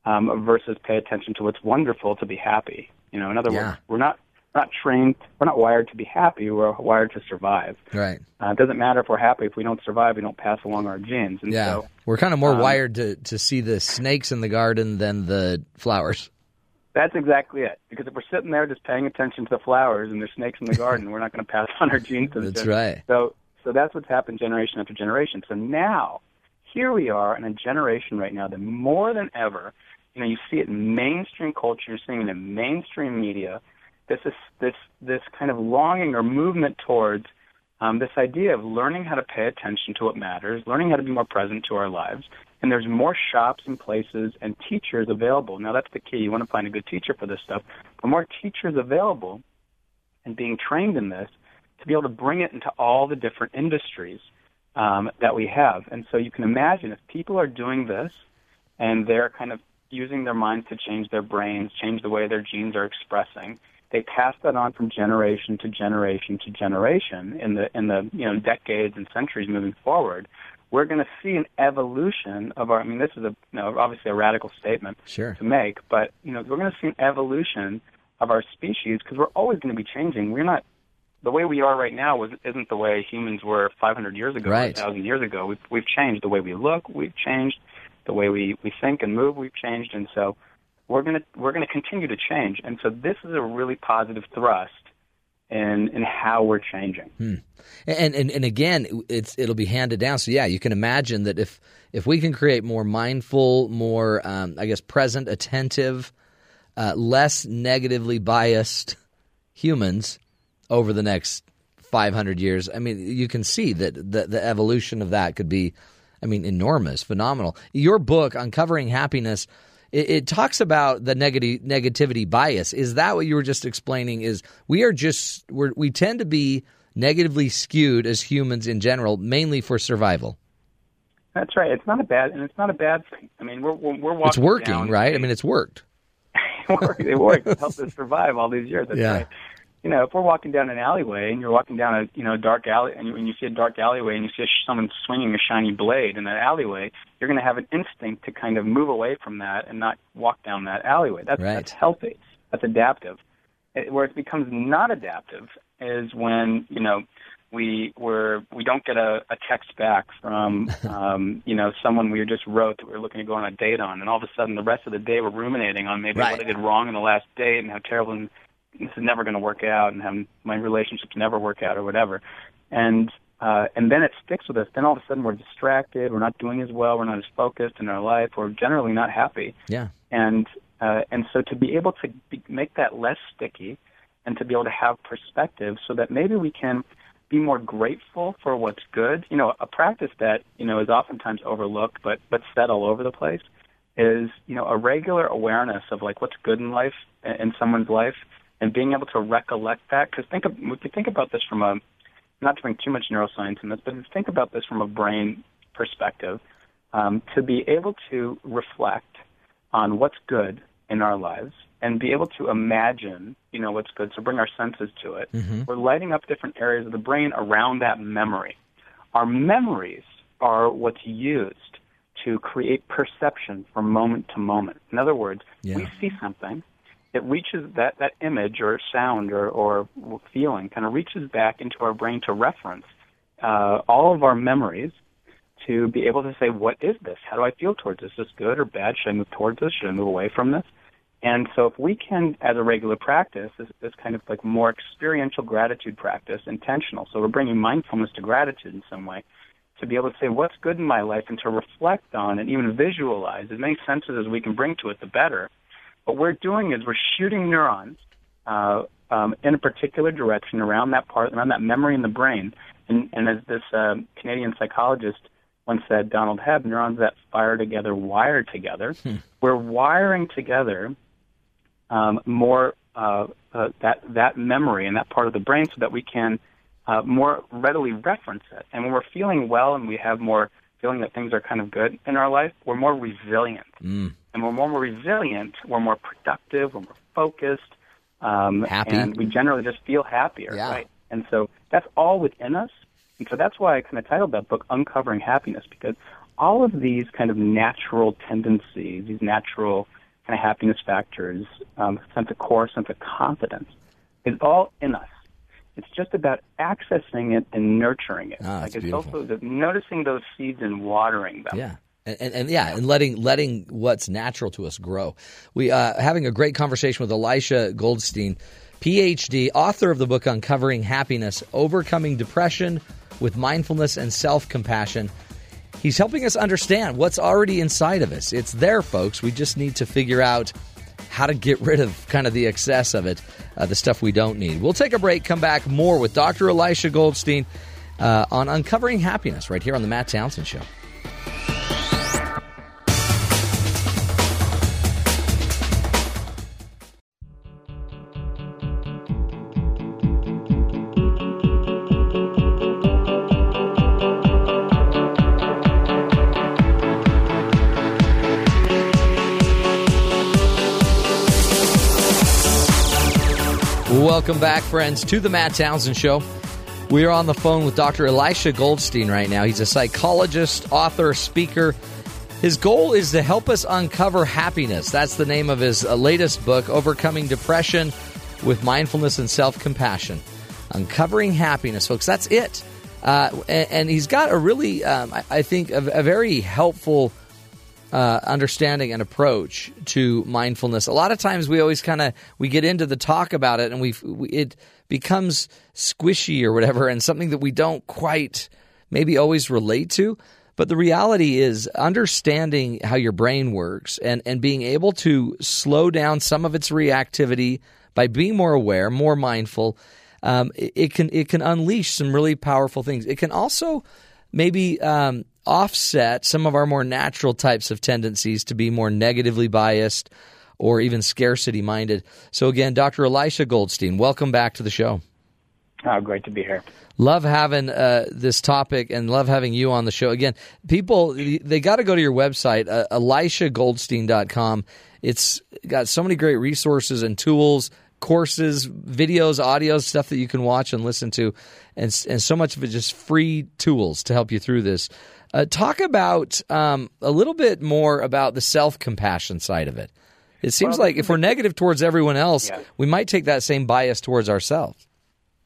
um, versus pay attention to what's wonderful to be happy. You know, in other Yeah. words, we're not we're not trained, we're not wired to be happy. We're wired to survive. Right. Uh, it doesn't matter if we're happy if we don't survive, we don't pass along our genes. And Yeah. so We're kind of more um, wired to, to see the snakes in the garden than the flowers. That's exactly it. Because if we're sitting there just paying attention to the flowers and there's snakes in the garden, we're not going to pass [laughs] on our genes to the That's right. So so that's what's happened generation after generation. So now here we are in a generation right now that more than ever, you know, you see it in mainstream culture, you're seeing it in mainstream media. This is this this kind of longing or movement towards um, this idea of learning how to pay attention to what matters, learning how to be more present to our lives. And there's more shops and places and teachers available. Now that's the key. You want to find a good teacher for this stuff. But more teachers available and being trained in this to be able to bring it into all the different industries um, that we have. And so you can imagine if people are doing this and they're kind of using their minds to change their brains, change the way their genes are expressing, they pass that on from generation to generation to generation in the in the you know decades and centuries moving forward. We're going to see an evolution of our. I mean, this is a you know, obviously a radical statement Sure. to make, but you know we're going to see an evolution of our species because we're always going to be changing. We're not the way we are right now was isn't the way humans were 500 years ago, Right. 1,000 years ago. We've we've changed the way we look, we've changed the way we we think and move, we've changed, and so we're gonna we're gonna continue to change. And so this is a really positive thrust in in how we're changing. And, and and again, it's it'll be handed down. So yeah, you can imagine that if if we can create more mindful, more um, I guess present, attentive, uh, less negatively biased humans over the next 500 years, I mean, you can see that the, the evolution of that could be, I mean, enormous, phenomenal. Your book, Uncovering Happiness, it, it talks about the negative negativity bias. Is that what you were just explaining? Is we are just we're, we tend to be negatively skewed as humans in general, mainly for survival. That's right. It's not a bad and it's not a bad thing. I mean, we're we're, we're walking It's working, down right? I mean, it's worked. [laughs] it worked. It worked. It helped us survive all these years. That's Yeah. right. You know, if we're walking down an alleyway and you're walking down a you know dark alley and you, and you see a dark alleyway and you see someone swinging a shiny blade in that alleyway, you're going to have an instinct to kind of move away from that and not walk down that alleyway. That's Right. that's healthy. That's adaptive. It, where it becomes not adaptive is when you know we were we don't get a, a text back from [laughs] um, you know someone we just wrote that we were looking to go on a date on, and all of a sudden the rest of the day we're ruminating on maybe Right. what I did wrong in the last date and how terrible and this is never going to work out and how my relationships never work out or whatever. And uh, and then it sticks with us. Then all of a sudden we're distracted, we're not doing as well, we're not as focused in our life, we're generally not happy. Yeah. And uh, and so to be able to be, make that less sticky, and to be able to have perspective, so that maybe we can be more grateful for what's good. You know, a practice that you know is oftentimes overlooked, but but said all over the place, is you know a regular awareness of like what's good in life in someone's life, and being able to recollect that. Because think of if you think about this from a not to bring too much neuroscience in this, but think about this from a brain perspective. Um, to be able to reflect on what's good in our lives and be able to imagine, you know, what's good. So bring our senses to it. Mm-hmm. We're lighting up different areas of the brain around that memory. Our memories are what's used to create perception from moment to moment. In other words, Yeah. we see something, it reaches that, that image or sound or, or feeling kind of reaches back into our brain to reference uh, all of our memories to be able to say, what is this? How do I feel towards this? Is this good or bad? Should I move towards this? Should I move away from this? And so if we can, as a regular practice, this, this kind of like more experiential gratitude practice, intentional, so we're bringing mindfulness to gratitude in some way, to be able to say what's good in my life and to reflect on and even visualize as many senses as we can bring to it, the better. What we're doing is we're shooting neurons uh, um, in a particular direction around that part, around that memory in the brain. And, and as this uh, Canadian psychologist once said, Donald Hebb, neurons that fire together wire together. We're wiring together um, more uh, uh, that that memory and that part of the brain so that we can uh, more readily reference it. And when we're feeling well and we have more feeling that things are kind of good in our life, we're more resilient. Mm. And when we're more resilient, we're more productive, we're more focused, um, Happy. and we generally just feel happier, Yeah. right? And so that's all within us. And so that's why I kind of titled that book Uncovering Happiness, because all of these kind of natural tendencies, these natural kind of happiness factors, um, sense of core, sense of confidence, is all in us. It's just about accessing it and nurturing it. Ah, like it's beautiful. also the, noticing those seeds and watering them. Yeah. And, and, and yeah, and letting letting what's natural to us grow. We uh, having a great conversation with Elisha Goldstein, PhD, author of the book Uncovering Happiness: Overcoming Depression with Mindfulness and Self Compassion. He's helping us understand what's already inside of us. It's there, folks. We just need to figure out how to get rid of kind of the excess of it, uh, the stuff we don't need. We'll take a break, come back more with Dr. Elisha Goldstein uh, on Uncovering Happiness right here on The Matt Townsend Show. Welcome back, friends, to the Matt Townsend Show. We are on the phone with Dr. Elisha Goldstein right now. He's a psychologist, author, speaker. His goal is to help us uncover happiness. That's the name of his uh, latest book, Overcoming Depression with Mindfulness and Self Compassion. Uncovering happiness, folks. That's it. Uh, and, and he's got a really, um, I, I think, a, a very helpful uh, understanding and approach to mindfulness. A lot of times we always kind of we get into the talk about it and we it becomes squishy or whatever and something that we don't quite maybe always relate to. But the reality is understanding how your brain works and, and being able to slow down some of its reactivity by being more aware, more mindful, um, it, it can it can unleash some really powerful things. It can also maybe um, offset some of our more natural types of tendencies to be more negatively biased or even scarcity minded. So, again, Dr. Elisha Goldstein, welcome back to the show. Oh, great to be here. Love having uh, this topic and love having you on the show. Again, people, they got to go to your website, uh, elishagoldstein.com. It's got so many great resources and tools, courses, videos, audios, stuff that you can watch and listen to, and, and so much of it just free tools to help you through this. Uh, talk about um, a little bit more about the self compassion side of it. It seems Well, like if we're negative towards everyone else, Yeah. we might take that same bias towards ourselves.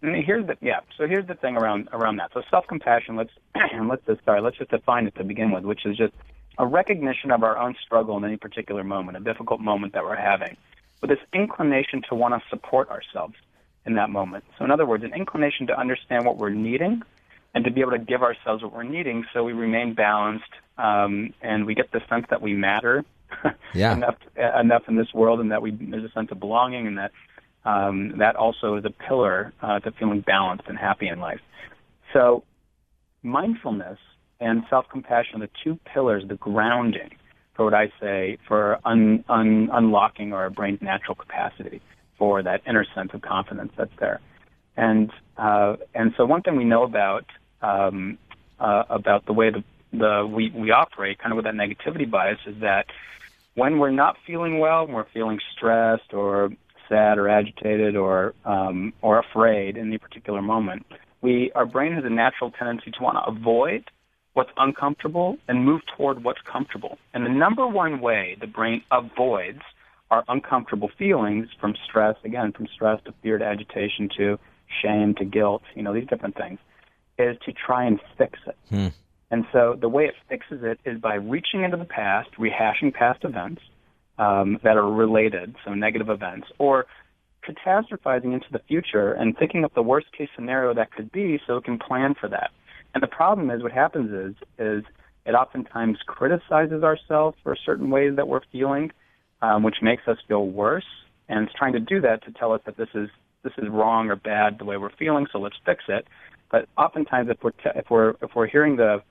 Here's the yeah. So here's the thing around around that. So self compassion. Let's [clears throat] let's just sorry. Let's just define it to begin with, which is just a recognition of our own struggle in any particular moment, a difficult moment that we're having, with this inclination to want to support ourselves in that moment. So in other words, an inclination to understand what we're needing, and to be able to give ourselves what we're needing so we remain balanced um, and we get the sense that we matter [laughs] Yeah. enough enough in this world and that we there's a sense of belonging and that um, that also is a pillar uh, to feeling balanced and happy in life. So mindfulness and self-compassion are the two pillars, the grounding for what I say for un, un, unlocking our brain's natural capacity for that inner sense of confidence that's there. And uh, and so one thing we know about um, uh, about the way the, the we, we operate, kind of with that negativity bias, is that when we're not feeling well, when we're feeling stressed or sad or agitated or um, or afraid in any particular moment, we our brain has a natural tendency to want to avoid what's uncomfortable and move toward what's comfortable. And the number one way the brain avoids our uncomfortable feelings from stress, again, from stress to fear to agitation to shame to guilt, you know, these different things, is to try and fix it. And so the way it fixes it is by reaching into the past, rehashing past events um, that are related, so negative events, or catastrophizing into the future and thinking of the worst case scenario that could be so it can plan for that. And the problem is what happens is is it oftentimes criticizes ourselves for certain ways that we're feeling, um, which makes us feel worse, and it's trying to do that to tell us that this is this is wrong or bad the way we're feeling, so let's fix it. But oftentimes, if we're te- if we're if we're hearing the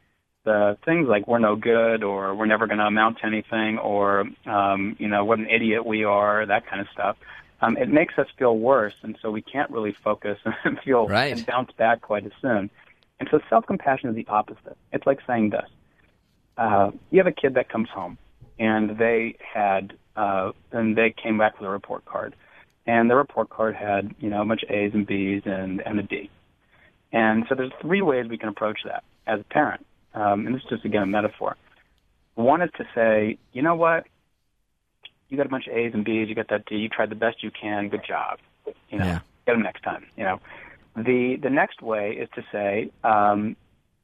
the things like we're no good or we're never going to amount to anything or um, you know what an idiot we are, that kind of stuff, um, it makes us feel worse, and so we can't really focus [laughs] and feel Right. and bounce back quite as soon. And so self-compassion is the opposite. It's like saying this: uh, you have a kid that comes home, and they had uh, and they came back with a report card, and the report card had you know a bunch of A's and B's and and a D. And so there's three ways we can approach that as a parent. Um, and this is just again a metaphor. One is to say, you know what, you got a bunch of A's and B's, you got that D, you tried the best you can, good job. You know, Yeah. get them next time. You know, the the next way is to say, um,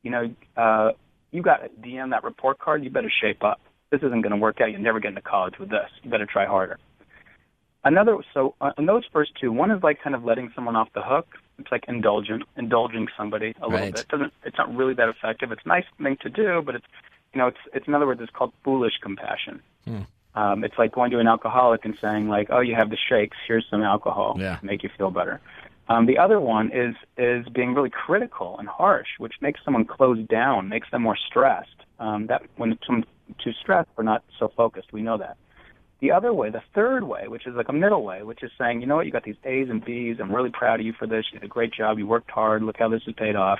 you know, uh, you got a D on that report card, you better shape up. This isn't going to work out. You'll never get into college with this. You better try harder. Another, so uh, on those first two, one is like kind of letting someone off the hook. It's like indulgent, indulging somebody a little bit. It doesn't, it's not really that effective. It's a nice thing to do, but it's, you know, it's, it's in other words, it's called foolish compassion. Um, it's like going to an alcoholic and saying like, "Oh, you have the shakes. Here's some alcohol Yeah. to make you feel better." Um, the other one is is being really critical and harsh, which makes someone close down, makes them more stressed. Um, that when someone's too stressed, we're not so focused. We know that. The other way, the third way, which is like a middle way, which is saying, you know what, you got these A's and B's. I'm really proud of you for this. You did a great job. You worked hard. Look how this has paid off.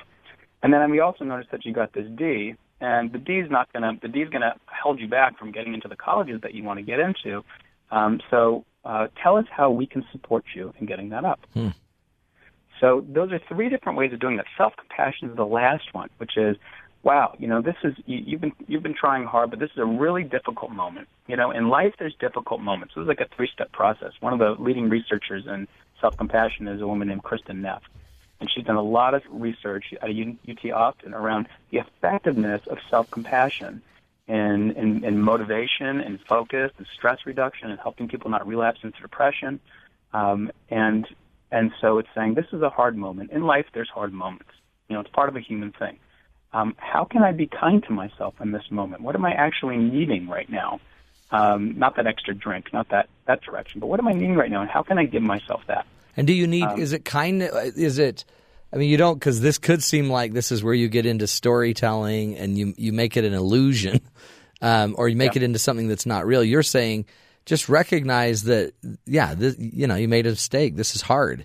And then we also noticed that you got this D, and the D is not gonna the D is gonna hold you back from getting into the colleges that you want to get into. Um, so uh, tell us how we can support you in getting that up. So those are three different ways of doing that. Self compassion is the last one, which is, wow, you know, this is you, you've been you've been trying hard, but this is a really difficult moment. You know, in life there's difficult moments. This is like a three step process. One of the leading researchers in self compassion is a woman named Kristin Neff. And she's done a lot of research at UT Austin around the effectiveness of self compassion in, in, in motivation and focus and stress reduction and helping people not relapse into depression. Um, and and so it's saying this is a hard moment. In life, there's hard moments. You know, it's part of a human thing. Um, how can I be kind to myself in this moment? What am I actually needing right now? Um, not that extra drink, not that that direction, but what am I needing right now, and how can I give myself that? And do you need? is it kind? Is it? I mean, you don't because this could seem like this is where you get into storytelling and you you make it an illusion, [laughs] um, or you make it into something that's not real. You're saying just recognize that, yeah, this, you know, you made a mistake. This is hard.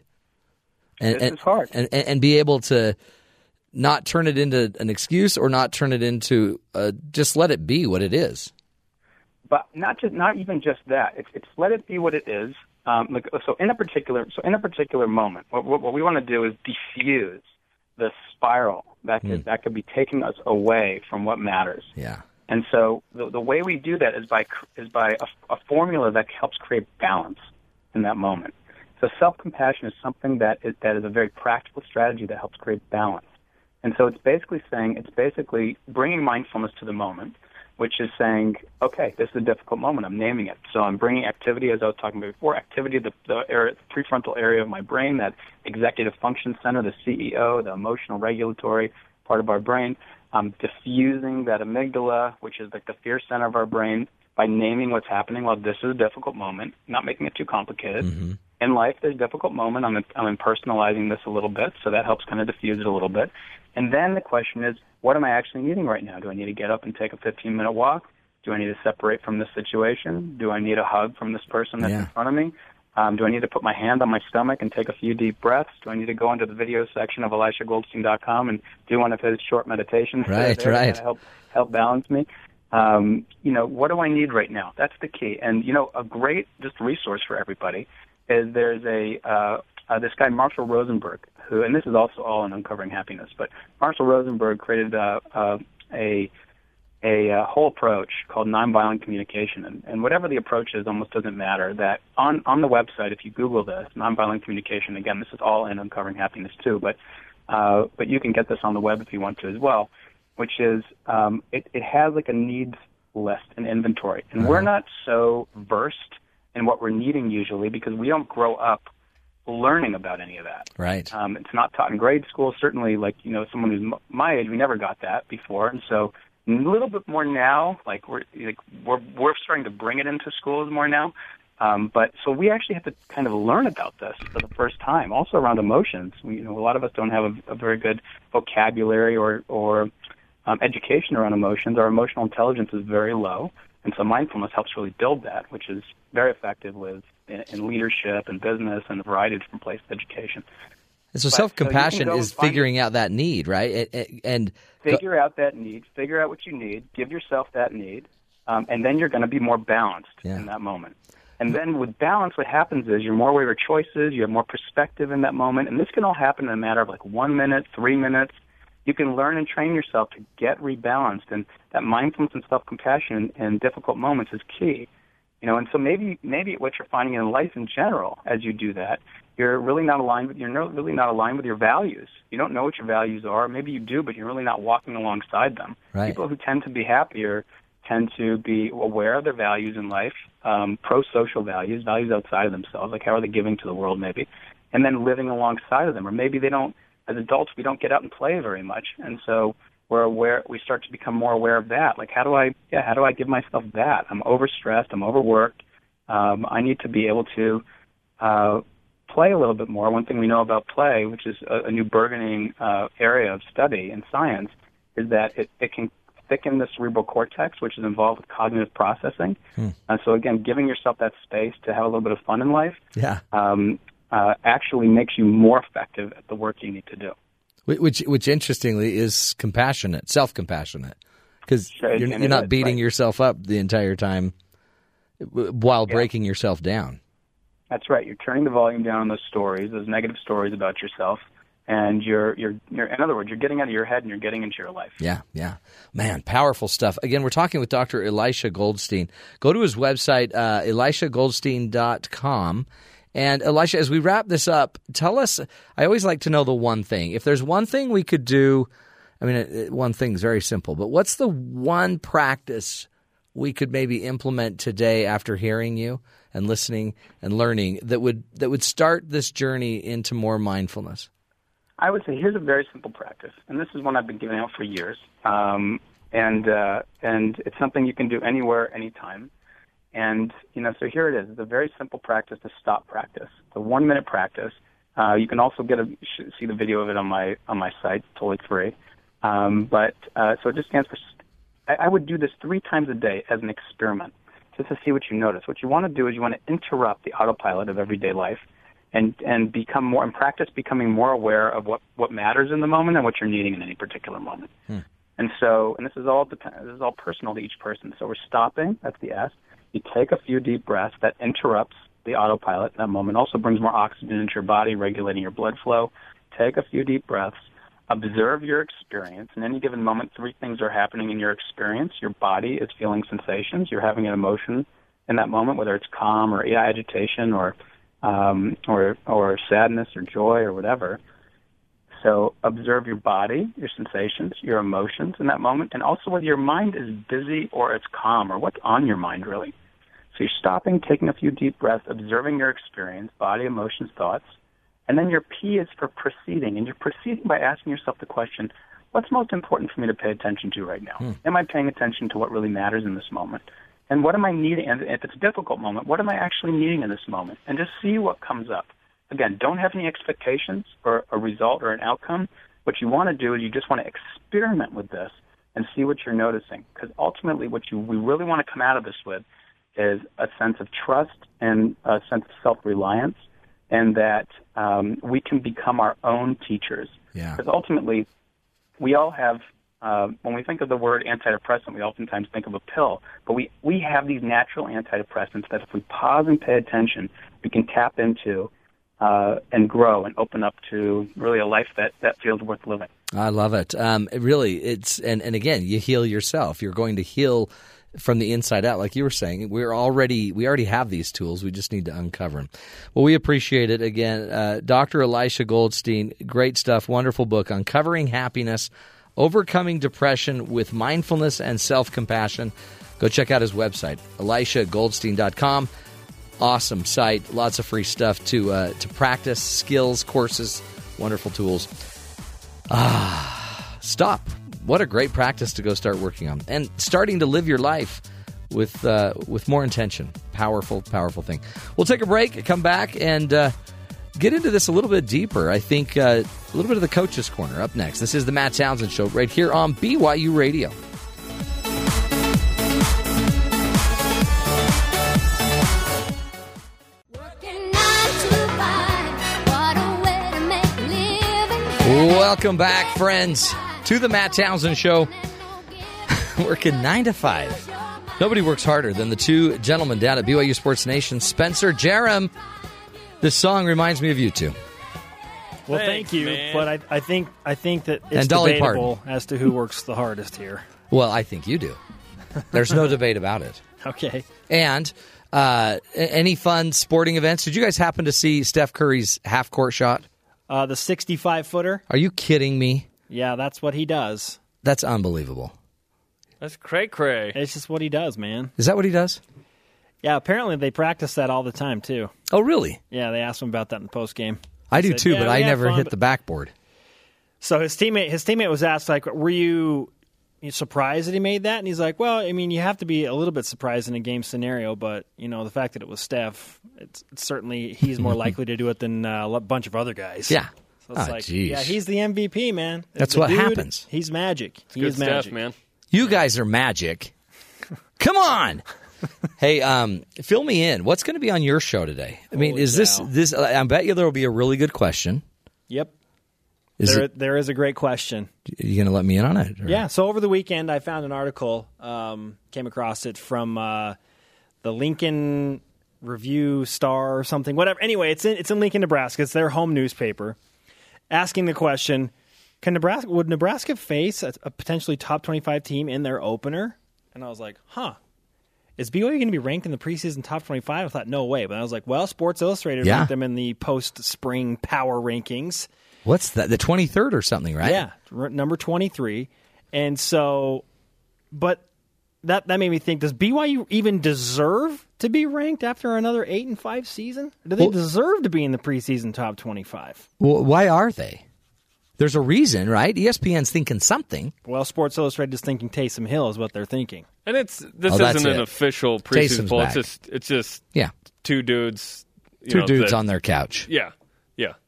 And, This and, is hard. and, and and be able to not turn it into an excuse or not turn it into uh, just let it be what it is. but not just not even just that. It's, it's let it be what it is. Um, like, so in a particular so in a particular moment, what, what, what we want to do is diffuse the spiral that could that could be taking us away from what matters. Yeah. And so the, the way we do that is by is by a, a formula that helps create balance in that moment. So self-compassion is something that is, that is a very practical strategy that helps create balance. And so it's basically saying it's basically bringing mindfulness to the moment, which is saying, okay, this is a difficult moment. I'm naming it. So I'm bringing activity, as I was talking about before, activity, the, the area, prefrontal area of my brain, that executive function center, the CEO, the emotional regulatory, part of our brain, um, diffusing that amygdala, which is like the fear center of our brain, by naming what's happening. Well, this is a difficult moment, not making it too complicated. Mm-hmm. In life, there's a difficult moment. I'm, I'm impersonalizing this a little bit, so that helps kind of diffuse it a little bit. And then the question is, what am I actually needing right now? Do I need to get up and take a 15 minute walk? Do I need to separate from this situation? Do I need a hug from this person that's Yeah. in front of me? Um, do I need to put my hand on my stomach and take a few deep breaths? Do I need to go into the video section of ElishaGoldstein.com and do one of his short meditations? Right, right. help help balance me. Um, you know, what do I need right now? That's the key. And you know, a great just resource for everybody is there's a uh, uh, this guy Marshall Rosenberg who, and this is also all in uncovering happiness, but Marshall Rosenberg created uh, uh, a a uh, whole approach called nonviolent communication, and, and whatever the approach is, almost doesn't matter. That on on the website, if you Google this nonviolent communication, again, this is all in uncovering happiness too, but uh, but you can get this on the web if you want to as well, which is um, it, it has like a needs list and inventory, and we're not so versed in what we're needing usually because we don't grow up learning about any of that. Right. Um, it's not taught in grade school. Certainly, like you know, someone who's m- my age, we never got that before, and so a little bit more now. Like we're like we're we're starting to bring it into schools more now. Um, but so we actually have to kind of learn about this for the first time. Also around emotions, we, you know, a lot of us don't have a, a very good vocabulary or or um, education around emotions. Our emotional intelligence is very low, and so mindfulness helps really build that, which is very effective with in, in leadership and business and a variety of different places of education. And so self compassion so go is figuring out that need, right? And, and- figure out that need, figure out what you need, give yourself that need, um, and then you're going to be more balanced Yeah. in that moment. And then with balance, what happens is you're more aware of your choices, you have more perspective in that moment, and this can all happen in a matter of like one minute, three minutes. You can learn and train yourself to get rebalanced, and that mindfulness and self-compassion in difficult moments is key. You know, and so maybe maybe what you're finding in life in general, as you do that, you're really not aligned with you're no- really not aligned with your values. You don't know what your values are. Maybe you do, but you're really not walking alongside them. Right. People who tend to be happier tend to be aware of their values in life, um, pro-social values, values outside of themselves, like how are they giving to the world, maybe, and then living alongside of them. Or maybe they don't. As adults, we don't get out and play very much, and so we're aware. We start to become more aware of that. Like, how do I? Yeah, how do I give myself that? I'm overstressed. I'm overworked. Um, I need to be able to uh, play a little bit more. One thing we know about play, which is a, a new burgeoning uh, area of study in science, is that it, it can thicken the cerebral cortex, which is involved with cognitive processing. And so, again, giving yourself that space to have a little bit of fun in life yeah, um, uh, actually makes you more effective at the work you need to do. Which which interestingly is compassionate, self compassionate, because Sure, you're, you're not is, beating right. yourself up the entire time while Yeah. breaking yourself down. That's right. You're turning the volume down on those stories, those negative stories about yourself, and you're you're, you're in other words, you're getting out of your head and you're getting into your life. Yeah, yeah. Man, powerful stuff. Again, we're talking with Dr. Elisha Goldstein. Go to his website, uh, elishagoldstein.com. And Elisha, as we wrap this up, tell us, I always like to know the one thing. If there's one thing we could do, I mean, one thing's very simple, but what's the one practice we could maybe implement today after hearing you and listening and learning that would that would start this journey into more mindfulness? I would say here's a very simple practice, and this is one I've been giving out for years, um, and uh, and it's something you can do anywhere, anytime. And you know, so here it is. It's a very simple practice to stop practice. It's a one minute practice. Uh, you can also get a see the video of it on my on my site, totally free. Um, but uh, so it just stands for. I, I would do this three times a day as an experiment, just to see what you notice. What you want to do is you want to interrupt the autopilot of everyday life, and and become more and practice becoming more aware of what what matters in the moment and what you're needing in any particular moment. And so, and this is all depend, this is all personal to each person. So we're stopping. That's the S. You take a few deep breaths. That interrupts the autopilot in that moment. Also brings more oxygen into your body, regulating your blood flow. Take a few deep breaths. Observe your experience. In any given moment, three things are happening in your experience. Your body is feeling sensations. You're having an emotion in that moment, whether it's calm or agitation or um, or or sadness or joy or whatever. So observe your body, your sensations, your emotions in that moment, and also whether your mind is busy or it's calm or what's on your mind really. So you're stopping, taking a few deep breaths, observing your experience, body, emotions, thoughts, and then your P is for proceeding, and you're proceeding by asking yourself the question, what's most important for me to pay attention to right now? Hmm. Am I paying attention to what really matters in this moment? And what am I needing? And if it's a difficult moment, what am I actually needing in this moment? And just see what comes up. Again, don't have any expectations for a result or an outcome. What you want to do is you just want to experiment with this and see what you're noticing. Because ultimately, what you we really want to come out of this with is a sense of trust and a sense of self-reliance, and that um, we can become our own teachers. Yeah. Because ultimately, we all have. Uh, when we think of the word antidepressant, we oftentimes think of a pill, but we, we have these natural antidepressants that if we pause and pay attention, we can tap into uh, and grow and open up to really a life that, that feels worth living. I love it. Um, really, it's and, and again, you heal yourself. You're going to heal from the inside out, like you were saying. We're already we already have these tools. We just need to uncover them. Well, we appreciate it again, uh, Dr. Elisha Goldstein. Great stuff. Wonderful book, Uncovering Happiness, Overcoming Depression with Mindfulness and Self Compassion. Go check out his website, ElishaGoldstein.com. Awesome site. Lots of free stuff to uh, to practice, skills, courses, wonderful tools. Ah, stop. What a great practice to go start working on and starting to live your life with uh, with more intention. Powerful, powerful thing. We'll take a break, come back, and uh, get into this a little bit deeper. I think uh, a little bit of the coach's corner up next. This is the Matt Townsend Show right here on BYU Radio. Welcome back, friends, to the Matt Townsend Show. [laughs] Working nine to five. Nobody works harder than the two gentlemen down at BYU Sports Nation, Spencer Jarom. This song reminds me of you two. Well, Thanks, thank you, man. but I, I think I think that it's And Dolly debatable as to who works the hardest here. Well, I think you do. There's no [laughs] debate about it. Okay. And uh, any fun sporting events? Did you guys happen to see Steph Curry's half court shot? Uh, the 65 footer, Are you kidding me? yeah, that's what he does. That's unbelievable. That's cray cray. It's just what he does, man. Is that what he does? Yeah, apparently they practice that all the time too. Oh, really? Yeah, they asked him about that in the post game. I do said, too, "Yeah, but I never fun, hit but- the backboard. So his teammate his teammate was asked like, "Were you you surprised that he made that?" And he's like, "Well, I mean, you have to be a little bit surprised in a game scenario, but you know, the fact that it was Steph, it's, it's certainly he's more [laughs] likely to do it than uh, a bunch of other guys." Yeah. So it's Oh, like, jeez. yeah, he's the MVP, man. That's what dude, happens. He's magic. he Good is magic, stuff, man. You guys are magic. [laughs] Come on. hey, um, fill me in. What's going to be on your show today? I mean, Holy is this this? I bet you there will be a really good question. Yep. Is there, it? there is a great question. Are you going to let me in on it? or- Yeah. So over the weekend, I found an article, um, came across it from uh, the Lincoln Review Star or something, whatever. Anyway, it's in it's in Lincoln, Nebraska. It's their home newspaper, asking the question: Can Nebraska would Nebraska face a, a potentially top twenty five team in their opener? And I was like, huh. Is BYU going to be ranked in the preseason top 25? I thought, no way. But I was like, well, Sports Illustrated Yeah. ranked them in the post spring power rankings. What's that? The twenty third or something, right? Yeah, r- number 23. And so, but that that made me think: Does BYU even deserve to be ranked after another eight and five season? Do they Well- deserve to be in the preseason top 25? Well, why are they? There's a reason, right? ESPN's thinking something. Well, Sports Illustrated is thinking Taysom Hill is what they're thinking. And it's this Oh, isn't an it. official preseason Taysom's poll. back. It's just it's just Yeah, two dudes. you two know, dudes that- on their couch. Yeah, yeah.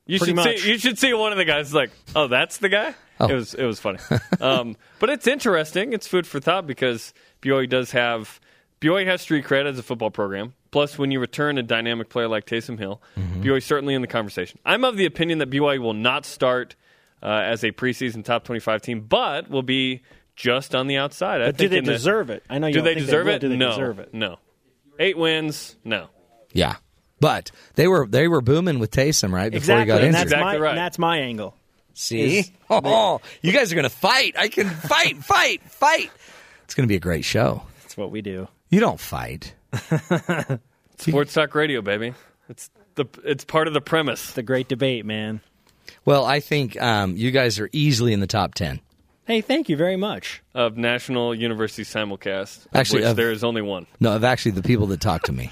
You should much. see. You should see one of the guys like, oh, that's the guy. Oh. It was it was funny. [laughs] um, but it's interesting. It's food for thought because BYU does have BYU has street cred as a football program. Plus, when you return a dynamic player like Taysom Hill, Mm-hmm. BYU is certainly in the conversation. I'm of the opinion that BYU will not start uh, as a preseason top 25 team, but will be just on the outside. I But do think they in the- deserve it? I know you do don't they think deserve will. it? Do they no, deserve it? no. Eight wins, no. Yeah, but they were they were booming with Taysom right before Exactly, he got and injured. that's Exactly my right. and that's my angle. See? is- [laughs] Oh, you guys are going to fight. I can fight, [laughs] fight, fight. It's going to be a great show. That's what we do. You don't fight. [laughs] Sports talk radio, baby. It's the it's part of the premise. The great debate, man. Well, I think um, you guys are easily in the top 10. Hey, thank you very much. of National University Simulcast. Of Actually, which of- there is only one. No, of actually the people that talk to me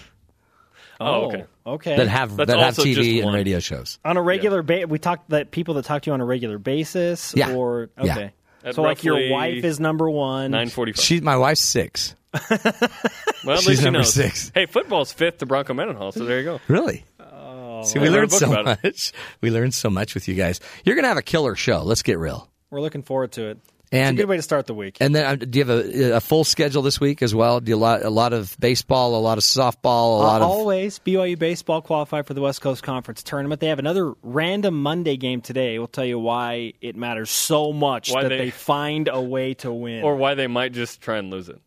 Oh, oh, okay. Okay. that have That's that have also just TV and one. radio shows. on a regular basis, we talk that people that talk to you on a regular basis, Yeah. or Yeah. okay, At So, like, your roughly wife is number one. 945. She, my wife's six. [laughs] well, at she's least she number knows. six. Hey, football's fifth to Bronco Mendenhall, so there you go. Really? Oh, See, I we read a learned book so about it. much. We learned so much with you guys. You're gonna have a killer show. Let's get real. We're looking forward to it. And it's a good way to start the week. And then, uh, do you have a, a full schedule this week as well? Do you a lot, a lot of baseball, a lot of softball, a lot Uh, of always BYU baseball qualified for the West Coast Conference tournament. They have another random Monday game today. We'll tell you why it matters so much Why that they- they, find a way to win. Or why they might just try and lose it.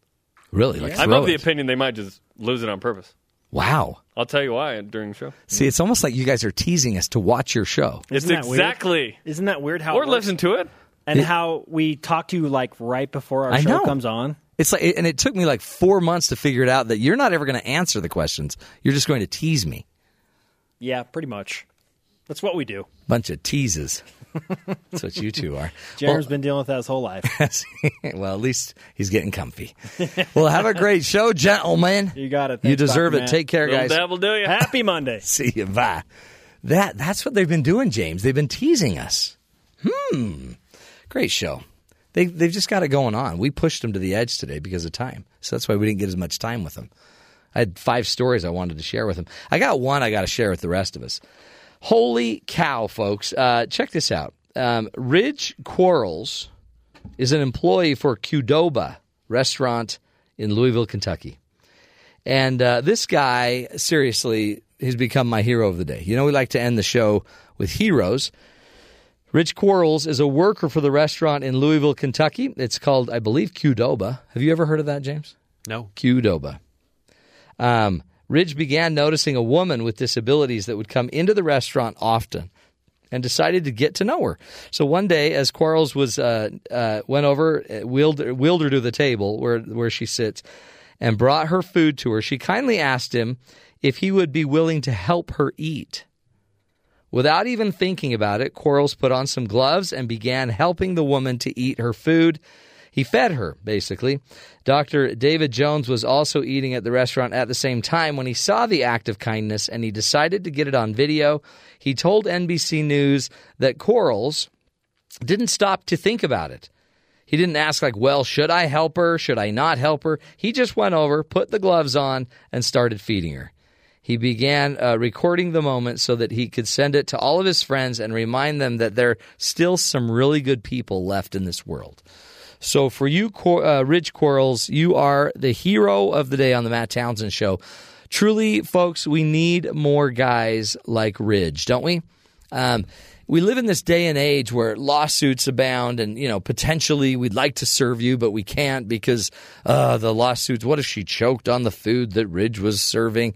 really like I'm of the opinion they might just lose it on purpose. Wow. I'll tell you why during the show. See, it's almost like you guys are teasing us to watch your show. It's Isn't that weird? exactly. Isn't that weird how Or it works? listen to it. And how we talk to you like right before our I show know. comes on? It's like, and it took me like four months to figure it out that you're not ever going to answer the questions. You're just going to tease me. Yeah, pretty much. That's what we do. Bunch of teases. [laughs] That's what you two are. Jarom's been dealing with that his whole life. [laughs] well, at least he's getting comfy. well, have a great show, gentlemen. You got it. you deserve Dr. it. Matt. Take care, Little guys. devil do you. Happy Monday. [laughs] See you. Bye. That that's what they've been doing, James. They've been teasing us. Hmm. Great show. They they've just got it going on. We pushed them to the edge today because of time, so that's why we didn't get as much time with them. I had five stories I wanted to share with them. I got one I got to share with the rest of us. Holy cow, folks! Uh, check this out. Um, Ridge Quarles is an employee for Qdoba restaurant in Louisville, Kentucky. And uh, this guy, seriously, he's become my hero of the day. You know, we like to end the show with heroes. Rich Quarles is a worker for the restaurant in Louisville, Kentucky. It's called, I believe, Qdoba. Have you ever heard of that, James? No. Qdoba. Um, Ridge began noticing a woman with disabilities that would come into the restaurant often and decided to get to know her. So one day, as Quarles was uh, uh, went over, uh, wheeled, wheeled her to the table where where she sits, and brought her food to her. She kindly asked him if he would be willing to help her eat. Without even thinking about it, Quarles put on some gloves and began helping the woman to eat her food. He fed her, basically. Dr. David Jones was also eating at the restaurant at the same time when he saw the act of kindness and he decided to get it on video. He told NBC News that Quarles didn't stop to think about it. He didn't ask, like, well, should I help her? Should I not help her? He just went over, put the gloves on, and started feeding her. He began uh, recording the moment so that he could send it to all of his friends and remind them that there are still some really good people left in this world. So, for you, uh, Ridge Quarles, you are the hero of the day on the Matt Townsend Show. Truly, folks, we need more guys like Ridge, don't we? Um, we live in this day and age where lawsuits abound, and you know potentially we'd like to serve you, but we can't because uh, the lawsuits. What if she choked on the food that Ridge was serving?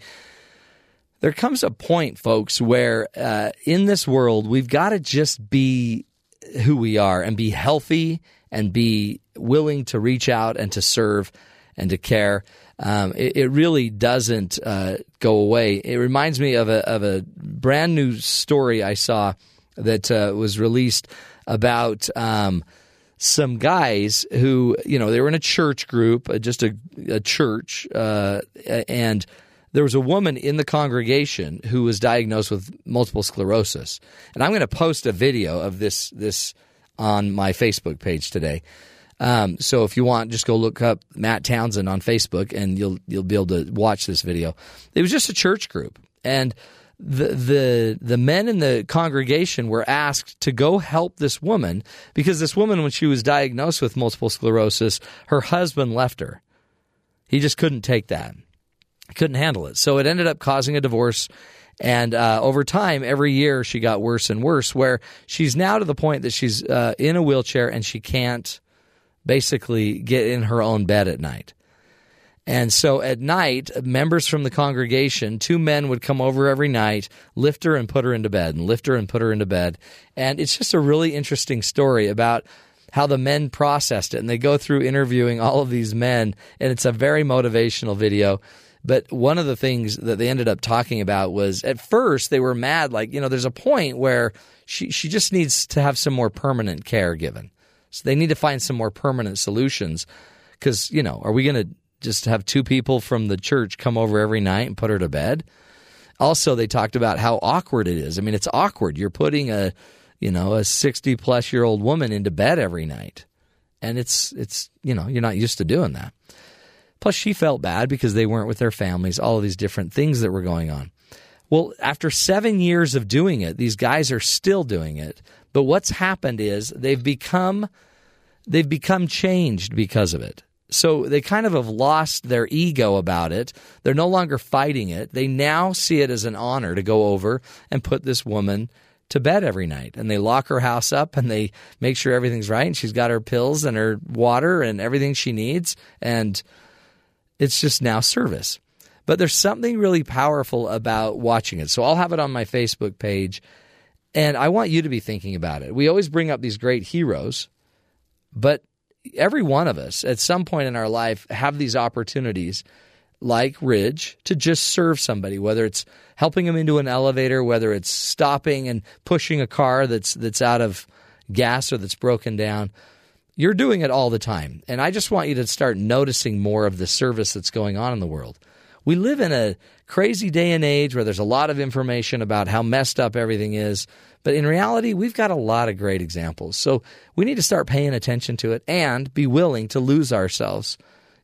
There comes a point, folks, where uh, in this world we've got to just be who we are and be healthy and be willing to reach out and to serve and to care. Um, it, it really doesn't uh, go away. It reminds me of a of a brand new story I saw that uh, was released about um, some guys who you know they were in a church group, uh, just a, a church, uh, and there was a woman in the congregation who was diagnosed with multiple sclerosis. And I'm going to post a video of this this on my Facebook page today. Um, so if you want, just go look up Matt Townsend on Facebook, and you'll you'll be able to watch this video. It was just a church group, and the the the men in the congregation were asked to go help this woman because this woman, when she was diagnosed with multiple sclerosis, her husband left her. He just couldn't take that couldn't handle it. So it ended up causing a divorce. And uh, over time, every year she got worse and worse, where she's now to the point that she's uh, in a wheelchair and she can't basically get in her own bed at night. And so at night, members from the congregation, two men would come over every night, lift her and put her into bed, and lift her and put her into bed. And it's just a really interesting story about how the men processed it. And they go through interviewing all of these men, and it's a very motivational video. But one of the things that they ended up talking about was at first they were mad, like, you know, there's a point where she, she just needs to have some more permanent care given. So they need to find some more permanent solutions. Because, you know, are we going to just have two people from the church come over every night and put her to bed? Also, they talked about how awkward it is. I mean, it's awkward. You're putting a, you know, a 60 plus year old woman into bed every night. and it's it's you know you're not used to doing that. Plus, she felt bad because they weren't with their families. All of these different things that were going on. Well, after seven years of doing it, these guys are still doing it. But what's happened is they've become they've become changed because of it. So they kind of have lost their ego about it. They're no longer fighting it. They now see it as an honor to go over and put this woman to bed every night. And they lock her house up and they make sure everything's right and she's got her pills and her water and everything she needs. And it's just now service. But there's something really powerful about watching it. So I'll have it on my Facebook page. And I want you to be thinking about it. We always bring up these great heroes, but every one of us at some point in our life have these opportunities like Ridge to just serve somebody, whether it's helping them into an elevator, whether it's stopping and pushing a car that's that's out of gas or that's broken down. You're doing it all the time. And I just want you to start noticing more of the service that's going on in the world. We live in a crazy day and age where there's a lot of information about how messed up everything is. But in reality, we've got a lot of great examples. So we need to start paying attention to it and be willing to lose ourselves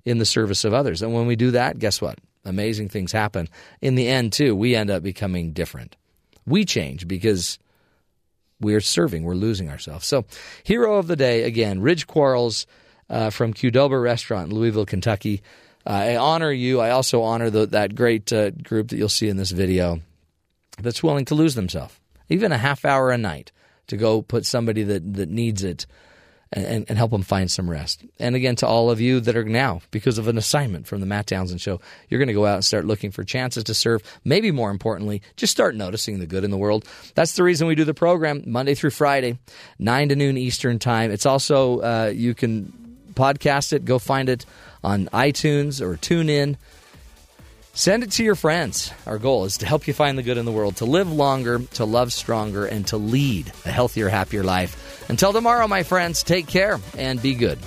in the service of others. And when we do that, guess what? Amazing things happen. In the end, too, we end up becoming different. We change because we're serving, we're losing ourselves. So, hero of the day, again, Ridge Quarles uh, from Qdoba Restaurant in Louisville, Kentucky. Uh, I honor you. I also honor the, that great uh, group that you'll see in this video that's willing to lose themselves, even a half hour a night, to go put somebody that, that needs it and, and, help them find some rest. And again, to all of you that are now, because of an assignment from the Matt Townsend Show, you're going to go out and start looking for chances to serve. Maybe more importantly, just start noticing the good in the world. That's the reason we do the program Monday through Friday, 9 to noon Eastern Time. It's also, uh, you can podcast it, go find it on iTunes or TuneIn. Send it to your friends. Our goal is to help you find the good in the world, to live longer, to love stronger, and to lead a healthier, happier life. Until tomorrow, my friends, take care and be good.